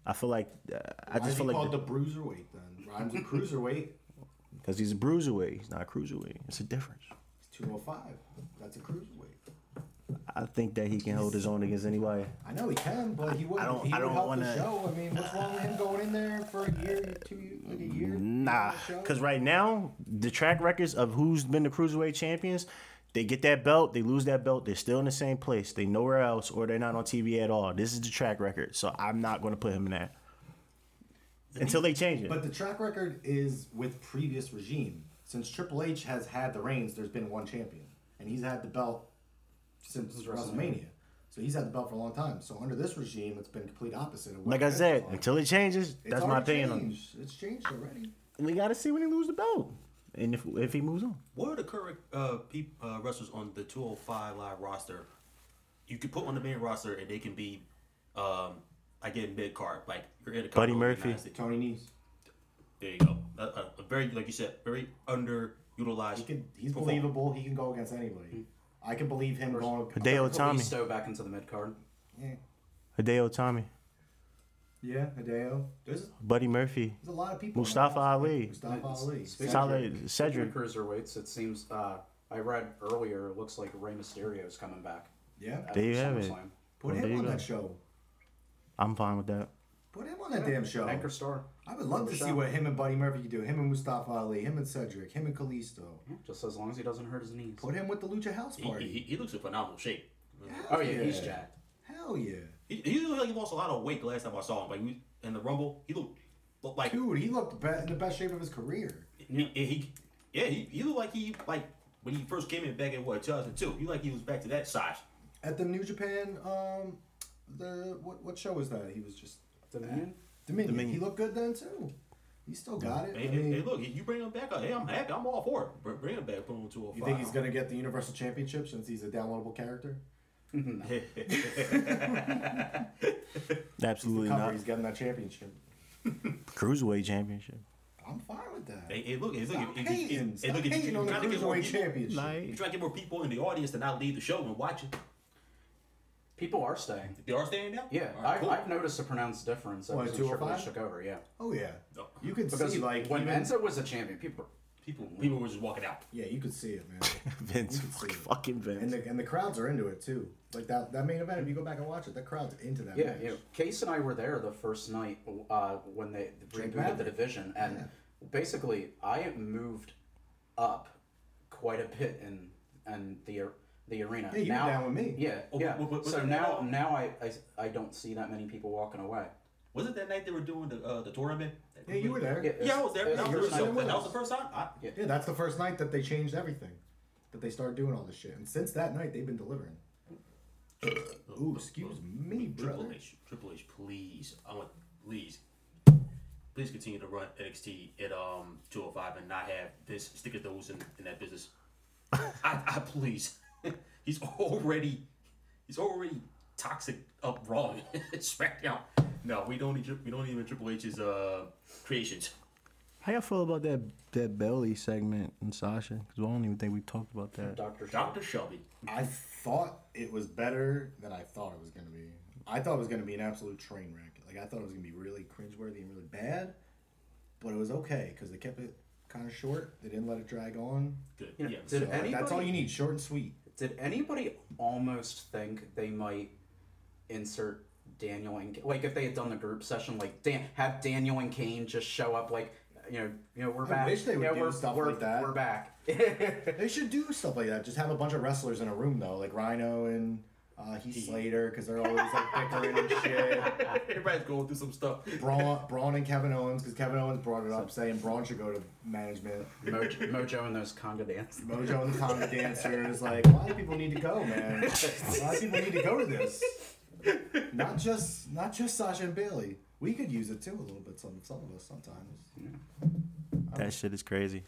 [SPEAKER 1] I feel like uh, I just feel like
[SPEAKER 2] called the bruiserweight then? Rhymes with cruiserweight.
[SPEAKER 1] because he's a bruiserweight, he's not a cruiserweight. It's a difference.
[SPEAKER 2] It's 205. That's a cruiserweight.
[SPEAKER 1] I think that he can hold his own against anybody.
[SPEAKER 2] I know he can, but he wouldn't.
[SPEAKER 1] I don't-
[SPEAKER 2] He
[SPEAKER 1] I don't
[SPEAKER 2] help
[SPEAKER 1] wanna-
[SPEAKER 2] the show. I mean, what's wrong with him going in there for a year, two, years, like a year?
[SPEAKER 1] Nah,
[SPEAKER 2] on the show?
[SPEAKER 1] because right now the track records of who's been the cruiserweight champions, they get that belt, they lose that belt, they're still in the same place, they nowhere else, or they're not on TV at all. This is the track record, so I'm not going to put him in that until they change it.
[SPEAKER 2] But the track record is with previous regime. Since Triple H has had the reigns, there's been one champion, and he's had the belt since
[SPEAKER 3] Since
[SPEAKER 2] WrestleMania.
[SPEAKER 3] WrestleMania.
[SPEAKER 2] So he's had the belt for a long time. So under this regime, it's been complete opposite. Of what
[SPEAKER 1] like I said,
[SPEAKER 2] on.
[SPEAKER 1] until it changes,
[SPEAKER 2] It's
[SPEAKER 1] that's my opinion.
[SPEAKER 2] Changed. It's changed already.
[SPEAKER 1] We got to see when he loses the belt, and if if he moves on.
[SPEAKER 4] What are the current uh, peop, uh, wrestlers on the 205 live roster? You could put on the main roster and they can be, um, I get mid card, like you're in the
[SPEAKER 1] Buddy Murphy.
[SPEAKER 2] Tony Nese.
[SPEAKER 4] There you go. A, a, a very, like you said, very underutilized.
[SPEAKER 2] He can. He's
[SPEAKER 4] performer.
[SPEAKER 2] believable. He can go against anybody. I can believe him going.
[SPEAKER 1] Hideo Itami,
[SPEAKER 3] Kalisto back into the mid card.
[SPEAKER 2] Yeah,
[SPEAKER 1] Hideo Itami,
[SPEAKER 2] yeah, Hideo. There's,
[SPEAKER 1] Buddy Murphy,
[SPEAKER 2] there's a lot of people.
[SPEAKER 1] Mustafa
[SPEAKER 2] that.
[SPEAKER 1] Ali.
[SPEAKER 2] Mustafa Ali.
[SPEAKER 3] Speaking
[SPEAKER 1] Solid Cedric.
[SPEAKER 3] Cruiserweights, it seems uh, I read earlier. It looks like Rey Mysterio is coming back.
[SPEAKER 2] Yeah.
[SPEAKER 1] There you have it.
[SPEAKER 2] Put
[SPEAKER 1] Well,
[SPEAKER 2] him on that show.
[SPEAKER 1] I'm fine with that.
[SPEAKER 2] Put him on that damn show.
[SPEAKER 3] Anchor star.
[SPEAKER 2] I would love to see what him and Buddy Murphy could do. Him and Mustafa Ali. Him and Cedric. Him and Kalisto.
[SPEAKER 3] Yeah, just as long as he doesn't hurt his knees.
[SPEAKER 2] Put him with the Lucha House Party.
[SPEAKER 4] he, he looks in phenomenal shape.
[SPEAKER 3] Oh yeah, he's jacked.
[SPEAKER 2] Hell yeah.
[SPEAKER 4] He, he looked like he lost a lot of weight the last time I saw him. Like we, in the Rumble, he looked, looked like
[SPEAKER 2] Dude, he looked be- in the best shape of his career.
[SPEAKER 4] he, he, he- yeah, he, he looked like he like when he first came in back in what 2002. He like he was back to that size.
[SPEAKER 2] At the New Japan, um, the what what show was that? He was just
[SPEAKER 3] Dominion.
[SPEAKER 2] Dominion.
[SPEAKER 1] Dominion.
[SPEAKER 2] He looked good then too. He still got it.
[SPEAKER 4] Hey,
[SPEAKER 2] I mean,
[SPEAKER 4] hey, look, you bring him back. Hey, I'm happy. I'm all for it. Bring, bring him back. Put him to a fight.
[SPEAKER 2] you think he's gonna get the Universal Championship since he's a downloadable character?
[SPEAKER 1] Absolutely
[SPEAKER 2] Cover,
[SPEAKER 1] not.
[SPEAKER 2] he's getting that championship.
[SPEAKER 1] Cruiserweight championship.
[SPEAKER 2] I'm fine with that.
[SPEAKER 4] Hey, hey, look, hey, look,
[SPEAKER 2] Stop
[SPEAKER 4] if, if,
[SPEAKER 2] hating.
[SPEAKER 4] if, hey, look, if
[SPEAKER 2] hating
[SPEAKER 4] you're
[SPEAKER 2] on the
[SPEAKER 4] trying to get more
[SPEAKER 2] Championship.
[SPEAKER 1] Like-
[SPEAKER 4] you're trying to get more people in the audience to not leave the show and watch it.
[SPEAKER 3] People are staying.
[SPEAKER 4] They are staying now.
[SPEAKER 3] Yeah,
[SPEAKER 4] All right,
[SPEAKER 3] I've,
[SPEAKER 4] cool.
[SPEAKER 3] I've noticed a pronounced difference ever
[SPEAKER 2] What,
[SPEAKER 3] since Triple H took over. Yeah,
[SPEAKER 2] Oh yeah.
[SPEAKER 4] No.
[SPEAKER 2] You could
[SPEAKER 3] because
[SPEAKER 2] see like
[SPEAKER 3] when
[SPEAKER 2] even,
[SPEAKER 3] Enzo was a champion, people.
[SPEAKER 4] People, people were just walking out.
[SPEAKER 2] Yeah, you could see it, man.
[SPEAKER 1] Vince,
[SPEAKER 2] You can see it.
[SPEAKER 1] fucking Vince.
[SPEAKER 2] And the and the crowds are into it too. Like that that main event, if you go back and watch it, the crowd's into that.
[SPEAKER 3] Yeah,
[SPEAKER 2] match.
[SPEAKER 3] yeah. Case and I were there the first night uh, when they rebooted
[SPEAKER 2] Maverick.
[SPEAKER 3] the division, and
[SPEAKER 2] Yeah.
[SPEAKER 3] basically I moved up quite a bit in and the ar- the arena.
[SPEAKER 2] Yeah, you were
[SPEAKER 3] now,
[SPEAKER 2] down with me.
[SPEAKER 3] Yeah,
[SPEAKER 4] Oh,
[SPEAKER 3] yeah.
[SPEAKER 4] wa- wa- was
[SPEAKER 3] so now,
[SPEAKER 4] now?
[SPEAKER 3] now I, I I don't see that many people walking away.
[SPEAKER 4] Was it that night they were doing the uh, the tournament?
[SPEAKER 2] Yeah, you were there.
[SPEAKER 3] Yeah,
[SPEAKER 4] Yeah, I was there. That was,
[SPEAKER 3] first
[SPEAKER 4] the
[SPEAKER 3] night.
[SPEAKER 4] first, that was the first time. I,
[SPEAKER 3] Yeah.
[SPEAKER 2] Yeah, that's the first night that they changed everything. That they started doing all this shit. And since that night they've been delivering. Ooh, excuse me,
[SPEAKER 4] Triple
[SPEAKER 2] brother.
[SPEAKER 4] H, Triple H, please, I want, please, please continue to run NXT at um 205 and not have this stick of those in, in that business. I, I please, he's already, he's already toxic up wrong. SmackDown. No, we don't need, we don't even Triple H's uh creations.
[SPEAKER 1] How y'all feel about that that Bayley segment and Sasha? Because I don't even think we talked about that.
[SPEAKER 3] Doctor
[SPEAKER 4] Doctor Shelby.
[SPEAKER 2] I thought it was better than I thought it was gonna be. I thought it was gonna be an absolute train wreck. Like I thought it was gonna be really cringeworthy and really bad, but it was okay because they kept it kind of short. They didn't let it drag on.
[SPEAKER 4] Good.
[SPEAKER 3] You know,
[SPEAKER 4] yeah.
[SPEAKER 3] did
[SPEAKER 2] So, like, that's all you need, short and sweet.
[SPEAKER 3] Did anybody almost think they might insert Daniel and like if they had done the group session, like Dan, have Daniel and Kane just show up, like you know, you know, we're
[SPEAKER 2] I
[SPEAKER 3] back.
[SPEAKER 2] wish they would
[SPEAKER 3] yeah,
[SPEAKER 2] do
[SPEAKER 3] we're,
[SPEAKER 2] stuff
[SPEAKER 3] we're,
[SPEAKER 2] like that.
[SPEAKER 3] We're back.
[SPEAKER 2] They should do stuff like that. Just have a bunch of wrestlers in a room though, like Rhyno and Uh, Heath Slater because they're always like bickering and shit.
[SPEAKER 4] Everybody's going through some stuff.
[SPEAKER 2] Braun, Braun and Kevin Owens because Kevin Owens brought it up saying Braun should go to management.
[SPEAKER 3] Mojo, Mojo and those conga dancers.
[SPEAKER 2] Mojo and the Conga Dancer is like, why do people need to go, man? Why do people need to go to this? Not just not just Sasha and Bayley. We could use it too a little bit. Some some of us sometimes.
[SPEAKER 1] That shit is crazy.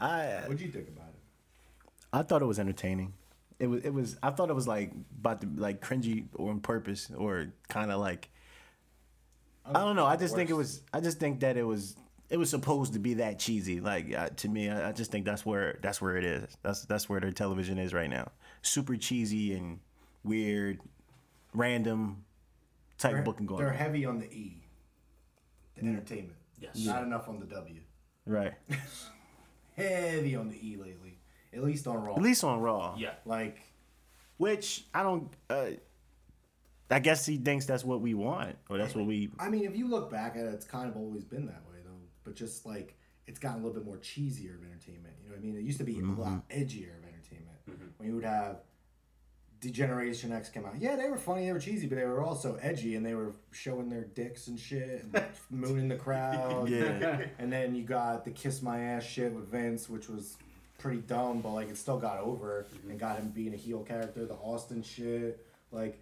[SPEAKER 1] I
[SPEAKER 2] What'd you think about it?
[SPEAKER 1] I thought it was entertaining. It was it was I thought it was like about to like cringy or on purpose or kind of like I don't know. I just think it was I just think that it was it was supposed to be that cheesy. Like uh, to me, I, I just think that's where that's where it is. That's that's where their television is right now. Super cheesy and weird, random type
[SPEAKER 2] They're,
[SPEAKER 1] booking going
[SPEAKER 2] they're
[SPEAKER 1] on.
[SPEAKER 2] heavy on the E, the entertainment.
[SPEAKER 4] Yes.
[SPEAKER 2] Not enough on the W.
[SPEAKER 1] Right.
[SPEAKER 2] Heavy on the E lately. At least on Raw.
[SPEAKER 1] At least on Raw.
[SPEAKER 4] Yeah.
[SPEAKER 2] like
[SPEAKER 1] Which I don't. Uh, I guess he thinks that's what we want, or that's what we.
[SPEAKER 2] I mean, if you look back at it, it's kind of always been that way though. But just like it's gotten a little bit more cheesier of entertainment. You know what I mean? It used to be a lot edgier of entertainment. When you would have D-Generation X come out, yeah, they were funny, they were cheesy, but they were also edgy, and they were showing their dicks and shit, and mooning the crowd.
[SPEAKER 1] Yeah.
[SPEAKER 2] And then you got the kiss my ass shit with Vince, which was pretty dumb, but like it still got over and got him being a heel character. The Austin shit, like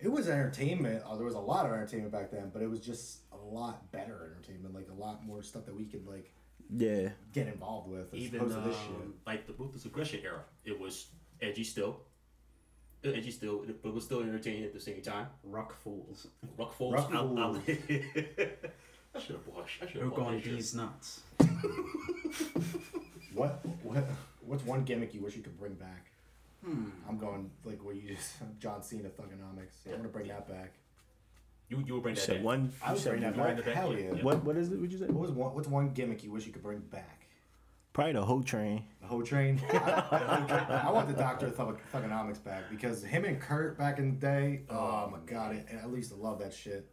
[SPEAKER 2] it was entertainment. Uh, there was a lot of entertainment back then, but it was just a lot better entertainment. Like a lot more stuff that we could like
[SPEAKER 1] Yeah.
[SPEAKER 2] get involved with as
[SPEAKER 4] Even
[SPEAKER 2] opposed to this
[SPEAKER 4] um,
[SPEAKER 2] shit.
[SPEAKER 4] like the Ruthless Aggression era, it was edgy still. Uh, Edgy still, but it was still entertaining at the same time.
[SPEAKER 3] Ruck fools.
[SPEAKER 4] Rock Falls.
[SPEAKER 2] Rock
[SPEAKER 4] I, I,
[SPEAKER 2] Falls.
[SPEAKER 4] I should have bought. I should
[SPEAKER 3] Who
[SPEAKER 4] have bought
[SPEAKER 3] gone
[SPEAKER 4] that shit.
[SPEAKER 3] these nuts?
[SPEAKER 2] What what what's one gimmick you wish you could bring back? Hmm. I'm going like what you just John Cena Thuganomics. I'm gonna bring that back.
[SPEAKER 4] You you will bring
[SPEAKER 1] You
[SPEAKER 4] that
[SPEAKER 1] said
[SPEAKER 4] back.
[SPEAKER 1] one.
[SPEAKER 2] I would bring that
[SPEAKER 4] you bring
[SPEAKER 2] back.
[SPEAKER 4] back,
[SPEAKER 2] Hell
[SPEAKER 4] yeah.
[SPEAKER 2] yeah.
[SPEAKER 4] Yeah.
[SPEAKER 1] What? What is it? What you say?
[SPEAKER 2] What was one? What's one gimmick you wish you could bring back?
[SPEAKER 1] Probably the whole train.
[SPEAKER 2] The whole train. I want the Doctor of Thug- Thuganomics back because him and Kurt back in the day. Oh, oh my god! I, at least I love that shit.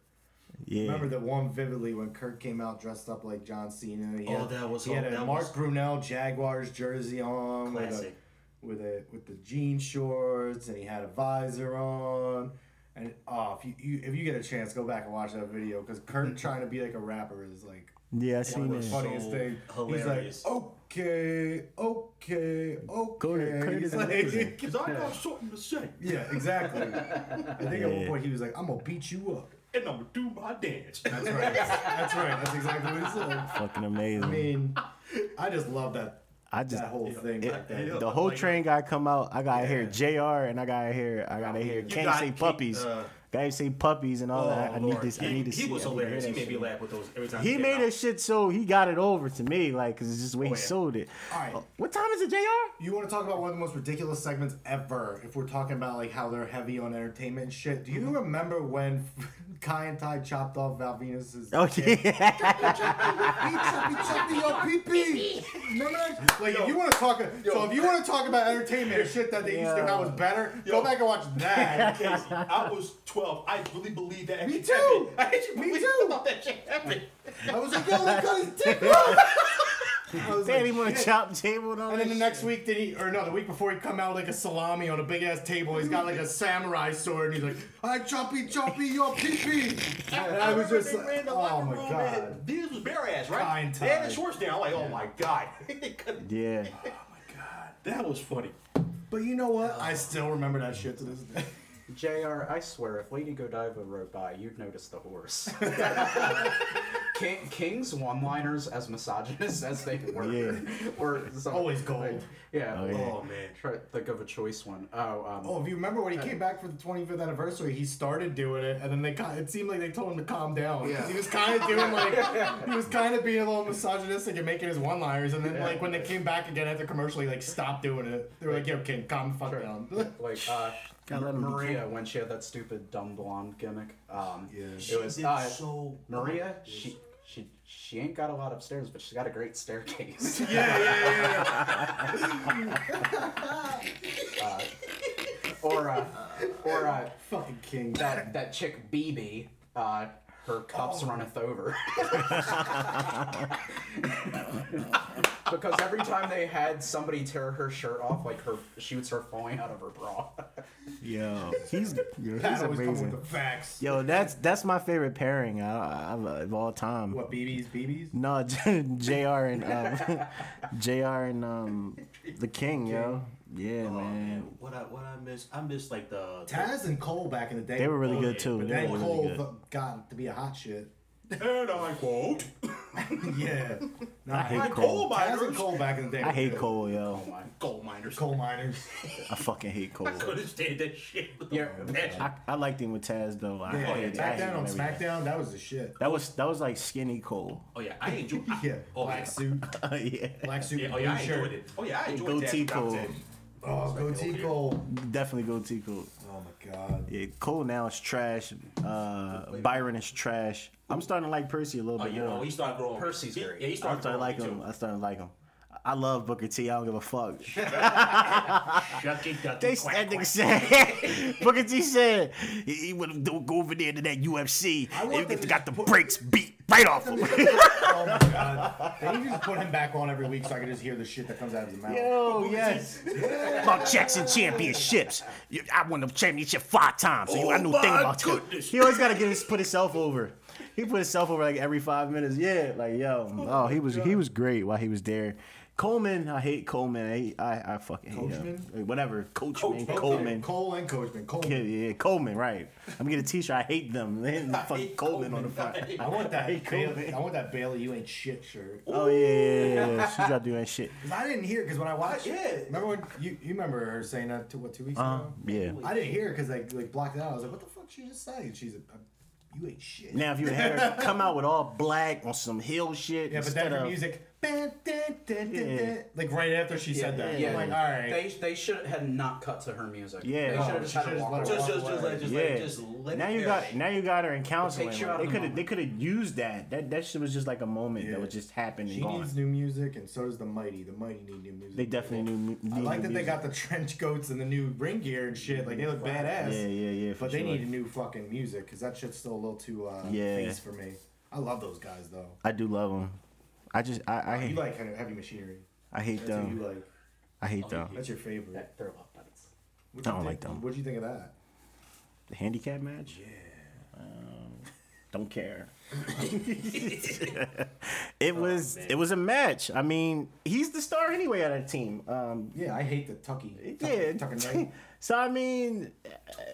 [SPEAKER 1] Yeah.
[SPEAKER 2] Remember that one vividly when Kurt came out dressed up like John Cena. He
[SPEAKER 4] Oh,
[SPEAKER 2] had,
[SPEAKER 4] that was
[SPEAKER 2] he had a
[SPEAKER 4] that
[SPEAKER 2] Mark
[SPEAKER 4] was-
[SPEAKER 2] Brunell Jaguars jersey on with a, with a with the jean shorts, and he had a visor on. And oh, if you, you if you get a chance, go back and watch that video because Kurt trying to be like a rapper is like
[SPEAKER 1] yeah, I
[SPEAKER 2] one
[SPEAKER 1] seen
[SPEAKER 2] of the
[SPEAKER 1] it.
[SPEAKER 2] funniest
[SPEAKER 4] So
[SPEAKER 2] things.
[SPEAKER 4] hilarious.
[SPEAKER 2] He's like, okay, okay, okay.
[SPEAKER 1] Kurt- Kurt is
[SPEAKER 2] like-
[SPEAKER 1] amazing.
[SPEAKER 4] Cause I got something to say,
[SPEAKER 2] yeah, exactly. I think at one point he was like, "I'm gonna beat you up."
[SPEAKER 4] And I'm gonna do my dance.
[SPEAKER 2] That's right. That's right. That's exactly what he said.
[SPEAKER 1] Fucking amazing.
[SPEAKER 2] I mean, I just love that
[SPEAKER 1] I just
[SPEAKER 2] that whole thing
[SPEAKER 1] it-
[SPEAKER 2] back then.
[SPEAKER 4] Yeah.
[SPEAKER 1] the whole
[SPEAKER 4] Like-
[SPEAKER 1] train guy come out. I gotta hear Jr. and I gotta hear I gotta hear
[SPEAKER 4] You
[SPEAKER 1] can't
[SPEAKER 4] got
[SPEAKER 1] say
[SPEAKER 4] Keith,
[SPEAKER 1] puppies.
[SPEAKER 4] uh,
[SPEAKER 1] gotta say puppies and all
[SPEAKER 4] Oh,
[SPEAKER 1] that. I need
[SPEAKER 4] Lord.
[SPEAKER 1] this. I need to
[SPEAKER 4] he
[SPEAKER 1] see.
[SPEAKER 4] was
[SPEAKER 1] I need to hear
[SPEAKER 4] hilarious. He made me
[SPEAKER 1] shit.
[SPEAKER 4] laugh with those every time.
[SPEAKER 1] He
[SPEAKER 4] came
[SPEAKER 1] made
[SPEAKER 4] out.
[SPEAKER 1] that shit so he got it over to me, like, cause it's just the way
[SPEAKER 4] Oh,
[SPEAKER 1] he
[SPEAKER 4] yeah.
[SPEAKER 1] sold it.
[SPEAKER 2] All right.
[SPEAKER 1] Uh, what time is it, Jr?
[SPEAKER 2] You want to talk about one of the most ridiculous segments ever? If we're talking about like how they're heavy on entertainment and shit, do you mm-hmm. remember when Kaientai chopped off Val Venis's?
[SPEAKER 1] Oh yeah.
[SPEAKER 2] choppy, choppy, yo, pee pee. Remember that? Like, if you want to talk, so if you want to talk about entertainment and shit that they used to think that was better, go
[SPEAKER 4] Yo.
[SPEAKER 2] back and watch that.
[SPEAKER 4] Casey, I was 12. I really believed that.
[SPEAKER 2] Me too.
[SPEAKER 4] happened. I actually
[SPEAKER 2] Me
[SPEAKER 4] believed
[SPEAKER 2] too.
[SPEAKER 4] about that shit happened.
[SPEAKER 2] I was like, yo, they cut his dick off. I was
[SPEAKER 1] Damn,
[SPEAKER 2] like,
[SPEAKER 1] he want to chop table and all
[SPEAKER 2] And then
[SPEAKER 1] that
[SPEAKER 2] the next week, did he, or no, the week before, he come out like a salami on a big ass table. He's got like a samurai sword, and he's like, "I choppy choppy your pee pee." And I was just, like, oh my god.
[SPEAKER 4] man. These was bare ass, right?
[SPEAKER 2] Kind
[SPEAKER 4] They had the shorts down. I'm like, oh my god.
[SPEAKER 1] Yeah.
[SPEAKER 4] oh my god. That was funny.
[SPEAKER 2] But you know what? I still remember that shit to this day.
[SPEAKER 3] JR, I swear, if Lady Godiva rode by, you'd notice the horse. King, King's one-liners, as misogynist as they were,
[SPEAKER 1] Yeah.
[SPEAKER 3] were
[SPEAKER 2] Always gold.
[SPEAKER 3] yeah.
[SPEAKER 1] Oh, yeah.
[SPEAKER 4] Oh man.
[SPEAKER 3] Try to think of a choice one. Oh, um,
[SPEAKER 2] Oh, if you remember when he came back for the 25th anniversary, he started doing it, and then they kind it seemed like they told him to calm down. 'cause
[SPEAKER 3] Yeah.
[SPEAKER 2] He was kind of doing like he was kind of being a little misogynistic and making his one-liners, and then like when they came back again after commercial, he like stopped doing it. They were like, "Yo, King, calm the fuck
[SPEAKER 3] Sure.
[SPEAKER 2] down."
[SPEAKER 3] like uh,
[SPEAKER 1] Gotta let 'em be
[SPEAKER 3] Maria when she had that stupid dumb blonde gimmick. Um,
[SPEAKER 2] Yeah.
[SPEAKER 3] it was
[SPEAKER 4] did
[SPEAKER 3] uh,
[SPEAKER 4] so
[SPEAKER 3] Maria. She she she ain't got a lot of stairs, but she's got a great staircase.
[SPEAKER 2] yeah, yeah, yeah.
[SPEAKER 3] uh, or uh, or uh,
[SPEAKER 2] Fucking King.
[SPEAKER 3] that that chick BB. Uh, her cups
[SPEAKER 2] Oh.
[SPEAKER 3] runneth over. because every time they had somebody tear her shirt off, like her, she would start falling out of her bra.
[SPEAKER 1] Yo, he's yo,
[SPEAKER 2] Pat
[SPEAKER 1] he's
[SPEAKER 2] always come
[SPEAKER 1] amazing.
[SPEAKER 2] with the facts.
[SPEAKER 1] Yo, that's that's my favorite pairing I, I, of all time.
[SPEAKER 2] What BBs? BBs?
[SPEAKER 1] No, Jr. and um, Jr. and um, the King, yo. Yeah,
[SPEAKER 4] Oh,
[SPEAKER 1] man.
[SPEAKER 4] man, what I what I miss? I miss like the
[SPEAKER 2] Taz and Cole back in the day.
[SPEAKER 1] They were really
[SPEAKER 4] Oh,
[SPEAKER 1] good
[SPEAKER 4] yeah,
[SPEAKER 1] too.
[SPEAKER 4] but
[SPEAKER 1] They
[SPEAKER 2] Then
[SPEAKER 1] were
[SPEAKER 2] Cole
[SPEAKER 1] really good.
[SPEAKER 2] got to be a hot shit.
[SPEAKER 4] And I quote.
[SPEAKER 2] yeah. Nah,
[SPEAKER 1] I hate
[SPEAKER 2] Taz
[SPEAKER 1] Cole.
[SPEAKER 2] and Cole back in the day.
[SPEAKER 1] I hate
[SPEAKER 2] coal,
[SPEAKER 1] Cole, yo.
[SPEAKER 3] Oh my.
[SPEAKER 4] Gold miners.
[SPEAKER 2] Coal miners.
[SPEAKER 1] I fucking hate coal.
[SPEAKER 4] I couldn't stand that shit. With the
[SPEAKER 3] Yeah.
[SPEAKER 1] I, I liked him with Taz though. I,
[SPEAKER 2] Yeah,
[SPEAKER 1] I hated- I hated
[SPEAKER 2] SmackDown
[SPEAKER 1] him
[SPEAKER 2] on
[SPEAKER 1] every day.
[SPEAKER 2] SmackDown, that was the shit.
[SPEAKER 1] That was that was like skinny coal.
[SPEAKER 4] Oh yeah, I enjoy. I,
[SPEAKER 2] Yeah,
[SPEAKER 4] Oh
[SPEAKER 2] black
[SPEAKER 4] yeah.
[SPEAKER 2] suit,
[SPEAKER 1] yeah,
[SPEAKER 2] black suit,
[SPEAKER 4] Yeah,
[SPEAKER 2] and
[SPEAKER 4] oh yeah, I
[SPEAKER 2] blue shirt.
[SPEAKER 4] enjoyed it. Oh yeah, I enjoyed
[SPEAKER 1] Goatee
[SPEAKER 4] that.
[SPEAKER 1] Cole.
[SPEAKER 2] Oh, goatee
[SPEAKER 4] okay.
[SPEAKER 1] Definitely go T Cole.
[SPEAKER 2] Oh my god.
[SPEAKER 1] Yeah, Cole now is trash. Uh, Byron is trash. I'm starting to like Percy a little
[SPEAKER 4] Oh,
[SPEAKER 1] bit
[SPEAKER 4] you know,
[SPEAKER 1] more.
[SPEAKER 4] he started growing.
[SPEAKER 3] Percy's
[SPEAKER 4] he,
[SPEAKER 3] great.
[SPEAKER 4] Yeah, he
[SPEAKER 1] I
[SPEAKER 4] started
[SPEAKER 1] started
[SPEAKER 4] growing
[SPEAKER 1] like him. I started like him. I love Booker T. I don't give a fuck.
[SPEAKER 4] Shucky ducky
[SPEAKER 1] They
[SPEAKER 4] quack,
[SPEAKER 1] that
[SPEAKER 4] quack.
[SPEAKER 1] nigga said Booker T said he, he would go over there to that UFC.
[SPEAKER 2] I want
[SPEAKER 1] They get
[SPEAKER 2] to
[SPEAKER 1] got the
[SPEAKER 2] put-
[SPEAKER 1] brakes beat right off him.
[SPEAKER 2] Oh my god. They need to just put him back on every week so I can just hear the shit that comes out of his mouth.
[SPEAKER 1] Yo, oh, yes. Mark Jackson championships. I won the championship five times. So you, I
[SPEAKER 4] Oh
[SPEAKER 1] knew
[SPEAKER 4] my
[SPEAKER 1] thing about that.
[SPEAKER 4] goodness.
[SPEAKER 1] He always got to get his put himself over. He put himself over like every five minutes. Yeah, like yo, oh, he was he was great while he was there. Coleman, I hate Coleman. I I, I fucking hate him. Whatever, Coachman,
[SPEAKER 4] Coach-
[SPEAKER 1] Coleman.
[SPEAKER 2] Cole and Coachman. Cole.
[SPEAKER 1] Yeah, yeah, Coleman, right. I'm gonna get a T-shirt. I hate them. Fuck
[SPEAKER 4] hate
[SPEAKER 1] Coleman on the
[SPEAKER 4] Coleman.
[SPEAKER 1] front.
[SPEAKER 2] I want that.
[SPEAKER 1] Hey, Bayley,
[SPEAKER 2] I want that Bayley. You ain't shit shirt.
[SPEAKER 1] Oh yeah, yeah, yeah, yeah. She got to do that shit.
[SPEAKER 2] 'Cause I didn't hear because when I watched.
[SPEAKER 4] Yeah.
[SPEAKER 2] Remember when you you remember her saying that to what two weeks
[SPEAKER 1] Uh,
[SPEAKER 2] ago?
[SPEAKER 1] yeah.
[SPEAKER 2] I didn't hear because I like blocked it out. I was like, what the fuck she just say? And she's like, you ain't shit.
[SPEAKER 1] Now if you had her come out with all black on some hill shit
[SPEAKER 2] yeah, but
[SPEAKER 1] instead
[SPEAKER 2] then her
[SPEAKER 1] of
[SPEAKER 2] music, dun, dun, dun, dun,
[SPEAKER 1] Yeah.
[SPEAKER 2] like right after she said that.
[SPEAKER 3] Yeah,
[SPEAKER 2] I'm like, all right.
[SPEAKER 3] They they should had not cut to her music.
[SPEAKER 1] Yeah.
[SPEAKER 3] they
[SPEAKER 1] No,
[SPEAKER 3] should have
[SPEAKER 2] she
[SPEAKER 3] just had
[SPEAKER 2] should've
[SPEAKER 3] her walk
[SPEAKER 2] just let her
[SPEAKER 3] away.
[SPEAKER 4] Just, just, just, let, just, let,
[SPEAKER 1] yeah.
[SPEAKER 4] it- just let
[SPEAKER 1] now
[SPEAKER 4] it
[SPEAKER 1] you got
[SPEAKER 4] marinate.
[SPEAKER 1] now you got her in counseling.
[SPEAKER 3] takes you
[SPEAKER 1] Like,
[SPEAKER 3] out
[SPEAKER 1] they
[SPEAKER 3] of the
[SPEAKER 1] could have they
[SPEAKER 3] moment.
[SPEAKER 1] could have used that. That that shit was just like a moment
[SPEAKER 2] Yeah.
[SPEAKER 1] that would just happen
[SPEAKER 2] She
[SPEAKER 1] and gone.
[SPEAKER 2] needs new music, and so does the Mighty. The Mighty need new music.
[SPEAKER 1] They definitely knew.
[SPEAKER 2] I like that they got the trench coats and the new ring gear and shit. Like they look badass.
[SPEAKER 1] Yeah, yeah, yeah. For
[SPEAKER 2] But they
[SPEAKER 1] sure.
[SPEAKER 2] need new fucking music because that shit's still a little too uh,
[SPEAKER 1] Yeah.
[SPEAKER 2] face for me. I love those guys though.
[SPEAKER 1] I do love them. I just I I
[SPEAKER 2] You
[SPEAKER 1] hate
[SPEAKER 2] like kind of heavy machinery.
[SPEAKER 1] I hate
[SPEAKER 2] That's what you
[SPEAKER 1] them.
[SPEAKER 2] like.
[SPEAKER 1] I hate them.
[SPEAKER 2] That's your favorite.
[SPEAKER 3] Yeah, they're love
[SPEAKER 1] I don't
[SPEAKER 2] think-
[SPEAKER 1] like them.
[SPEAKER 2] What do you think of that?
[SPEAKER 1] The handicap match. Yeah. don't care. it was
[SPEAKER 4] man.
[SPEAKER 1] it was a match. I mean, he's the star anyway on of the team. Um,
[SPEAKER 2] Yeah, I hate the Tucky.
[SPEAKER 1] yeah.
[SPEAKER 2] Tucky, Tucky,
[SPEAKER 1] so I mean,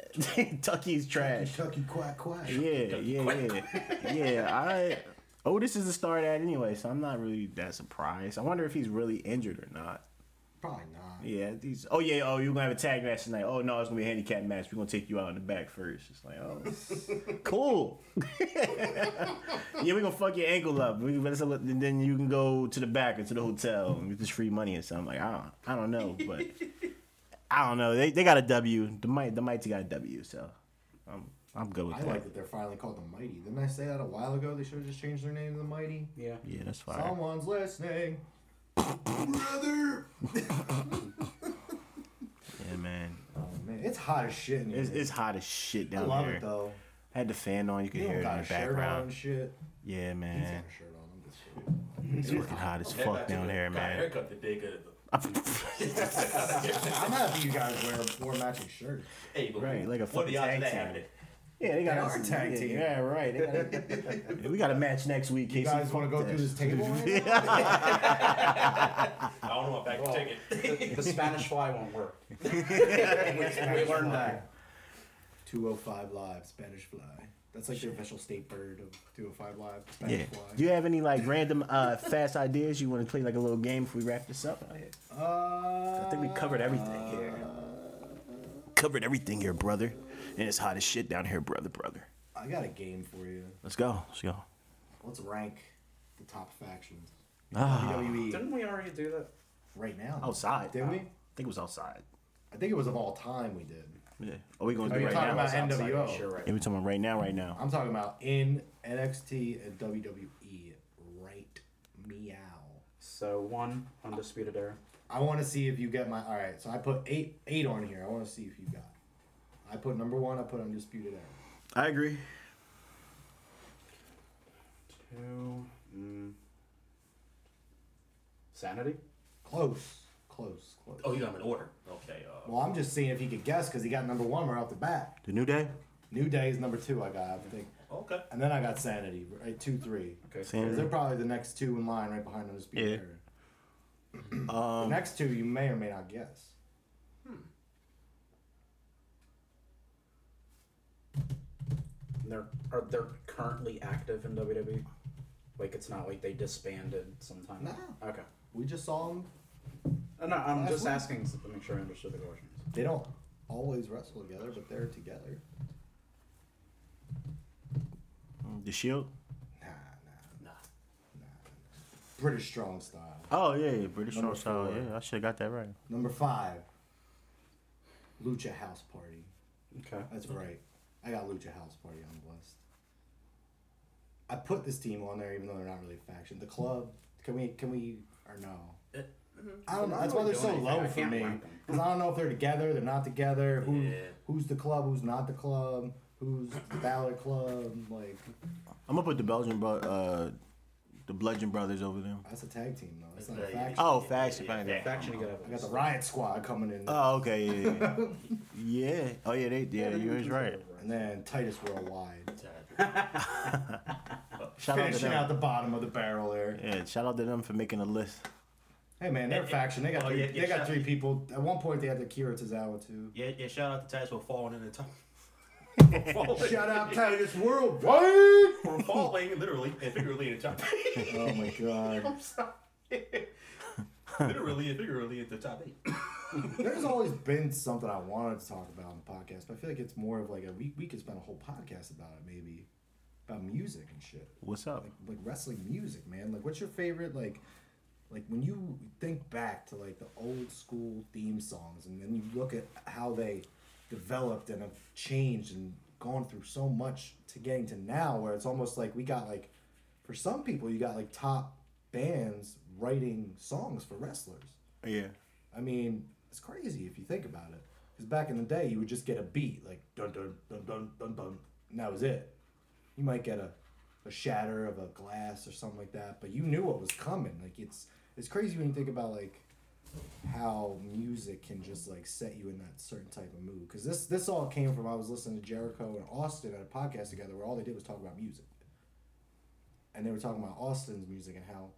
[SPEAKER 1] Tucky's trash.
[SPEAKER 2] Tucky, quack, quack.
[SPEAKER 1] Yeah, yeah, yeah, yeah. I Otis is the star of that anyway, so I'm not really that surprised. I wonder if he's really injured or not.
[SPEAKER 2] Probably not.
[SPEAKER 1] Yeah, these. Oh yeah, oh you're gonna have a tag match tonight. Oh no, it's gonna be a handicap match. We're gonna take you out in the back first. It's like, oh, cool. yeah, we're gonna fuck your ankle up. We, and then you can go to the back or to the hotel and get this free money or something. Like I don't, I don't know, but I don't know. They they got a W. The might the mighty got a W, so I'm I'm good with
[SPEAKER 2] I
[SPEAKER 1] that.
[SPEAKER 2] I like that they're finally called the Mighty. Didn't I say that a while ago? They should have just changed their name to the Mighty.
[SPEAKER 3] Yeah.
[SPEAKER 1] Yeah, that's fine.
[SPEAKER 2] Someone's listening. Brother.
[SPEAKER 1] Yeah, man.
[SPEAKER 2] Oh man, it's hot as shit in here.
[SPEAKER 1] It's, it's hot as shit
[SPEAKER 2] I
[SPEAKER 1] down
[SPEAKER 2] love
[SPEAKER 1] here.
[SPEAKER 2] it though.
[SPEAKER 1] I Had the fan on, you could
[SPEAKER 2] You
[SPEAKER 1] hear
[SPEAKER 2] don't
[SPEAKER 1] it in the
[SPEAKER 2] a shirt on
[SPEAKER 1] background.
[SPEAKER 2] shit.
[SPEAKER 1] Yeah,
[SPEAKER 2] He's got
[SPEAKER 1] man.
[SPEAKER 2] a shirt on. I'm just.
[SPEAKER 1] It's fucking hot as fuck
[SPEAKER 4] that
[SPEAKER 1] down here, man.
[SPEAKER 4] Haircut today, good.
[SPEAKER 2] I'm happy you guys wear wore matching shirts.
[SPEAKER 4] Hey, but
[SPEAKER 1] Right, like a
[SPEAKER 4] what are the
[SPEAKER 1] fucking
[SPEAKER 4] odds
[SPEAKER 1] tag
[SPEAKER 4] of that
[SPEAKER 1] team.
[SPEAKER 4] Happening?
[SPEAKER 1] Yeah, they got
[SPEAKER 2] They are a tag
[SPEAKER 1] yeah,
[SPEAKER 2] team.
[SPEAKER 1] Yeah, right. They got- we got a match next week.
[SPEAKER 2] You
[SPEAKER 1] Casey.
[SPEAKER 2] guys want to go through this table? Right?
[SPEAKER 4] I don't know about back ticket.
[SPEAKER 3] The, the Spanish fly won't work. we, we learned that.
[SPEAKER 2] 205 Live, Spanish Fly. That's like the official state bird of 205 Live,
[SPEAKER 1] Yeah.
[SPEAKER 2] Spanish Fly.
[SPEAKER 1] Do you have any like random uh, fast ideas you want to play like a little game if we wrap this up?
[SPEAKER 2] Uh,
[SPEAKER 1] I think we covered everything here. Covered everything here, brother. And it's hot as shit down here, brother, brother.
[SPEAKER 2] I got a game for you.
[SPEAKER 1] Let's go. Let's go.
[SPEAKER 2] Let's rank the top factions.
[SPEAKER 1] Ah,
[SPEAKER 2] WWE
[SPEAKER 3] Didn't we already do that?
[SPEAKER 2] right now.
[SPEAKER 1] outside.
[SPEAKER 2] Did we?
[SPEAKER 1] I think it was outside.
[SPEAKER 2] I think it was of all time we did.
[SPEAKER 1] Yeah. Are we gonna
[SPEAKER 2] Are
[SPEAKER 1] do
[SPEAKER 2] you
[SPEAKER 1] it right
[SPEAKER 2] talking
[SPEAKER 1] now?
[SPEAKER 2] about
[SPEAKER 3] Outside,
[SPEAKER 2] NWO?
[SPEAKER 3] Sure, right.
[SPEAKER 1] Yeah, we talking about right now, right now.
[SPEAKER 2] I'm talking about in NXT and WWE right meow.
[SPEAKER 3] So one undisputed era.
[SPEAKER 2] I want to see if you get my. All right, so I put eight eight on here. I want to see if you got. I put number one. I put undisputed era.
[SPEAKER 1] I agree.
[SPEAKER 3] Two. Mm, Sanity.
[SPEAKER 2] Close, close, close.
[SPEAKER 4] Oh, you got them in order. Okay. Uh,
[SPEAKER 2] Well, I'm just seeing if he could guess because he got number one right off the bat.
[SPEAKER 1] The New Day.
[SPEAKER 2] New Day is number two. I got, I think,
[SPEAKER 4] okay.
[SPEAKER 2] and then I got Sanity, right? Two, three.
[SPEAKER 3] Okay.
[SPEAKER 2] Because
[SPEAKER 1] Sanity.
[SPEAKER 2] they're probably the next two in line right behind Undisputed
[SPEAKER 1] Yeah.
[SPEAKER 2] Era. The
[SPEAKER 1] Um,
[SPEAKER 2] next two you may or may not guess.
[SPEAKER 3] They're are they're currently active in WWE. Like it's not like they disbanded sometime.
[SPEAKER 2] No.
[SPEAKER 3] Okay.
[SPEAKER 2] We just saw them.
[SPEAKER 3] Uh, no, I'm
[SPEAKER 2] Last
[SPEAKER 3] just
[SPEAKER 2] week.
[SPEAKER 3] asking to make sure I understood the question.
[SPEAKER 2] They don't always wrestle together, but they're together.
[SPEAKER 1] the Shield.
[SPEAKER 2] Nah, nah,
[SPEAKER 4] Nah.
[SPEAKER 2] British strong style.
[SPEAKER 1] Oh yeah, yeah British
[SPEAKER 2] Number
[SPEAKER 1] Strong Style.
[SPEAKER 2] four.
[SPEAKER 1] Yeah, I should have got that right.
[SPEAKER 2] Number five, Lucha House Party.
[SPEAKER 3] Okay.
[SPEAKER 2] That's right. I got Lucha House Party on the list. I put this team on there even though they're not really a faction. The club, can we, can we, or no? I don't know. That's why they're so low for me. Because I don't know if they're together, they're not together. Who,
[SPEAKER 4] Yeah.
[SPEAKER 2] who's the club? Who's not the club? Who's the Balor Club? Like
[SPEAKER 1] I'm gonna put the Belgian bro, uh, the Bludgeon Brothers over them.
[SPEAKER 2] that's a tag team though. That's not a
[SPEAKER 4] Yeah, yeah,
[SPEAKER 2] faction.
[SPEAKER 1] Oh, faction,
[SPEAKER 4] Yeah,
[SPEAKER 1] faction.
[SPEAKER 4] yeah.
[SPEAKER 3] Faction you gotta.
[SPEAKER 2] I got the Riot Squad coming in,
[SPEAKER 1] Oh, okay, yeah, yeah. yeah. Oh, yeah, they, yeah, you was right.
[SPEAKER 2] And then Titus Worldwide,
[SPEAKER 1] Shout out to
[SPEAKER 2] finishing
[SPEAKER 1] them.
[SPEAKER 2] out the bottom of the barrel there.
[SPEAKER 1] Yeah, shout out to them for making a list.
[SPEAKER 2] Hey man, they're a faction. They got
[SPEAKER 4] oh,
[SPEAKER 2] three,
[SPEAKER 4] yeah, yeah,
[SPEAKER 2] they got
[SPEAKER 4] shout-
[SPEAKER 2] three people. At one point, they had the Kira Tozawa too.
[SPEAKER 4] Yeah, yeah. Shout out to Taz for falling in the top.
[SPEAKER 2] Shout out Titus Worldwide.
[SPEAKER 4] for falling literally and figuratively in the top.
[SPEAKER 2] oh my god.
[SPEAKER 4] I'm sorry. Literally and figuratively in the top eight.
[SPEAKER 2] There's always been something I wanted to talk about on the podcast, but I feel like it's more of like a we we could spend a whole podcast about it maybe about music and shit.
[SPEAKER 1] What's up?
[SPEAKER 2] Like like wrestling music, man. Like what's your favorite like like when you think back to like the old school theme songs and then you look at how they developed and have changed and gone through so much to getting to now where it's almost like we got like for some people you got like top bands writing songs for wrestlers.
[SPEAKER 1] Yeah.
[SPEAKER 2] I mean, it's crazy if you think about it. Because back in the day, you would just get a beat like dun dun dun dun dun dun, and that was it. You might get a, a shatter of a glass or something like that, but you knew what was coming. Like it's it's crazy when you think about like how music can just like set you in that certain type of mood. Because this this all came from I was listening to Jericho and Austin at a podcast together where all they did was talk about music, and they were talking about Austin's music and how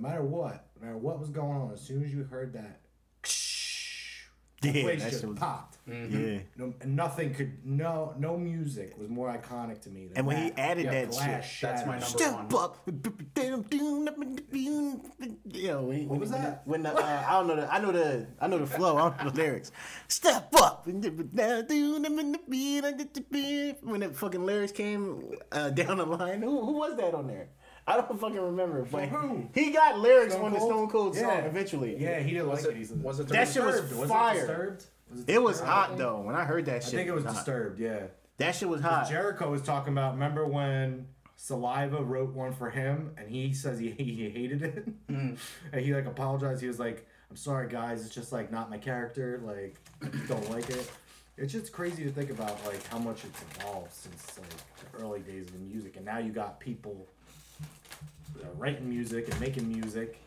[SPEAKER 2] no matter what, no matter what was going on, as soon as you heard that the
[SPEAKER 1] Yeah,
[SPEAKER 2] place just
[SPEAKER 1] was-
[SPEAKER 2] popped.
[SPEAKER 1] Yeah.
[SPEAKER 2] No, nothing could no no music was more iconic to me. Than
[SPEAKER 1] And when he added
[SPEAKER 2] Yeah,
[SPEAKER 1] that
[SPEAKER 2] glass
[SPEAKER 1] shit.
[SPEAKER 3] That's my
[SPEAKER 2] shatters.
[SPEAKER 3] number
[SPEAKER 1] Step
[SPEAKER 3] one.
[SPEAKER 1] up. Yo, when,
[SPEAKER 2] What was
[SPEAKER 1] when,
[SPEAKER 2] that?
[SPEAKER 1] When the, uh, I don't know the I know the I know the flow. I don't know the lyrics. Step up. When the fucking lyrics came uh, down the line, who, who was that on there? I don't fucking remember. But
[SPEAKER 2] who?
[SPEAKER 1] he got lyrics
[SPEAKER 2] Stone
[SPEAKER 1] on the
[SPEAKER 2] Cold?
[SPEAKER 1] Stone Cold song
[SPEAKER 2] Yeah.
[SPEAKER 1] eventually.
[SPEAKER 2] Yeah, he didn't
[SPEAKER 3] Was
[SPEAKER 2] like
[SPEAKER 3] it-
[SPEAKER 2] it. He
[SPEAKER 3] was it
[SPEAKER 1] That shit was
[SPEAKER 2] Disturbed. Was
[SPEAKER 1] fire.
[SPEAKER 2] It, disturbed? Was it
[SPEAKER 1] It was
[SPEAKER 2] Disturbed?
[SPEAKER 1] hot though. When I heard that shit.
[SPEAKER 2] I
[SPEAKER 1] shit,
[SPEAKER 2] think it was
[SPEAKER 1] hot.
[SPEAKER 2] disturbed. Yeah.
[SPEAKER 1] That shit was hot.
[SPEAKER 2] Jericho was talking about. Remember when Saliva wrote one for him, and he says he he hated it, mm. and he like apologized. He was like, "I'm sorry, guys. It's just like not my character. Like, I just don't like it." It's just crazy to think about like how much it's evolved since like the early days of the music, and now you got people are writing music and making music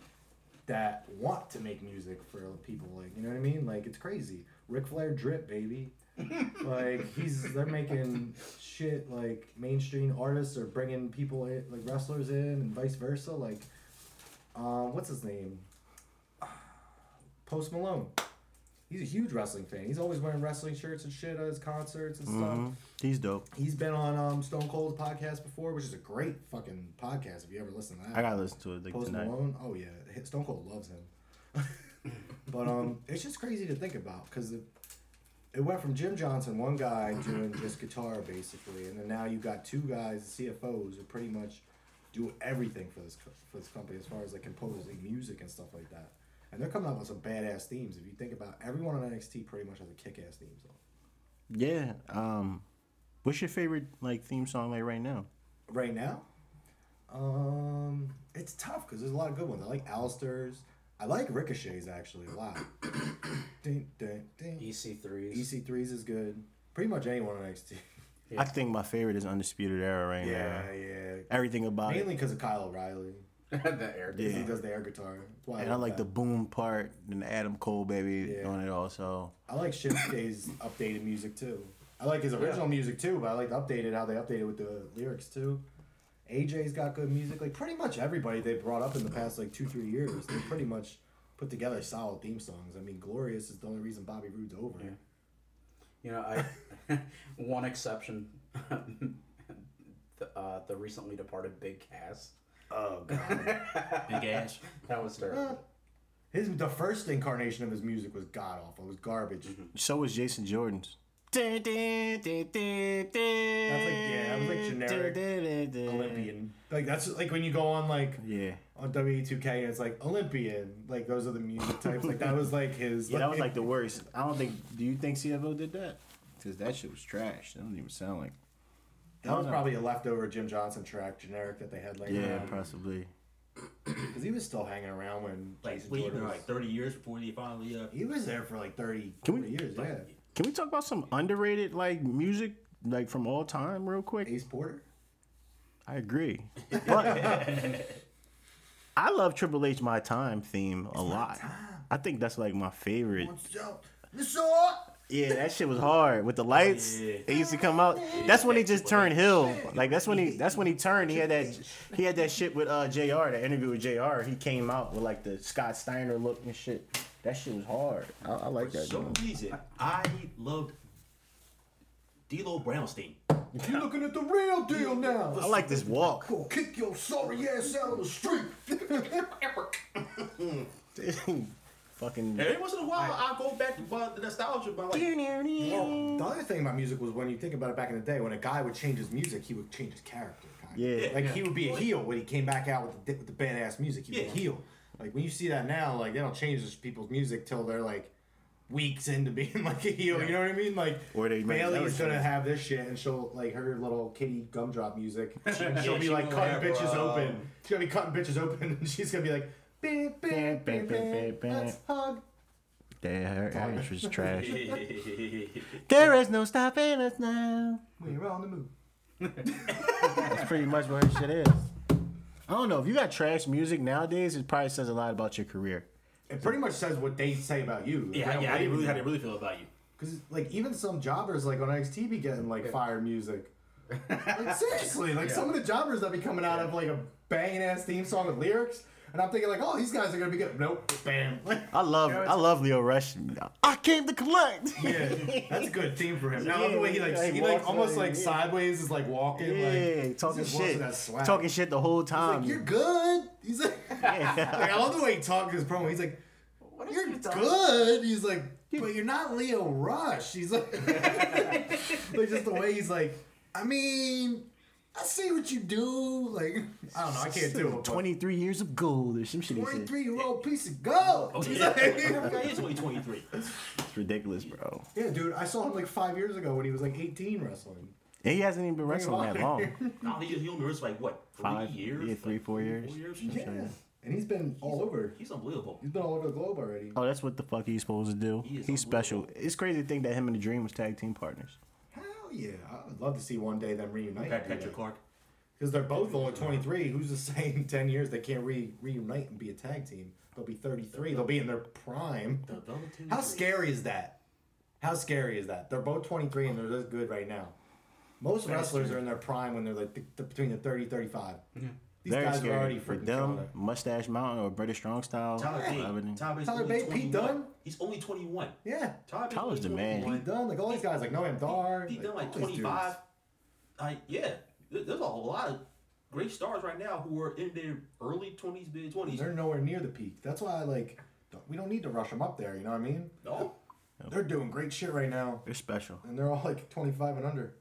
[SPEAKER 2] that want to make music for people. Like, you know what I mean? Like, it's crazy. Ric Flair drip, baby like he's they're making shit like mainstream artists are bringing people in, like wrestlers in and vice versa like um what's his name post malone he's a huge wrestling fan he's always wearing wrestling shirts and shit at his concerts and
[SPEAKER 1] Mhm.
[SPEAKER 2] stuff
[SPEAKER 1] He's dope.
[SPEAKER 2] he's been on um stone cold's podcast before which is a great fucking podcast if you ever listen to that
[SPEAKER 1] I gotta listen to it like
[SPEAKER 2] Post
[SPEAKER 1] tonight.
[SPEAKER 2] Malone, oh yeah, Stone Cold loves him. but um, it's just crazy to think about because it, it went from Jim Johnston, one guy doing just guitar basically, and then now you got two guys, CFOs, who pretty much do everything for this for this company as far as like composing music and stuff like that. And they're coming out with some badass themes. If you think about everyone on NXT, pretty much has a kick-ass theme song.
[SPEAKER 1] Yeah. Um, what's your favorite like theme song like right now?
[SPEAKER 2] Right now, um, it's tough because there's a lot of good ones. I like Aleister's. I like Ricochet's actually a lot. ding, ding, ding.
[SPEAKER 3] EC3s.
[SPEAKER 2] EC3's is good. Pretty much anyone on NXT.
[SPEAKER 1] I think my favorite is Undisputed Era right
[SPEAKER 2] Yeah,
[SPEAKER 1] now.
[SPEAKER 2] Yeah, yeah.
[SPEAKER 1] Everything about
[SPEAKER 2] Mainly because of Kyle O'Reilly.
[SPEAKER 3] the air.
[SPEAKER 1] Yeah.
[SPEAKER 2] He does the air guitar. Why
[SPEAKER 1] And I
[SPEAKER 2] love
[SPEAKER 1] like the boom part and the Adam Cole baby
[SPEAKER 2] Yeah.
[SPEAKER 1] doing it also.
[SPEAKER 2] I like Shinsuke's updated music too. I like his original music too, but I like the updated how they updated with the lyrics too. AJ's got good music. Like pretty much everybody they brought up in the past like two three years, they pretty much put together solid theme songs. I mean, Glorious is the only reason Bobby Roode's over.
[SPEAKER 3] Yeah. You know, I one exception, the, uh, the recently departed Big Cass.
[SPEAKER 2] Oh god.
[SPEAKER 4] Big ass.
[SPEAKER 3] That was terrible.
[SPEAKER 2] his the first incarnation of his music was god awful. It was garbage. Mm-hmm.
[SPEAKER 1] So was Jason Jordan's. That's like
[SPEAKER 2] yeah, that was like generic Olympian. Like that's like when you go on like
[SPEAKER 1] Yeah.
[SPEAKER 2] on WWE2K and it's like Olympian. Like those are the music types. Like that was like his.
[SPEAKER 1] Yeah, that was like the worst. I don't think. Do you think CFO did that? Because that shit was trash. That doesn't even sound like.
[SPEAKER 2] That was probably a leftover Jim Johnston track, generic that they had later. On.
[SPEAKER 1] Yeah, possibly.
[SPEAKER 2] because he was still hanging around when
[SPEAKER 4] Like,
[SPEAKER 2] Jason
[SPEAKER 4] wait,
[SPEAKER 2] Jordan was.
[SPEAKER 4] like 30 years before he finally, uh,
[SPEAKER 2] he was there for like 30,
[SPEAKER 1] Can we-
[SPEAKER 2] 40 years. Yeah,
[SPEAKER 1] Can we talk about some underrated like music like from all time real quick?
[SPEAKER 2] Ace Porter.
[SPEAKER 1] I agree. But I love Triple H My Time theme a lot. I think that's like my favorite. Yeah, that shit was hard with the lights.
[SPEAKER 4] yeah.
[SPEAKER 1] It used to come out. That's when he just turned heel. Like that's when he that's when he turned. He had that he had that shit with uh Jr. That interview with Jr. He came out with like the Scott Steiner look and shit. That shit was hard. I, I like
[SPEAKER 4] for
[SPEAKER 1] that.
[SPEAKER 4] some
[SPEAKER 1] joint.
[SPEAKER 4] reason, I loved D'Lo Brown's theme.
[SPEAKER 2] You're looking at the real deal now.
[SPEAKER 1] I like this walk.
[SPEAKER 2] Go kick your sorry ass out of the street.
[SPEAKER 1] Fucking.
[SPEAKER 4] Every once in a while, I go back to uh, the nostalgia, but like,
[SPEAKER 2] Well, the other thing about music was when you think about it back in the day, when a guy would change his music, he would change his character. Kind of.
[SPEAKER 1] Yeah.
[SPEAKER 2] Like he would be a heel when he came back out with the, with the badass music. He'd be a
[SPEAKER 4] Yeah.
[SPEAKER 2] heel. Like when you see that now, like they don't change people's music till they're like weeks into being like a heel. You know what I mean? Like
[SPEAKER 1] Or they make
[SPEAKER 2] Bayley's
[SPEAKER 1] another
[SPEAKER 2] gonna
[SPEAKER 1] shit.
[SPEAKER 2] have this shit, and she'll like her little kitty gumdrop music. And she'll
[SPEAKER 4] Yeah,
[SPEAKER 2] be
[SPEAKER 4] she
[SPEAKER 2] like cutting bitches
[SPEAKER 4] uh,
[SPEAKER 2] open. She's gonna be cutting bitches open, and she's gonna be like, bam, bam, bam, bam, let's hug.
[SPEAKER 1] Yeah, her
[SPEAKER 2] Sorry.
[SPEAKER 1] Irish was trash. there is no stopping us now.
[SPEAKER 2] We're on the move.
[SPEAKER 1] That's pretty much what her shit is. I don't know. If you got trash music nowadays, it probably says a lot about your career.
[SPEAKER 2] It pretty much says what they say about you.
[SPEAKER 4] yeah, yeah, I didn't really how they really feel about you.
[SPEAKER 2] Because like even some jobbers like on NXT be getting like fire music. Like seriously, like some of the jobbers that be coming out of like a banging ass theme song with lyrics, and I'm thinking like, oh, these guys are gonna be good. Nope, bam.
[SPEAKER 1] I love,
[SPEAKER 2] You know,
[SPEAKER 1] I love Lio Rush. I came to collect.
[SPEAKER 2] Yeah, that's a good theme for him. Now I love the way he like
[SPEAKER 1] Yeah, he
[SPEAKER 2] he like almost
[SPEAKER 1] like-
[SPEAKER 2] like
[SPEAKER 1] yeah.
[SPEAKER 2] sideways is like walking.
[SPEAKER 1] Yeah,
[SPEAKER 2] like,
[SPEAKER 1] talking
[SPEAKER 2] just walks
[SPEAKER 1] shit,
[SPEAKER 2] that swag.
[SPEAKER 1] talking shit the whole
[SPEAKER 2] He's
[SPEAKER 1] time.
[SPEAKER 2] like, you're good. He's like, like, I love the way he talked his promo. He's like, you're good. He's like, but you're not Lio Rush. He's like, like just the way he's like, I mean, I see what you do. Like, I don't know. I can't do it.
[SPEAKER 1] 23 years of gold or some shit. He said.
[SPEAKER 2] 23 year old piece of gold.
[SPEAKER 4] Oh, yeah.
[SPEAKER 2] like-
[SPEAKER 4] That is only 23.
[SPEAKER 1] It's ridiculous, bro.
[SPEAKER 2] yeah, dude. I saw him like five years ago when he was like 18 wrestling.
[SPEAKER 1] And he hasn't even been wrestling that long.
[SPEAKER 4] Nah, he, he only was like, what, three
[SPEAKER 1] Five,
[SPEAKER 4] years?
[SPEAKER 1] yeah, three,
[SPEAKER 4] Like,
[SPEAKER 1] four years.
[SPEAKER 4] Four years?
[SPEAKER 2] Yeah. And he's been all over.
[SPEAKER 4] He's unbelievable.
[SPEAKER 2] He's been all over the globe already.
[SPEAKER 1] Oh, that's what the fuck he's supposed to do.
[SPEAKER 4] He is
[SPEAKER 1] He's special. It's crazy to think that him and the Dream was tag team partners.
[SPEAKER 2] Hell yeah. I would love to see one day them reunite.
[SPEAKER 4] Pat, Patrick Clark.
[SPEAKER 2] Because they're both only 23. Who's to say in 10 years they can't re- reunite and be a tag team? They'll be 33. They'll be in their prime. How scary is that? How scary is that? They're both 23 and they're this good right now. Most wrestlers are in their prime when they're like th- th- between the 30 35. Yeah. These
[SPEAKER 1] Very
[SPEAKER 2] guys
[SPEAKER 1] scary.
[SPEAKER 2] are already
[SPEAKER 1] With
[SPEAKER 2] freaking
[SPEAKER 1] them. Mustache Mountain or British Strong Style.
[SPEAKER 4] Tyler
[SPEAKER 1] whatever
[SPEAKER 4] Bate. Tyler Bate's
[SPEAKER 2] Bate, Pete
[SPEAKER 4] 21.
[SPEAKER 2] Dunne?
[SPEAKER 4] He's only 21.
[SPEAKER 2] Yeah.
[SPEAKER 4] Tyler Bate's
[SPEAKER 1] Tyler's the man.
[SPEAKER 4] 21.
[SPEAKER 2] Pete Dunne, like all these guys, like Noam Dar.
[SPEAKER 4] Pete Dunne, like
[SPEAKER 2] all these
[SPEAKER 4] 25. Like, yeah. There's a whole lot of great stars right now who are in their early 20s, mid 20s.
[SPEAKER 2] They're nowhere near the peak. That's why I like. don't- We don't need to rush them up there. You know what I mean?
[SPEAKER 4] No.
[SPEAKER 2] They're doing great shit right now,
[SPEAKER 1] They're special.
[SPEAKER 2] and they're all like 25 and under.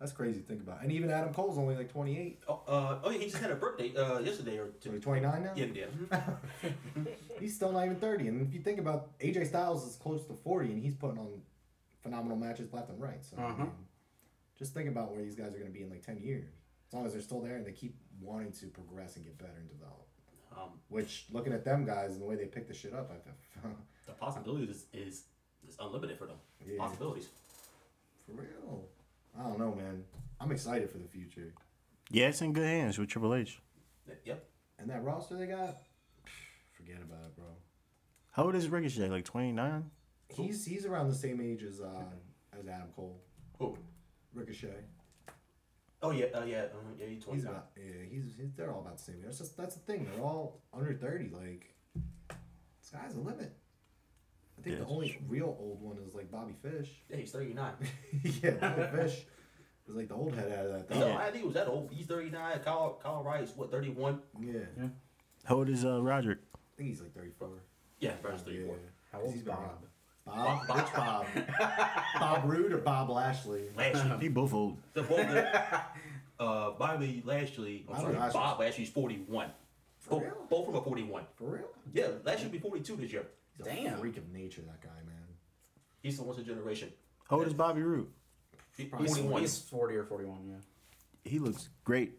[SPEAKER 2] That's crazy to think about. And even Adam Cole's only like 28.
[SPEAKER 4] Oh, uh, oh, yeah, he just had a birthday uh, yesterday or
[SPEAKER 2] So
[SPEAKER 4] two.
[SPEAKER 2] he's 29 now?
[SPEAKER 4] Yeah, yeah.
[SPEAKER 2] He's still not even 30. And if you think about AJ Styles is close to 40 and he's putting on phenomenal matches left and right. So
[SPEAKER 3] Uh-huh.
[SPEAKER 2] mean, just think about where these guys are going to be in like 10 years. As long as they're still there and they keep wanting to progress and get better and develop.
[SPEAKER 4] Um,
[SPEAKER 2] Which, looking at them guys and the way they pick the shit up, I feel,
[SPEAKER 4] the possibilities is, is, is unlimited for them.
[SPEAKER 2] Yeah.
[SPEAKER 4] Possibilities.
[SPEAKER 2] for real. I don't know, man. I'm excited for the future.
[SPEAKER 1] Yeah, it's in good hands with Triple H.
[SPEAKER 4] Yep.
[SPEAKER 2] and that roster they got, forget about it, bro.
[SPEAKER 1] How old is Ricochet? Like 29?
[SPEAKER 2] He's he's around the same age as uh as Adam Cole,
[SPEAKER 4] Who?
[SPEAKER 2] Ricochet.
[SPEAKER 4] Oh yeah, uh, yeah, um, yeah. He's twenty
[SPEAKER 2] He's about yeah. He's, he's they're all about the same age. That's just that's the thing. They're all under thirty. Like, sky's the limit. I think
[SPEAKER 1] Yeah,
[SPEAKER 2] the only real old one is like Bobby Fish.
[SPEAKER 4] Yeah, he's thirty nine.
[SPEAKER 2] yeah, Bobby Fish was like the old head out of that thing.
[SPEAKER 4] No, I think he was that old. He's thirty nine. Kyle Kyle Wright is what thirty one.
[SPEAKER 2] Yeah, I
[SPEAKER 1] How old is uh, Roderick?
[SPEAKER 2] I think he's like thirty four.
[SPEAKER 4] Yeah, Brad's thirty four.
[SPEAKER 3] How old's
[SPEAKER 2] He's been
[SPEAKER 3] Bob?
[SPEAKER 2] Bob? Which Bob? Bob Roode or Bob Lashley?
[SPEAKER 4] Lashley.
[SPEAKER 1] He both old.
[SPEAKER 4] the both. Uh, Bobby Lashley. I'm
[SPEAKER 2] Bobby
[SPEAKER 4] sorry,
[SPEAKER 2] Lashley's-
[SPEAKER 4] Bob Lashley's forty one. Both,
[SPEAKER 2] real?
[SPEAKER 4] both of them are forty one.
[SPEAKER 2] For real?
[SPEAKER 4] Yeah, Lashley will be forty two this year.
[SPEAKER 2] He's a
[SPEAKER 3] Damn.
[SPEAKER 2] freak of nature, that guy, man.
[SPEAKER 4] He's the once a generation.
[SPEAKER 1] How old is Bobby Roode?
[SPEAKER 4] He-
[SPEAKER 2] Probably
[SPEAKER 3] He's,
[SPEAKER 4] 41.
[SPEAKER 3] he's 40 or 41, yeah.
[SPEAKER 1] He looks great.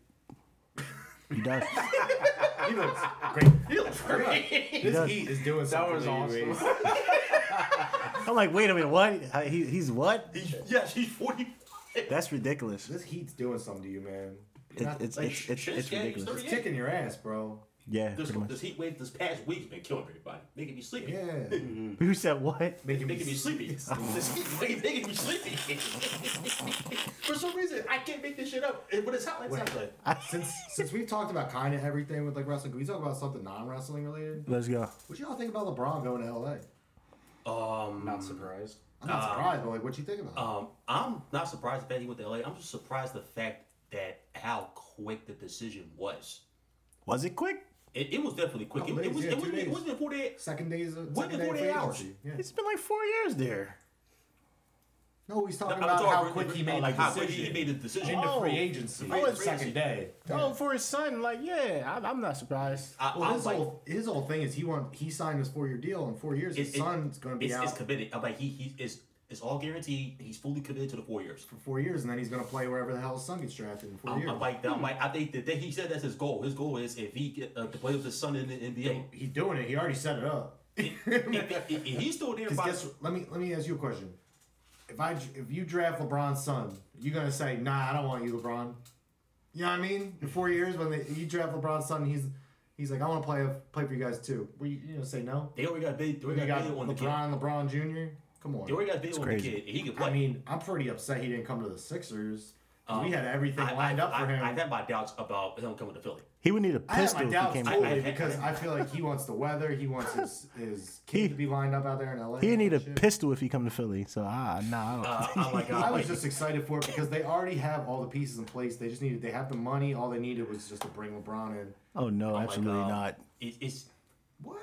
[SPEAKER 1] He does.
[SPEAKER 2] He looks great.
[SPEAKER 4] He looks great.
[SPEAKER 2] This
[SPEAKER 1] does.
[SPEAKER 2] heat is doing something.
[SPEAKER 3] was
[SPEAKER 2] to you,
[SPEAKER 3] awesome.
[SPEAKER 2] Reese.
[SPEAKER 1] I'm like, wait a minute, what? How- He, he's what?
[SPEAKER 4] He's, yes, he's forty.
[SPEAKER 1] That's ridiculous.
[SPEAKER 2] This heat's doing something to you, man.
[SPEAKER 1] It,
[SPEAKER 2] You're not-
[SPEAKER 1] it's,
[SPEAKER 2] like,
[SPEAKER 1] it's, it's,
[SPEAKER 4] shit,
[SPEAKER 1] it's
[SPEAKER 4] yeah, he's
[SPEAKER 1] ridiculous.
[SPEAKER 2] it's kicking your ass, bro.
[SPEAKER 1] Yeah,
[SPEAKER 4] This,
[SPEAKER 1] pretty much.
[SPEAKER 4] this heat wave this past week's been killing everybody, making me sleepy.
[SPEAKER 2] Yeah.
[SPEAKER 1] Who said what?
[SPEAKER 2] Making
[SPEAKER 4] Making me sleepy. this heat wave making me sleepy. For some reason, I can't make this shit up. But it's hot like
[SPEAKER 2] Wait.
[SPEAKER 4] Saturday.
[SPEAKER 2] Since since we've talked about kind of everything with like wrestling, can we talk about something non wrestling related?
[SPEAKER 1] Let's go.
[SPEAKER 2] What y'all think about LeBron going to LA?
[SPEAKER 4] Um,
[SPEAKER 3] Not surprised.
[SPEAKER 2] I'm not
[SPEAKER 4] Um,
[SPEAKER 2] surprised, but like, what you think about? it?
[SPEAKER 4] Um, I'm not surprised that he went to LA. I'm just surprised the fact that how quick the decision was.
[SPEAKER 1] Was it quick?
[SPEAKER 4] It, it was definitely quick. It,
[SPEAKER 2] Couple
[SPEAKER 4] it was.
[SPEAKER 2] yeah,
[SPEAKER 4] it wasn't. It
[SPEAKER 2] days.
[SPEAKER 4] wasn't 48.
[SPEAKER 2] second days of
[SPEAKER 4] What,
[SPEAKER 2] second day
[SPEAKER 4] 48 hours?
[SPEAKER 2] Yeah.
[SPEAKER 1] It's been like four years there.
[SPEAKER 2] No, he's talking
[SPEAKER 4] I'm
[SPEAKER 2] about
[SPEAKER 4] talking
[SPEAKER 2] how
[SPEAKER 4] really-
[SPEAKER 2] quick he made
[SPEAKER 4] like
[SPEAKER 2] the
[SPEAKER 4] how quick
[SPEAKER 2] decision.
[SPEAKER 4] he made the decision.
[SPEAKER 2] into
[SPEAKER 1] Oh.
[SPEAKER 2] free agency.
[SPEAKER 4] Free
[SPEAKER 2] oh,
[SPEAKER 4] the
[SPEAKER 2] second day.
[SPEAKER 1] Oh, for his son, like, yeah, I, I'm not surprised.
[SPEAKER 4] I,
[SPEAKER 2] Well,
[SPEAKER 4] I'm
[SPEAKER 2] his
[SPEAKER 4] like,
[SPEAKER 2] whole his whole thing is he want he signed his four year deal in four years. His
[SPEAKER 4] It- it-
[SPEAKER 2] son's going to be
[SPEAKER 4] it's,
[SPEAKER 2] out
[SPEAKER 4] it's committed. I'm like he he is. It's all guaranteed. He's fully committed to the four years.
[SPEAKER 2] for four years, and then he's going to play wherever the hell his son gets drafted in 4
[SPEAKER 4] I'm,
[SPEAKER 2] years.
[SPEAKER 4] I'm like, I'm like, I think that, that he said that's his goal. His goal is if he get uh, to play with his son in the NBA.
[SPEAKER 2] he's doing it. He already set it up.
[SPEAKER 4] if, if- if he's still there. by
[SPEAKER 2] guess, let me let me ask you a question. If I if you draft LeBron's son, you gonna say, Nah, I don't want you, LeBron. You know what I mean? In four years, when they, you draft LeBron's son, he's he's like, I want to play play for you guys too. Will you, you know say no?
[SPEAKER 4] they already got big. They already got
[SPEAKER 2] got
[SPEAKER 4] video on the kid.
[SPEAKER 2] LeBron, LeBron Jr. Come on.
[SPEAKER 4] They already got video on the kid. He can play.
[SPEAKER 2] I mean, I'm pretty upset he didn't come to the Sixers. 'cause we
[SPEAKER 4] Um,
[SPEAKER 2] had everything
[SPEAKER 4] I-
[SPEAKER 2] lined
[SPEAKER 4] I,
[SPEAKER 2] up for him.
[SPEAKER 4] I, had my doubts about him coming to Philly.
[SPEAKER 1] He would need a
[SPEAKER 2] I have
[SPEAKER 1] pistol
[SPEAKER 2] my
[SPEAKER 1] if he came.
[SPEAKER 2] totally
[SPEAKER 4] I- I-
[SPEAKER 2] because I feel like he wants the weather. He wants his his kid
[SPEAKER 1] He-
[SPEAKER 2] to be lined up out there in LA.
[SPEAKER 1] He'd need a
[SPEAKER 2] shit.
[SPEAKER 1] pistol if he come to Philly. So ah, nah. I don't-
[SPEAKER 4] Uh, I'm like,
[SPEAKER 2] I was just excited for it because they already have all the pieces in place. They just needed they have the money. All they needed was just to bring LeBron in.
[SPEAKER 1] oh no,
[SPEAKER 4] I'm
[SPEAKER 1] absolutely not.
[SPEAKER 4] it, it's
[SPEAKER 2] What?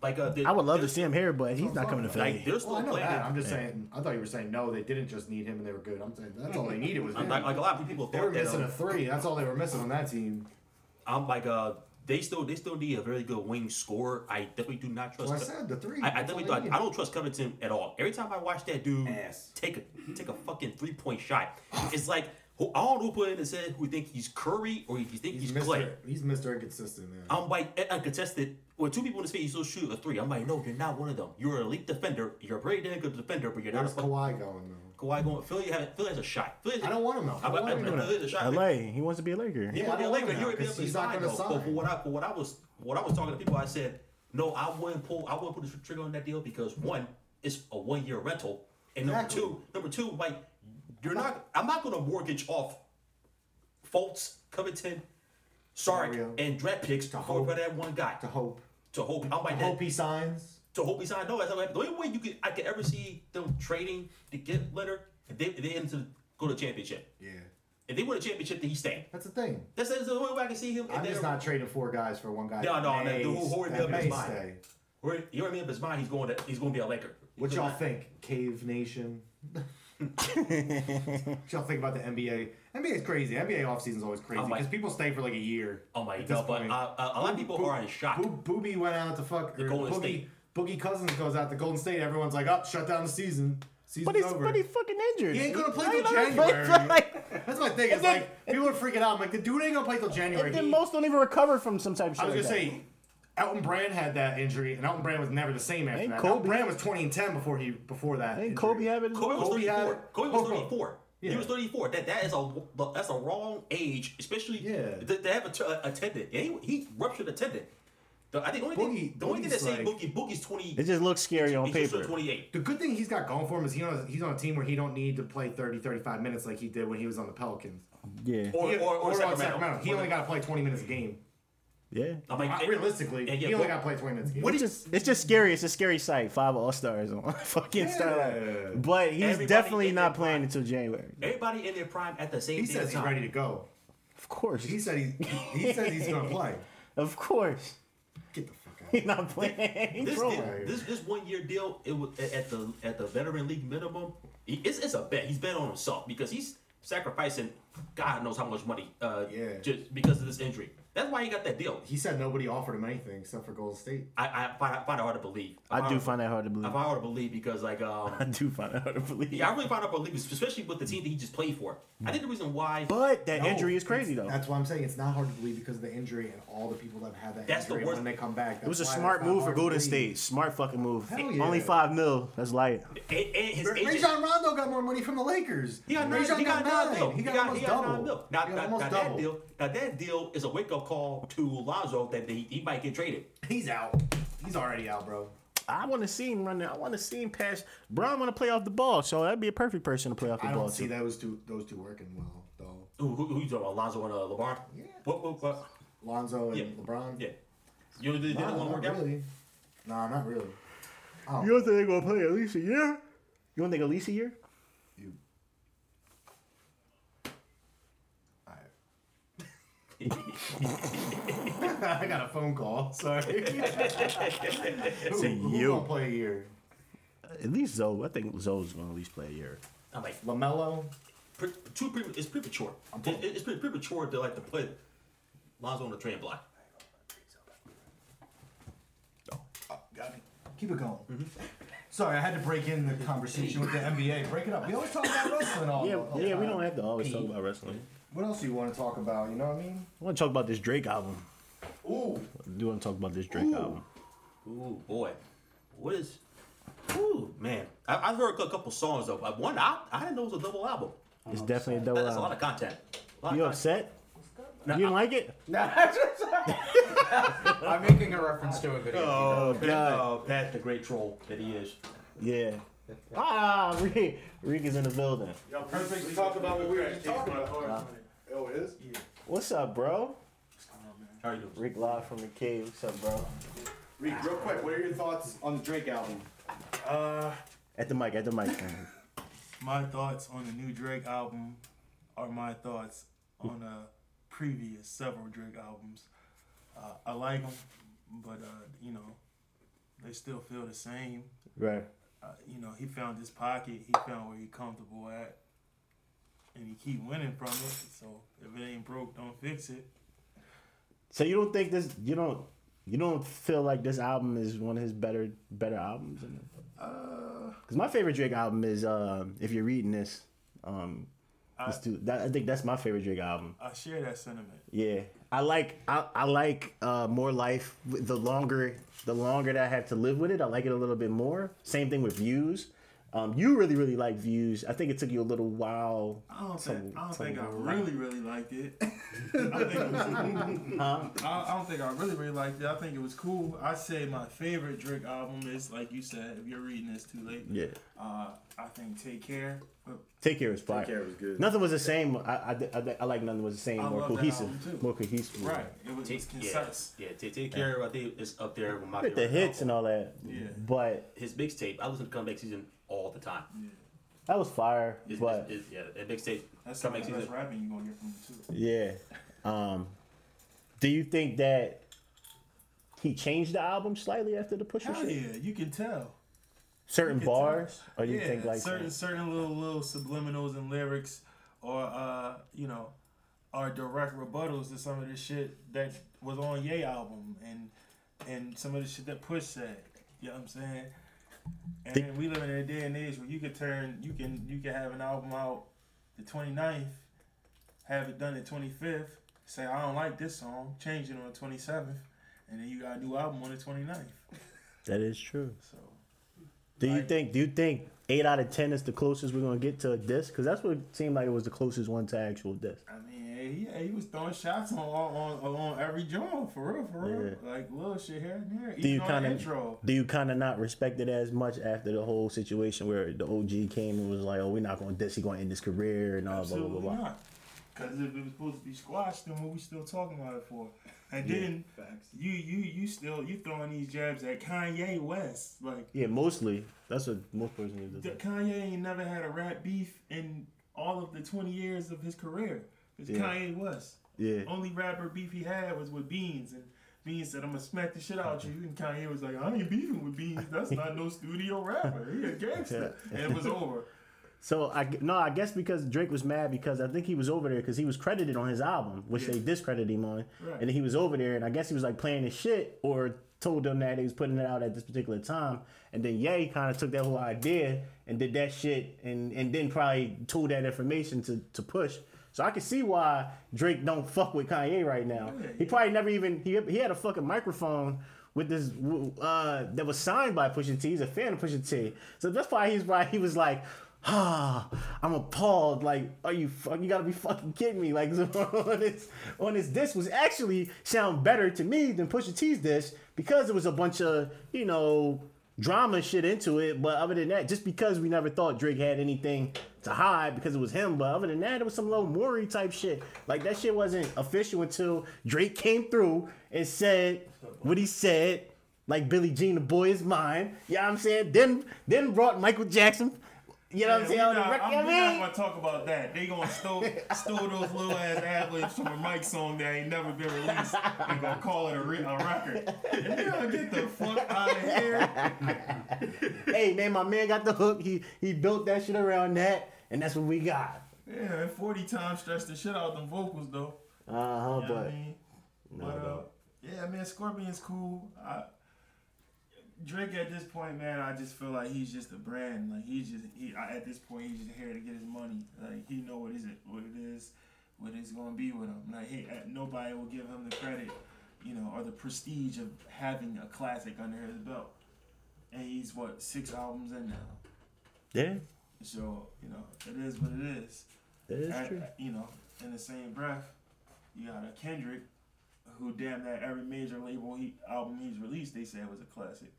[SPEAKER 4] Like uh, the,
[SPEAKER 1] I would love to see him here, but he's not coming to Philly.
[SPEAKER 4] Like they're still
[SPEAKER 2] Well, I know
[SPEAKER 4] playing.
[SPEAKER 2] that. I'm just saying. I thought you were saying no. They didn't just need him and they were good. I'm saying that's all they needed was him.
[SPEAKER 4] like, like a lot of people
[SPEAKER 2] They were
[SPEAKER 4] thought that.
[SPEAKER 2] missing a
[SPEAKER 4] Um,
[SPEAKER 2] three. That's all they were missing on that team.
[SPEAKER 4] I'm like, uh, they still they still need a very good wing scorer. I definitely do not trust.
[SPEAKER 2] So I said the three.
[SPEAKER 4] I, I definitely
[SPEAKER 2] they
[SPEAKER 4] don't. I don't trust Covington at all. Every time I watch that dude
[SPEAKER 2] Ass.
[SPEAKER 4] take a take a fucking three point shot, it's like who, I don't know who put in and said who think he's Curry or if you think he's,
[SPEAKER 2] He's
[SPEAKER 4] Clay.
[SPEAKER 2] Mr. He's Mr. Inconsistent, man.
[SPEAKER 4] I'm like uh, uncontested. When two people in the face, you still shoot a three. I'm like, no, you're not one of them. You're an elite defender. You're a very damn good defender, but you're not a
[SPEAKER 2] Where's
[SPEAKER 4] fucking
[SPEAKER 2] Kawhi going though?
[SPEAKER 4] Kawhi going. Philly, have, Philly has a shot. Philly has
[SPEAKER 2] I don't want him though. I
[SPEAKER 4] I,
[SPEAKER 2] don't want him
[SPEAKER 4] I,
[SPEAKER 2] though.
[SPEAKER 4] Philly has a shot.
[SPEAKER 1] LA, he wants to be a Laker.
[SPEAKER 4] He
[SPEAKER 2] Yeah,
[SPEAKER 4] want
[SPEAKER 2] I
[SPEAKER 4] to be a
[SPEAKER 2] want
[SPEAKER 4] Laker.
[SPEAKER 2] him
[SPEAKER 4] He
[SPEAKER 2] now,
[SPEAKER 4] already
[SPEAKER 2] 'cause
[SPEAKER 4] up his
[SPEAKER 2] he's not gonna
[SPEAKER 4] though.
[SPEAKER 2] sign.
[SPEAKER 4] But for what I for what I was what I was talking to people, I said, no, I wouldn't pull I wouldn't put the trigger on that deal because one, it's a one year rental, and number
[SPEAKER 2] Exactly.
[SPEAKER 4] two, number two, like you're not. I'm not going to mortgage off Fultz, Covington, Sark,
[SPEAKER 2] Mario.
[SPEAKER 4] and draft picks
[SPEAKER 2] To
[SPEAKER 4] for,
[SPEAKER 2] hope.
[SPEAKER 4] for that one guy.
[SPEAKER 2] To hope.
[SPEAKER 4] To hope. I'm like
[SPEAKER 2] hope
[SPEAKER 4] that.
[SPEAKER 2] he signs.
[SPEAKER 4] To hope he signed. No, that's not the only way you could I could ever see them trading to get Leonard. If they if they end to go to the championship.
[SPEAKER 2] Yeah.
[SPEAKER 4] If they win a championship, then he's staying.
[SPEAKER 2] That's the thing.
[SPEAKER 4] That's, that's the only way I can see him.
[SPEAKER 2] I'm just not trading four guys for one guy.
[SPEAKER 4] No,
[SPEAKER 2] that
[SPEAKER 4] no,
[SPEAKER 2] may,
[SPEAKER 4] no, who- who would be
[SPEAKER 2] that
[SPEAKER 4] up his mind? Where you already made up his mind. He's going to he's going to be a Laker.
[SPEAKER 2] What y'all
[SPEAKER 4] gonna-
[SPEAKER 2] think? Cave Nation. what y'all think about the NBA? NBA is crazy. NBA offseason's always crazy
[SPEAKER 4] Oh my-
[SPEAKER 2] because people stay for like a year.
[SPEAKER 4] Oh my
[SPEAKER 2] at this
[SPEAKER 4] god! But
[SPEAKER 2] point.
[SPEAKER 4] uh, uh, a lot of people are in shock.
[SPEAKER 2] Bo- Booby went out to fuck.
[SPEAKER 4] The
[SPEAKER 2] or
[SPEAKER 4] Golden
[SPEAKER 2] Boogie,
[SPEAKER 4] State.
[SPEAKER 2] Boogie Cousins goes out to Golden State. Everyone's like, "Up, shut down the season. Season's
[SPEAKER 1] But he's
[SPEAKER 2] over."
[SPEAKER 1] but he's fucking injured.
[SPEAKER 2] He ain't gonna play
[SPEAKER 1] How
[SPEAKER 2] till
[SPEAKER 1] you not gonna play?
[SPEAKER 2] January.
[SPEAKER 1] Like,
[SPEAKER 2] That's my thing. It's
[SPEAKER 1] And then-
[SPEAKER 2] like people are freaking out. I'm like, the dude ain't gonna play till January.
[SPEAKER 1] and then
[SPEAKER 2] He-
[SPEAKER 1] most don't even recover from some type of shit.
[SPEAKER 2] I was gonna
[SPEAKER 1] that.
[SPEAKER 2] say, Elton Brand had that injury, and Elton Brand was never the same after
[SPEAKER 1] Ain't
[SPEAKER 2] that.
[SPEAKER 1] Kobe-
[SPEAKER 2] Elton Brand was 20 and 10 before he before that.
[SPEAKER 1] Ain't
[SPEAKER 2] injury.
[SPEAKER 1] Kobe having?
[SPEAKER 4] Kobe was
[SPEAKER 2] Kobe
[SPEAKER 4] 34. Kobe was
[SPEAKER 2] Kobe-
[SPEAKER 4] 34.
[SPEAKER 2] Yeah.
[SPEAKER 4] He was 34. That that is a that's a wrong age, especially
[SPEAKER 2] Yeah.
[SPEAKER 4] to, to have a, t- a tendon. And he, he ruptured a tendon. The, I think the only thing
[SPEAKER 2] Boogie-
[SPEAKER 4] the only thing that
[SPEAKER 2] Boogie's
[SPEAKER 4] saved Boogie Boogie's 20.
[SPEAKER 1] It just looks scary on
[SPEAKER 4] he's just
[SPEAKER 1] paper.
[SPEAKER 4] 28.
[SPEAKER 2] The good thing he's got going for him is he on he's on a team where he don't need to play 30, 35 minutes like he did when he was on the Pelicans.
[SPEAKER 1] Yeah.
[SPEAKER 4] Or,
[SPEAKER 2] He-
[SPEAKER 4] or, or,
[SPEAKER 2] on
[SPEAKER 4] Sacramento.
[SPEAKER 2] Sacramento. He only got to play 20 minutes a game.
[SPEAKER 1] Yeah.
[SPEAKER 4] I'm like,
[SPEAKER 2] Uh, realistically,
[SPEAKER 4] and yeah,
[SPEAKER 2] he only
[SPEAKER 4] but-
[SPEAKER 2] got to play 20 minutes a game.
[SPEAKER 1] What it's just it's just scary. It's a scary sight. Five All Stars on fucking
[SPEAKER 2] Yeah.
[SPEAKER 1] Starlight. But he's
[SPEAKER 4] Everybody
[SPEAKER 1] definitely not playing
[SPEAKER 4] prime.
[SPEAKER 1] until January.
[SPEAKER 4] Everybody in their prime at the same time.
[SPEAKER 2] he
[SPEAKER 4] damn
[SPEAKER 2] says he's ready to go.
[SPEAKER 1] Of course.
[SPEAKER 2] He said he he says he's gonna play.
[SPEAKER 1] of course.
[SPEAKER 2] Get the fuck out.
[SPEAKER 1] He's not playing.
[SPEAKER 4] This,
[SPEAKER 1] Bro.
[SPEAKER 4] deal, this this one year deal it was at the at the veteran league minimum. he- It's, it's a bet. He's bet on himself because he's sacrificing God knows how much money. Uh,
[SPEAKER 2] Yeah.
[SPEAKER 4] Just because of this injury. That's why he got that deal.
[SPEAKER 2] He said nobody offered him anything except for Golden State.
[SPEAKER 4] I, I find, find it hard to believe.
[SPEAKER 1] I do find that hard to believe.
[SPEAKER 4] I find it hard to believe because like um
[SPEAKER 1] I do find it hard to believe.
[SPEAKER 4] yeah I really find it hard to believe especially with the team that he just played for. I think the reason why
[SPEAKER 1] But that
[SPEAKER 2] No,
[SPEAKER 1] injury is crazy though.
[SPEAKER 2] That's why I'm saying it's not hard to believe because of the injury and all the people that have had that
[SPEAKER 4] That's the
[SPEAKER 2] injury
[SPEAKER 4] worst-
[SPEAKER 2] when they come back.
[SPEAKER 1] It was a smart move for Golden. State. Smart fucking move.
[SPEAKER 2] Hell yeah.
[SPEAKER 1] Only five mil. That's light.
[SPEAKER 4] and, and his agent,
[SPEAKER 2] Rajon Rondo got more money from the Lakers.
[SPEAKER 4] He got nine.
[SPEAKER 2] Rajon
[SPEAKER 4] He got nine mil.
[SPEAKER 2] He got, almost
[SPEAKER 4] he got
[SPEAKER 2] double.
[SPEAKER 4] nine mil. Now, now, now that deal, now that deal is a wake up call to Lonzo that he, he might get traded.
[SPEAKER 2] He's out. He's already out, bro.
[SPEAKER 1] I want to see him run there. I want to see him pass. Brown want to play off the ball, so that'd be a perfect person to play off the
[SPEAKER 2] I
[SPEAKER 1] ball.
[SPEAKER 2] don't see
[SPEAKER 1] too.
[SPEAKER 2] those two those two working well though.
[SPEAKER 4] Who, who, who you talking about? Lonzo and uh, LeBron?
[SPEAKER 2] Yeah.
[SPEAKER 4] What, what, what?
[SPEAKER 2] Lonzo and
[SPEAKER 4] Yeah.
[SPEAKER 2] LeBron.
[SPEAKER 4] Yeah. You did, did
[SPEAKER 2] Nah,
[SPEAKER 4] it want to
[SPEAKER 2] not
[SPEAKER 4] work out?
[SPEAKER 2] really. Nah, not really. Oh,
[SPEAKER 1] You don't think they're gonna play at least a year? You don't think at least a year?
[SPEAKER 2] you. I got a phone call. Sorry.
[SPEAKER 1] Say
[SPEAKER 2] who, who
[SPEAKER 1] you.
[SPEAKER 2] gonna play a year?
[SPEAKER 1] At least Zoe. I think Zoe's gonna at least play a year.
[SPEAKER 4] I'm like,
[SPEAKER 2] LaMelo.
[SPEAKER 4] pre- too pre- it's premature. It, it- it's pretty premature to like to put Lonzo on the train block.
[SPEAKER 2] Oh, uh, got me. Keep it going. Mm-hmm. Sorry, I had to break in the conversation with the NBA. Break it up. We always talk about wrestling all
[SPEAKER 1] Yeah,
[SPEAKER 2] all
[SPEAKER 1] yeah. We don't have to always talk about wrestling.
[SPEAKER 2] What else do you want to talk about? You know what I mean?
[SPEAKER 1] I want to talk about this Drake album.
[SPEAKER 2] Ooh.
[SPEAKER 1] I do want to talk about this Drake album.
[SPEAKER 4] Ooh, boy. What is. Ooh, man. I, I've heard a couple songs though. One, I, I didn't know it was a double album.
[SPEAKER 1] It's definitely a
[SPEAKER 4] That-
[SPEAKER 1] double
[SPEAKER 4] That's a lot of content. A lot of
[SPEAKER 1] You
[SPEAKER 4] content.
[SPEAKER 1] upset? You didn't like it?
[SPEAKER 3] No, I'm making a reference to a video.
[SPEAKER 1] Oh
[SPEAKER 4] Pat, uh, Pat, the great troll that he is.
[SPEAKER 1] Yeah. Ah, Rick, Rick is in the building.
[SPEAKER 2] Yo, perfect to talk about what we were just talking about. Oh, it is?
[SPEAKER 1] What's up, bro?
[SPEAKER 4] How are you doing?
[SPEAKER 1] Rick live from the cave. What's up, bro?
[SPEAKER 2] Reed, real quick, what are your thoughts on the Drake album?
[SPEAKER 5] Uh,
[SPEAKER 1] At the mic, at the mic.
[SPEAKER 5] my thoughts on the new Drake album are my thoughts on uh, previous several Drake albums. Uh, I like them, but uh, you know, they still feel the same.
[SPEAKER 1] right.
[SPEAKER 5] Uh, you know, he found his pocket. He found where he comfortable at, and he keep winning from it. So if it ain't broke, don't fix it.
[SPEAKER 1] So you don't think this? You don't? You don't feel like this album is one of his better better albums?
[SPEAKER 5] Uh,
[SPEAKER 1] Because my favorite Drake album is um, if you're reading this. Um, do that. I think that's my favorite Drake album.
[SPEAKER 5] I share that sentiment.
[SPEAKER 1] Yeah, I like I, I like uh, more life. The longer the longer that I have to live with it, I like it a little bit more. Same thing with views. Um, you really really like views. I think it took you a little while.
[SPEAKER 5] I don't
[SPEAKER 1] to-
[SPEAKER 5] think I don't think I really really liked it. I think it was,
[SPEAKER 1] Huh?
[SPEAKER 5] I, I don't think I really really liked it. I think it was cool. I say my favorite Drake album is like you said. If you're reading this too late,
[SPEAKER 1] Yeah.
[SPEAKER 5] uh, I think Take Care.
[SPEAKER 1] Take care is fire.
[SPEAKER 2] Take Care was good.
[SPEAKER 1] Nothing was the same. I, I, I, I like nothing was the same.
[SPEAKER 5] I
[SPEAKER 1] more
[SPEAKER 5] love that
[SPEAKER 1] cohesive.
[SPEAKER 5] album, too.
[SPEAKER 1] More cohesive.
[SPEAKER 5] Right. It was, it was
[SPEAKER 4] Take, yeah,
[SPEAKER 5] concise.
[SPEAKER 4] yeah. Take, take care. I think it's up there with my
[SPEAKER 1] With the
[SPEAKER 4] favorite
[SPEAKER 1] hits and all that.
[SPEAKER 5] Yeah.
[SPEAKER 1] But
[SPEAKER 4] His mixtape. I listen to Comeback Season all the time.
[SPEAKER 1] that was fire.
[SPEAKER 4] It's,
[SPEAKER 1] but
[SPEAKER 4] it's, it's, yeah, that mixtape.
[SPEAKER 5] That's some
[SPEAKER 4] Comeback
[SPEAKER 5] of the best rapping you gonna get from him too.
[SPEAKER 1] yeah. Um, do you think that he changed the album slightly after the Pusha
[SPEAKER 5] Hell yeah, you can tell.
[SPEAKER 1] Certain
[SPEAKER 5] can
[SPEAKER 1] bars, or do you
[SPEAKER 5] yeah,
[SPEAKER 1] think like
[SPEAKER 5] certain certain little little subliminals and lyrics, or uh, you know, are direct rebuttals to some of the shit that was on Ye album and and some of the shit that Push said. You know what I'm saying? And we live in a day and age where you can turn you can you can have an album out the 29th, have it done the 25th, say I don't like this song, change it on the 27th, and then you got a new album on the 29th.
[SPEAKER 1] that is true?
[SPEAKER 5] So
[SPEAKER 1] Do you
[SPEAKER 5] Like-
[SPEAKER 1] think? Do you think eight out of ten is the closest we're gonna get to a disc? Because that's what it seemed like it was the closest one to actual disc.
[SPEAKER 5] I mean, yeah, he was throwing shots on on, on, on every joint for real, for real. Like little shit here and there.
[SPEAKER 1] Do you
[SPEAKER 5] Even on
[SPEAKER 1] kind of do you kind of not respect it as much after the whole situation where the OG came and was like, "Oh, we're not going to disc. He's going to end his career and all blah blah blah."
[SPEAKER 5] Absolutely
[SPEAKER 1] blah.
[SPEAKER 5] not. Because if it was supposed to be squashed, then what we still talking about it for? And then
[SPEAKER 2] Facts.
[SPEAKER 5] you you you still you throwing these jabs at Kanye West. Like
[SPEAKER 1] Yeah, mostly that's what most persons do.
[SPEAKER 5] the, Kanye ain't never had a rap beef in all of the twenty years of his career. It's
[SPEAKER 1] Yeah.
[SPEAKER 5] Kanye West.
[SPEAKER 1] Yeah,
[SPEAKER 5] Only rapper beef he had was with Beans, and Beans said, "I'm gonna smack the shit out of you." And Kanye was like, "I ain't beefing with Beans. That's not no studio rapper. He a gangster." And it was over.
[SPEAKER 1] So I no, I guess because Drake was mad because I think he was over there because he was credited on his album, which
[SPEAKER 5] Yeah.
[SPEAKER 1] they discredited him on,
[SPEAKER 5] Right.
[SPEAKER 1] and then he was over there, and I guess he was like playing his shit or told them that he was putting it out at this particular time, and then Ye kind of took that whole idea and did that shit, and and then probably told that information to to push. So I can see why Drake don't fuck with Kanye right now. He probably never even he he had a fucking microphone with this uh that was signed by Pusha T. He's a fan of Pusha T. So that's why he's why he was like, ah, I'm appalled. Like, are you fuck? You gotta be fucking kidding me. Like on this on this disc was actually sound better to me than Pusha T's disc because it was a bunch of you know drama shit into it. But other than that, just because we never thought Drake had anything to hide because it was him. But other than that, it was some little Maury type shit. Like that shit wasn't official until Drake came through and said what he said. Like Billie Jean, the boy is mine. You know I'm saying? Then then brought Michael Jackson. You know what I'm saying?
[SPEAKER 5] we
[SPEAKER 1] on the
[SPEAKER 5] not, I'm, not gonna talk about that. They gonna steal, steal those little ass adlibs from a Mike song that ain't never been released and gonna call it a, re- a record. Gonna get the fuck out of here.
[SPEAKER 1] hey man, my man got the hook. He he built that shit around that, and that's what we got.
[SPEAKER 5] Yeah, and 40 times stressed the shit out them vocals though.
[SPEAKER 1] Uh huh.
[SPEAKER 5] You know
[SPEAKER 1] but
[SPEAKER 5] I mean?
[SPEAKER 1] No,
[SPEAKER 5] but, uh,
[SPEAKER 1] no.
[SPEAKER 5] yeah, man, Scorpion's cool. I, Drake at this point, man, I just feel like he's just a brand. Like he's just he I, at this point he's just here to get his money. Like he know what is it, what it is, what it's gonna be with him. Like he, nobody will give him the credit, you know, or the prestige of having a classic under his belt. And he's what six albums in now.
[SPEAKER 1] yeah,
[SPEAKER 5] So you know it is what it is.
[SPEAKER 1] that is
[SPEAKER 5] And,
[SPEAKER 1] true.
[SPEAKER 5] You know, in the same breath, you got a Kendrick, who damn that every major label he album he's released, they said was a classic.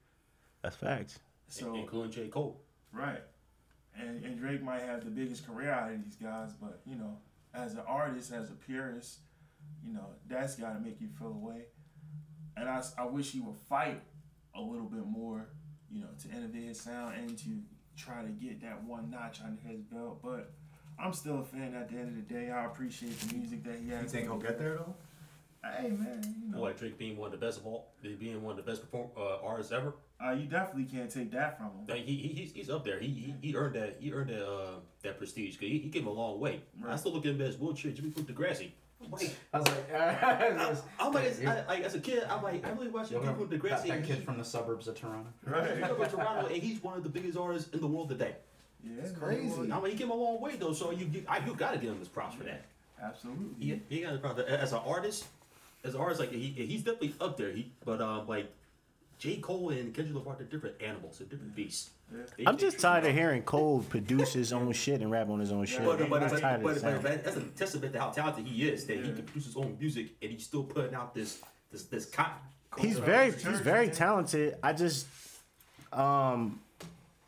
[SPEAKER 1] That's facts.
[SPEAKER 5] So
[SPEAKER 4] including J. Cole.
[SPEAKER 5] right, and and Drake might have the biggest career out of these guys, but you know, as an artist, as a purist, you know that's got to make you feel away. And I, I wish he would fight a little bit more, you know, to innovate his sound and to try to get that one notch under his belt. But I'm still a fan at the end of the day. I appreciate the music that he has.
[SPEAKER 2] You think he'll get there though?
[SPEAKER 5] Hey man, you know,
[SPEAKER 4] What Drake being one of the best of all, being one of the best perform, uh, artists ever.
[SPEAKER 5] Uh, you definitely can't take that from him.
[SPEAKER 4] Like he, he he's, he's up there. He, he he earned that he earned that uh that prestige. 'Cause he, he came a long way. I still look at him as wheelchair Jimmy Fruit Degrassi. Like,
[SPEAKER 3] I was like,
[SPEAKER 4] I, I'm like, as, I, like as a kid, I'm like I really watched Jimmy Fruit
[SPEAKER 3] that,
[SPEAKER 4] Degrassi.
[SPEAKER 3] that
[SPEAKER 4] and
[SPEAKER 3] kid
[SPEAKER 4] he-
[SPEAKER 3] from the suburbs of Toronto.
[SPEAKER 5] Right.
[SPEAKER 4] He's from Toronto, and he's one of the biggest artists in the world today.
[SPEAKER 5] Yeah,
[SPEAKER 2] It's
[SPEAKER 5] man,
[SPEAKER 2] crazy.
[SPEAKER 4] I mean, he came a long way though, so you you, I, you gotta give him his props for that.
[SPEAKER 5] Absolutely.
[SPEAKER 4] He, he got his props as an artist. As an artist, like he, he's definitely up there. He, but um, like J. Cole and Kendrick Lamar, they're different animals, they're different beasts.
[SPEAKER 5] Yeah.
[SPEAKER 4] They-
[SPEAKER 1] I'm
[SPEAKER 4] they
[SPEAKER 1] just tired of hearing Cole produce his own shit and rap on his own shit.
[SPEAKER 4] But, but,
[SPEAKER 1] I'm
[SPEAKER 4] but,
[SPEAKER 1] tired
[SPEAKER 4] but,
[SPEAKER 1] of
[SPEAKER 4] but,
[SPEAKER 1] the sound.
[SPEAKER 4] that's a testament to how talented he is that he
[SPEAKER 5] Yeah.
[SPEAKER 4] can produce his own music and he's still putting out this this this cotton.
[SPEAKER 1] He's
[SPEAKER 5] Cool.
[SPEAKER 1] very
[SPEAKER 5] Church,
[SPEAKER 1] he's very
[SPEAKER 5] man.
[SPEAKER 1] talented. I just um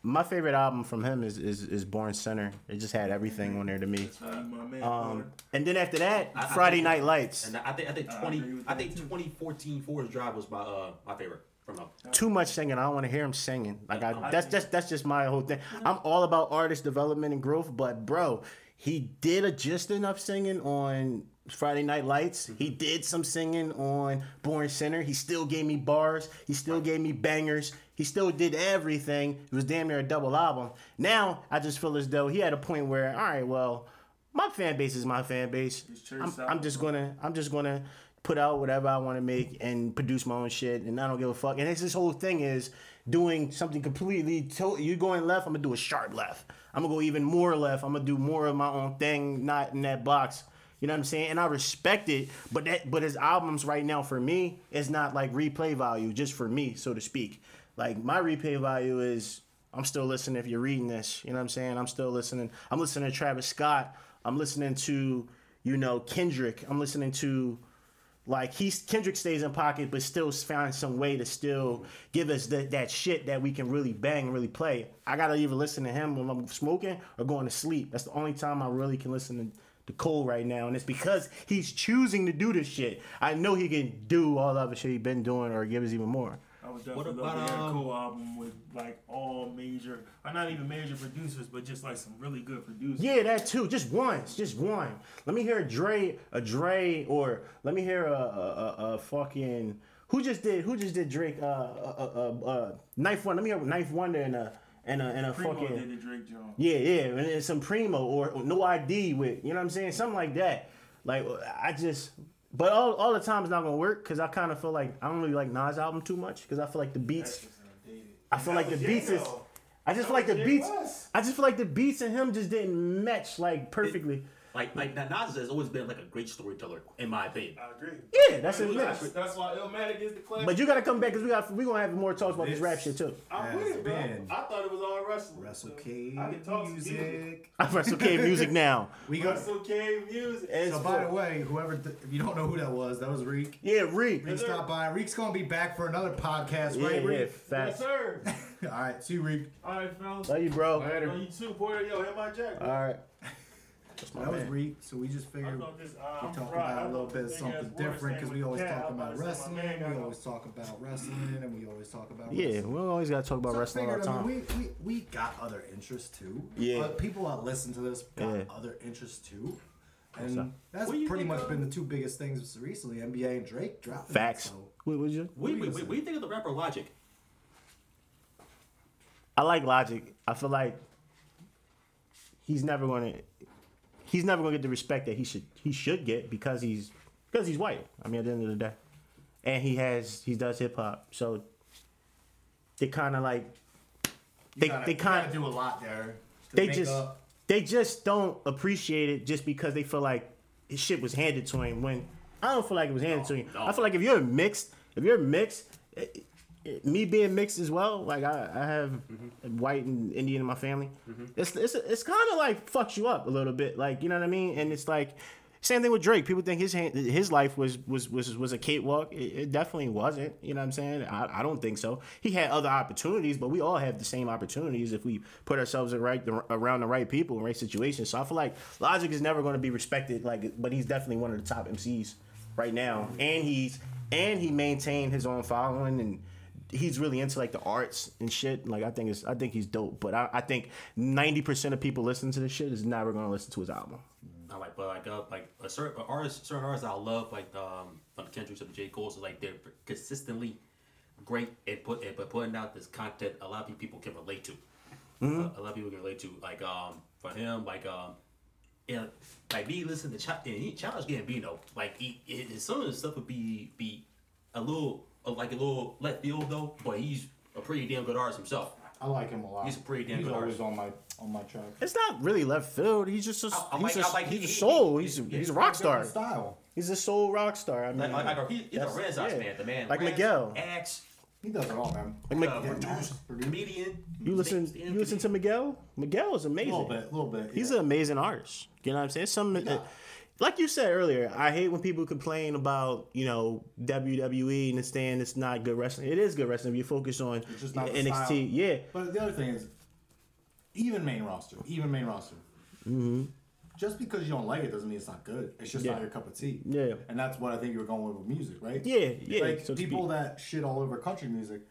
[SPEAKER 1] my favorite album from him is is, is Born Sinner. It just had everything on there to me.
[SPEAKER 5] That's why you my man.
[SPEAKER 1] Um and then after that,
[SPEAKER 4] I- I
[SPEAKER 1] Friday
[SPEAKER 4] think-
[SPEAKER 1] Night Lights.
[SPEAKER 4] And I think I think
[SPEAKER 5] I
[SPEAKER 4] twenty
[SPEAKER 5] agree with
[SPEAKER 4] I
[SPEAKER 5] that,
[SPEAKER 4] think
[SPEAKER 5] too.
[SPEAKER 4] 2014 Forest Drive was my uh my favorite from him.
[SPEAKER 1] Too much singing. I don't want to hear him singing. Like I, that's just that's just my whole thing. I'm all about artist development and growth, but bro, he did a just enough singing on Friday Night Lights. He did some singing on Born Sinner. He still gave me bars. He still gave me bangers. He still did everything. It was damn near a double album. Now I just feel as though he had a point where, all right, well, my fan base is my fan base. I'm. I'm just gonna I'm just gonna put out whatever I want to make and produce my own shit, and I don't give a fuck. And it's this whole thing is doing something completely. To- you going left, I'm gonna do a sharp left. I'm gonna go even more left. I'm gonna do more of my own thing, not in that box. You know what I'm saying? And I respect it, but that but his albums right now for me is not like replay value, just for me, so to speak. Like my replay value is I'm still listening. If you're reading this, you know what I'm saying. I'm still listening. I'm listening to Travis Scott. I'm listening to you know Kendrick. I'm listening to like he's Kendrick stays in pocket, but still finds some way to still give us that that shit that we can really bang really play. I gotta either listen to him when I'm smoking or going to sleep. That's the only time I really can listen to, to Cole right now, and it's because he's choosing to do this shit. I know he can do all the other shit he's been doing or give us even more.
[SPEAKER 5] I would definitely love
[SPEAKER 4] about,
[SPEAKER 5] to hear a
[SPEAKER 4] um,
[SPEAKER 5] Cole album with like all major, or not even major producers, but just like some really good producers.
[SPEAKER 1] Yeah, that too. Just once, just one. Let me hear a Dre, a Dre, or let me hear a a, a, a fucking who just did who just did Drake uh uh uh, uh knife one. Let me hear 9th Wonder and a and a and a
[SPEAKER 5] Primo
[SPEAKER 1] fucking
[SPEAKER 5] did the Drake
[SPEAKER 1] yeah yeah and then some primo or, or no ID with you know what I'm saying something like that. Like I just. But all, all the time it's not gonna work because I kind of feel like I don't really like Nas album too much because I feel like the beats
[SPEAKER 5] That's just outdated.
[SPEAKER 1] I feel like the beats is. I just feel like the beats. I just feel like the beats and him just didn't match like perfectly.
[SPEAKER 4] Like like Nas has always been like a great storyteller in my opinion.
[SPEAKER 5] I agree.
[SPEAKER 1] Yeah, that's his
[SPEAKER 5] that's,
[SPEAKER 1] mix.
[SPEAKER 5] that's why Illmatic is the classic.
[SPEAKER 1] But you gotta come back because we got we gonna have more talks about this
[SPEAKER 2] This-
[SPEAKER 1] rap shit too.
[SPEAKER 5] I'm with
[SPEAKER 2] has
[SPEAKER 5] it, bro.
[SPEAKER 2] been
[SPEAKER 5] I thought it was all wrestling.
[SPEAKER 2] Wrestle
[SPEAKER 5] so
[SPEAKER 2] Cave
[SPEAKER 5] I can talk some music.
[SPEAKER 2] music.
[SPEAKER 1] I press okay music now.
[SPEAKER 2] We got.
[SPEAKER 5] WrestleCave music.
[SPEAKER 2] So by the way, whoever th- if you don't know who that was, that was Reek.
[SPEAKER 1] Yeah, Reek.
[SPEAKER 2] Reek
[SPEAKER 5] sir.
[SPEAKER 2] stopped by. Reek's gonna be back for another podcast,
[SPEAKER 1] Yeah,
[SPEAKER 2] right?
[SPEAKER 1] yeah,
[SPEAKER 2] Reek?
[SPEAKER 5] yes,
[SPEAKER 1] facts.
[SPEAKER 5] sir.
[SPEAKER 2] All right, see you, Reek.
[SPEAKER 5] all right, fellas.
[SPEAKER 1] Love you, bro.
[SPEAKER 5] Love you too, Porter. Yo, hit my jack.
[SPEAKER 1] All right. That's my
[SPEAKER 2] That was
[SPEAKER 1] man.
[SPEAKER 2] Reek. So we just
[SPEAKER 5] I
[SPEAKER 2] figured
[SPEAKER 5] thought this, uh,
[SPEAKER 2] we
[SPEAKER 5] I'm
[SPEAKER 2] talk
[SPEAKER 5] fried.
[SPEAKER 2] about a little
[SPEAKER 5] thought
[SPEAKER 2] bit of
[SPEAKER 5] this
[SPEAKER 2] something
[SPEAKER 5] big-ass word
[SPEAKER 2] different because
[SPEAKER 5] saying
[SPEAKER 2] we always
[SPEAKER 5] cat.
[SPEAKER 2] talk
[SPEAKER 5] I'm
[SPEAKER 2] about
[SPEAKER 5] about to say my
[SPEAKER 2] wrestling.
[SPEAKER 5] man got
[SPEAKER 2] We
[SPEAKER 5] no-
[SPEAKER 2] always talk about wrestling, and we always talk about
[SPEAKER 1] Yeah,
[SPEAKER 2] wrestling.
[SPEAKER 1] we always gotta talk about
[SPEAKER 2] So I
[SPEAKER 1] wrestling all the
[SPEAKER 2] figured, I
[SPEAKER 1] time.
[SPEAKER 2] mean, we, we, we got other interests too.
[SPEAKER 1] Yeah.
[SPEAKER 2] Uh, people that listen to this got
[SPEAKER 1] Yeah.
[SPEAKER 2] other interests too.
[SPEAKER 1] What's up?
[SPEAKER 2] And that's
[SPEAKER 4] What do you
[SPEAKER 2] pretty
[SPEAKER 4] think
[SPEAKER 2] much
[SPEAKER 4] of-
[SPEAKER 2] been the two biggest things recently NBA and Drake dropping.
[SPEAKER 1] Facts.
[SPEAKER 2] So,
[SPEAKER 1] What would you?
[SPEAKER 4] Wait,
[SPEAKER 2] do you
[SPEAKER 4] wait, wait,
[SPEAKER 2] say?
[SPEAKER 4] what do you think of the rapper Logic?
[SPEAKER 1] I like Logic. I feel like he's never gonna he's never gonna get the respect that he should he should get because he's because he's white. I mean, at the end of the day, and he has he does hip hop, so they kind of like They-
[SPEAKER 2] gotta,
[SPEAKER 1] they kinda-
[SPEAKER 2] do a lot there.
[SPEAKER 1] They just
[SPEAKER 2] up.
[SPEAKER 1] they just don't appreciate it just because they feel like his shit was handed to him when I don't feel like it was handed to him.
[SPEAKER 4] no.
[SPEAKER 1] I feel like if you're mixed, if you're mixed, eh, me being mixed as well, like I, I have white and Indian in my family, mm-hmm. it's it's it's kind of like fucks you up a little bit, like you know what I mean. And it's like same thing with Drake. People think his hand, his life was was was was a cakewalk. It, it definitely wasn't. You know what I'm saying? I, I don't think so. He had other opportunities, but we all have the same opportunities if we put ourselves right around the right people in right situations. So I feel like Logic is never going to be respected. Like, but he's definitely one of the top MCs right now, mm-hmm. and he's and he maintained his own following and. He's really into like the arts and shit. Like I think it's, I think he's dope. But I, I think ninety percent of people listening to this shit is never gonna listen to his album.
[SPEAKER 4] I like, but like, uh, like a certain artists, certain artists I love, like um, from the Kendricks the J Cole's, is like they're consistently great at put at but putting out this content. A lot of people can relate to.
[SPEAKER 1] Mm-hmm.
[SPEAKER 4] Uh, a lot of people can relate to. Like um, for him, like um, yeah, like me listening to Ch- and he Childish Gambino, like he, he, some of the stuff would be be a little uh, like a little left field though, but he's a pretty damn good artist himself.
[SPEAKER 2] I like him a lot.
[SPEAKER 4] He's a pretty damn
[SPEAKER 2] He's
[SPEAKER 4] good
[SPEAKER 2] always
[SPEAKER 4] artist.
[SPEAKER 2] on my on my track.
[SPEAKER 1] It's not really left field. He's just a,
[SPEAKER 4] I- I
[SPEAKER 1] he's,
[SPEAKER 4] like-
[SPEAKER 1] a,
[SPEAKER 4] I like-
[SPEAKER 1] he's
[SPEAKER 4] he-
[SPEAKER 1] a
[SPEAKER 4] he-
[SPEAKER 1] soul.
[SPEAKER 4] he-
[SPEAKER 1] He's a,
[SPEAKER 4] he-
[SPEAKER 1] he's a rock star.
[SPEAKER 2] Style.
[SPEAKER 1] He's a soul rock star. I mean,
[SPEAKER 4] Like, like, like he, he's a
[SPEAKER 1] that's-
[SPEAKER 4] Renaissance
[SPEAKER 1] yeah.
[SPEAKER 4] man, the man.
[SPEAKER 1] Like
[SPEAKER 4] Rans,
[SPEAKER 1] Miguel.
[SPEAKER 4] Axe,
[SPEAKER 2] He does it all, man.
[SPEAKER 1] Like,
[SPEAKER 4] uh,
[SPEAKER 1] Mc-
[SPEAKER 4] producer, comedian.
[SPEAKER 1] you listen. You listen to Miguel. Miguel is
[SPEAKER 2] A
[SPEAKER 1] amazing.
[SPEAKER 2] little bit, a little bit.
[SPEAKER 1] He's
[SPEAKER 2] yeah.
[SPEAKER 1] an amazing artist. You know what I'm saying? Some, uh, like you said earlier, I hate when people complain about you know WWE and it's saying it's not good wrestling. It is good wrestling. If you focus on
[SPEAKER 2] It's just not the
[SPEAKER 1] NXT.
[SPEAKER 2] style.
[SPEAKER 1] Yeah,
[SPEAKER 2] But the other thing is, even main roster, even main roster. Mm-hmm. Just because you don't like it doesn't mean it's not good. It's just
[SPEAKER 1] Yeah.
[SPEAKER 2] not your cup of tea.
[SPEAKER 1] Yeah.
[SPEAKER 2] And that's what I think you were going with with music, right?
[SPEAKER 1] Yeah, yeah,
[SPEAKER 2] Like
[SPEAKER 1] so
[SPEAKER 2] people that shit all over country music.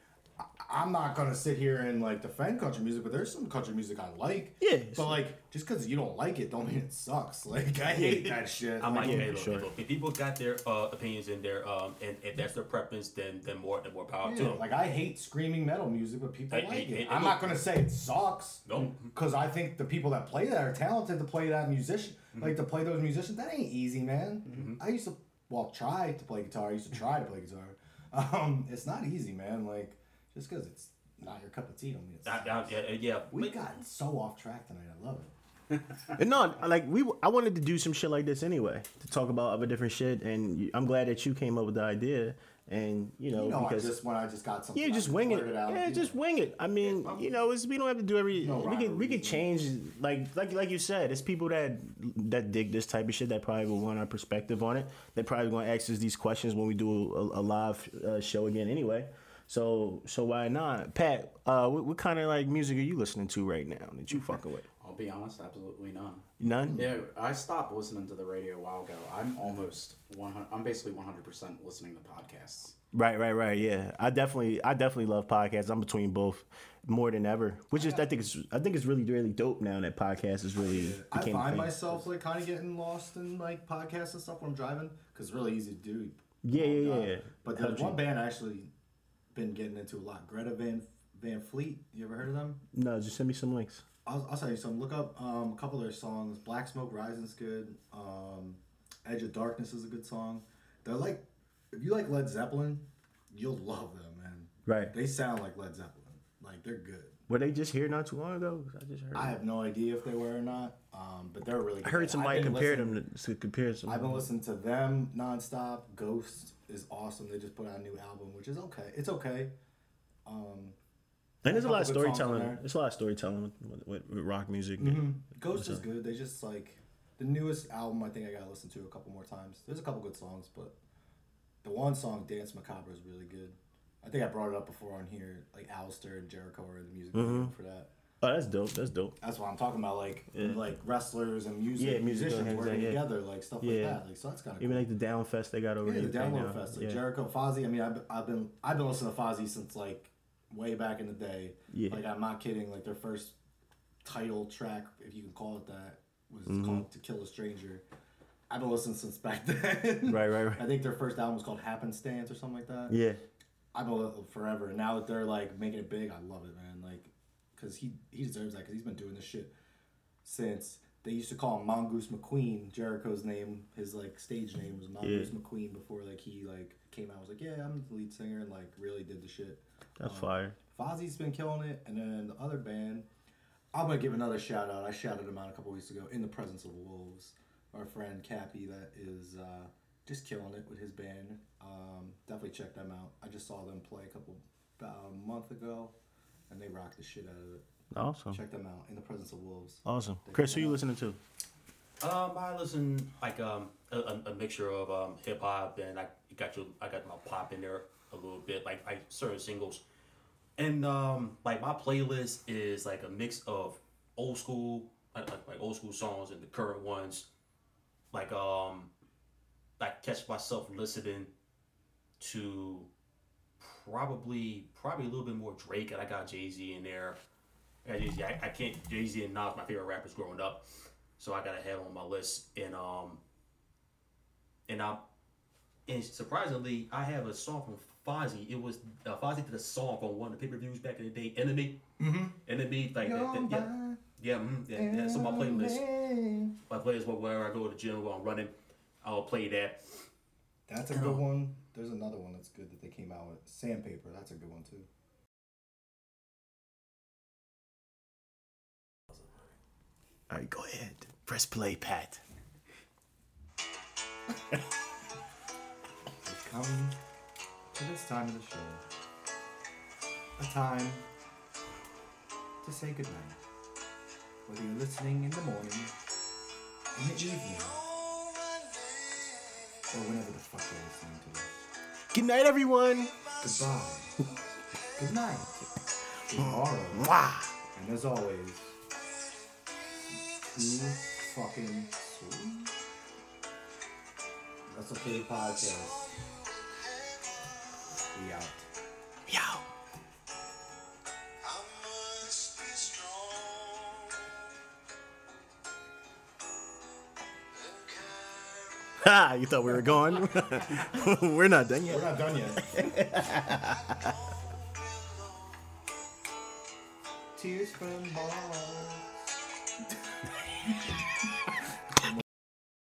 [SPEAKER 2] I- I'm not gonna sit here and like defend country music, but there's some country music I like.
[SPEAKER 1] Yeah.
[SPEAKER 2] But like, just because you don't like it, don't mean it sucks. Like I hate that shit.
[SPEAKER 4] I'm like,
[SPEAKER 1] Yeah,
[SPEAKER 4] hey,
[SPEAKER 1] sure.
[SPEAKER 4] look, if people got their uh, opinions in there, um, and if that's their preference, then then more, then more power to them.
[SPEAKER 2] like I hate screaming metal music, but people
[SPEAKER 4] Hey,
[SPEAKER 2] like
[SPEAKER 4] hey,
[SPEAKER 2] it.
[SPEAKER 4] hey,
[SPEAKER 2] I'm
[SPEAKER 4] look.
[SPEAKER 2] not gonna say it sucks.
[SPEAKER 4] No.
[SPEAKER 2] Because I think the people that play that are talented to play that musician,
[SPEAKER 4] Mm-hmm.
[SPEAKER 2] like to play those musicians. That ain't easy, man. I used to, well, try to play guitar. I used to try to play guitar. Um, it's not easy, man. Like just because it's not your cup of tea, don't mean it's.
[SPEAKER 4] I, I, yeah, yeah.
[SPEAKER 2] We've
[SPEAKER 4] but-
[SPEAKER 2] gotten so off track tonight. I love it.
[SPEAKER 1] And no, like we, I wanted to do some shit like this anyway to talk about other different shit, and you- I'm glad that you came up with the idea. and you know,
[SPEAKER 2] You know, I
[SPEAKER 1] because
[SPEAKER 2] just when I just got something.
[SPEAKER 1] yeah, just
[SPEAKER 2] can
[SPEAKER 1] wing it.
[SPEAKER 2] blurt out,
[SPEAKER 1] yeah, just
[SPEAKER 2] know.
[SPEAKER 1] wing it. I mean, you know, it's, we don't have to do every.
[SPEAKER 2] No
[SPEAKER 1] we can we
[SPEAKER 2] rhyme
[SPEAKER 1] can change like like like you said. It's people that that dig this type of shit that probably will want our perspective on it. They probably going to ask us these questions when we do a, a live uh, show again anyway. So so why not, Pat? Uh, what, what kind of like music are you listening to right now that you fucking with?
[SPEAKER 3] I'll be honest, absolutely none.
[SPEAKER 1] None.
[SPEAKER 3] Yeah, I stopped listening to the radio a while ago. I'm almost 100. I'm basically 100 percent listening to podcasts.
[SPEAKER 1] Right, right, right. Yeah, I definitely, I definitely love podcasts. I'm between both more than ever, which is I think it's I think it's really really dope now that podcast is really
[SPEAKER 2] I
[SPEAKER 1] became
[SPEAKER 2] find
[SPEAKER 1] thing.
[SPEAKER 2] myself like kind of getting lost in like podcasts and stuff when I'm driving because it's really easy to do.
[SPEAKER 1] Yeah, yeah, yeah.
[SPEAKER 2] But there's one band I actually been getting into a lot. Greta Van Van Fleet. You ever heard of them?
[SPEAKER 1] No, just send me some links.
[SPEAKER 2] I'll, I'll tell you some. Look up um, a couple of their songs. Black Smoke Rising's good. Um, Edge of Darkness is a good song. They're like, if you like Led Zeppelin, you'll love them, man.
[SPEAKER 1] Right.
[SPEAKER 2] They sound like Led Zeppelin. Like they're good.
[SPEAKER 1] Were they just here not too long ago? I just heard.
[SPEAKER 2] I have no idea if they were or not, um, but they're really.
[SPEAKER 1] I
[SPEAKER 2] Good.
[SPEAKER 1] heard
[SPEAKER 2] I've
[SPEAKER 1] somebody
[SPEAKER 2] been
[SPEAKER 1] compare them to, to compare some.
[SPEAKER 2] I've been listening to them nonstop. Ghost is awesome. They just put out a new album, which is okay. It's okay. Um,
[SPEAKER 1] and there's a lot of
[SPEAKER 2] couple good songs on
[SPEAKER 1] storytelling.
[SPEAKER 2] there.
[SPEAKER 1] There's a lot of storytelling with, with, with, rock music.
[SPEAKER 2] Mm-hmm. Ghost is good. They just like the newest album. I think I gotta listen to a couple more times. There's a couple good songs, but the one song "Dance Macabre" is really good. I think I brought it up before on here. Like Aleister and Jericho are the music
[SPEAKER 1] Mm-hmm.
[SPEAKER 2] video for that.
[SPEAKER 1] Oh, that's dope. That's dope.
[SPEAKER 2] That's what I'm talking about. Like
[SPEAKER 1] Yeah.
[SPEAKER 2] like wrestlers and music
[SPEAKER 1] Yeah,
[SPEAKER 2] musicians working
[SPEAKER 1] yeah.
[SPEAKER 2] together, like stuff
[SPEAKER 1] Yeah.
[SPEAKER 2] like that. Like so that's kind of
[SPEAKER 1] Even
[SPEAKER 2] cool.
[SPEAKER 1] like the Down Fest they got over
[SPEAKER 2] here.
[SPEAKER 1] Yeah,
[SPEAKER 2] the Download Fest, like. Jericho, Fozzy. I mean, I've, I've been I've been listening to Fozzy since like way back in the day.
[SPEAKER 1] Yeah.
[SPEAKER 2] Like I'm not kidding. Like their first title track, if you can call it that, was
[SPEAKER 1] Mm-hmm.
[SPEAKER 2] called "To Kill a Stranger." I've been listening since back then.
[SPEAKER 1] Right, right, right.
[SPEAKER 2] I think their first album was called Happenstance or something like that.
[SPEAKER 1] Yeah.
[SPEAKER 2] I've been forever, and now that they're like making it big, I love it, man. Like, cause he he deserves that, cause he's been doing this shit since they used to call him Mongoose McQueen. Jericho's name, his like stage name was Mongoose
[SPEAKER 1] Yeah.
[SPEAKER 2] McQueen before like he like came out. and was like, yeah, I'm the lead singer, and like really did the shit.
[SPEAKER 1] That's
[SPEAKER 2] Um,
[SPEAKER 1] fire.
[SPEAKER 2] Fozzy's been killing it, and then the other band, I'm gonna give another shout out. I shouted him out a couple weeks ago. In the presence of wolves, our friend Cappy that is uh, just killing it with his band. Um, definitely check them out. I just saw them play a couple about a month ago, and they rock the shit out of it.
[SPEAKER 1] Awesome.
[SPEAKER 2] Check them out. In the presence of wolves.
[SPEAKER 1] Awesome. Chris, who you listening to?
[SPEAKER 4] Um, I listen like um a, a, a mixture of um hip hop and I got you I got my pop in there a little bit like like certain singles, and um like my playlist is like a mix of old school like like, like old school songs and the current ones, like um I catch myself listening to probably probably a little bit more Drake and I got Jay Z in there. I, Jay-Z. I, I can't Jay Z and Nas my favorite rappers growing up so I gotta have on my list. And um, and I, and surprisingly, I have a song from Fozzy. It was uh, Fozzy did a song on one of the pay per views back in the day. Enemy, mm-hmm. Enemy, like that, that- yeah, yeah, mm, yeah, yeah. That's on my playlist. My playlist where wherever I go to the gym while I'm running, I'll play that.
[SPEAKER 2] That's a good one. There's another one that's good that they came out with. Sandpaper. That's a good one too.
[SPEAKER 1] All right, go ahead. Press play, Pat.
[SPEAKER 2] It's coming to this time of the show. A time to say goodnight. Whether you're listening in the morning, in the evening, or whenever the fuck you're listening to this.
[SPEAKER 1] Good night, everyone.
[SPEAKER 2] Goodbye. Good night. Tomorrow.
[SPEAKER 1] Mwah.
[SPEAKER 2] And as always, too fucking sweet. That's okay podcast. We out.
[SPEAKER 1] Ha! You thought we were gone? we're not done yet.
[SPEAKER 2] We're not done yet. Tears from Mars.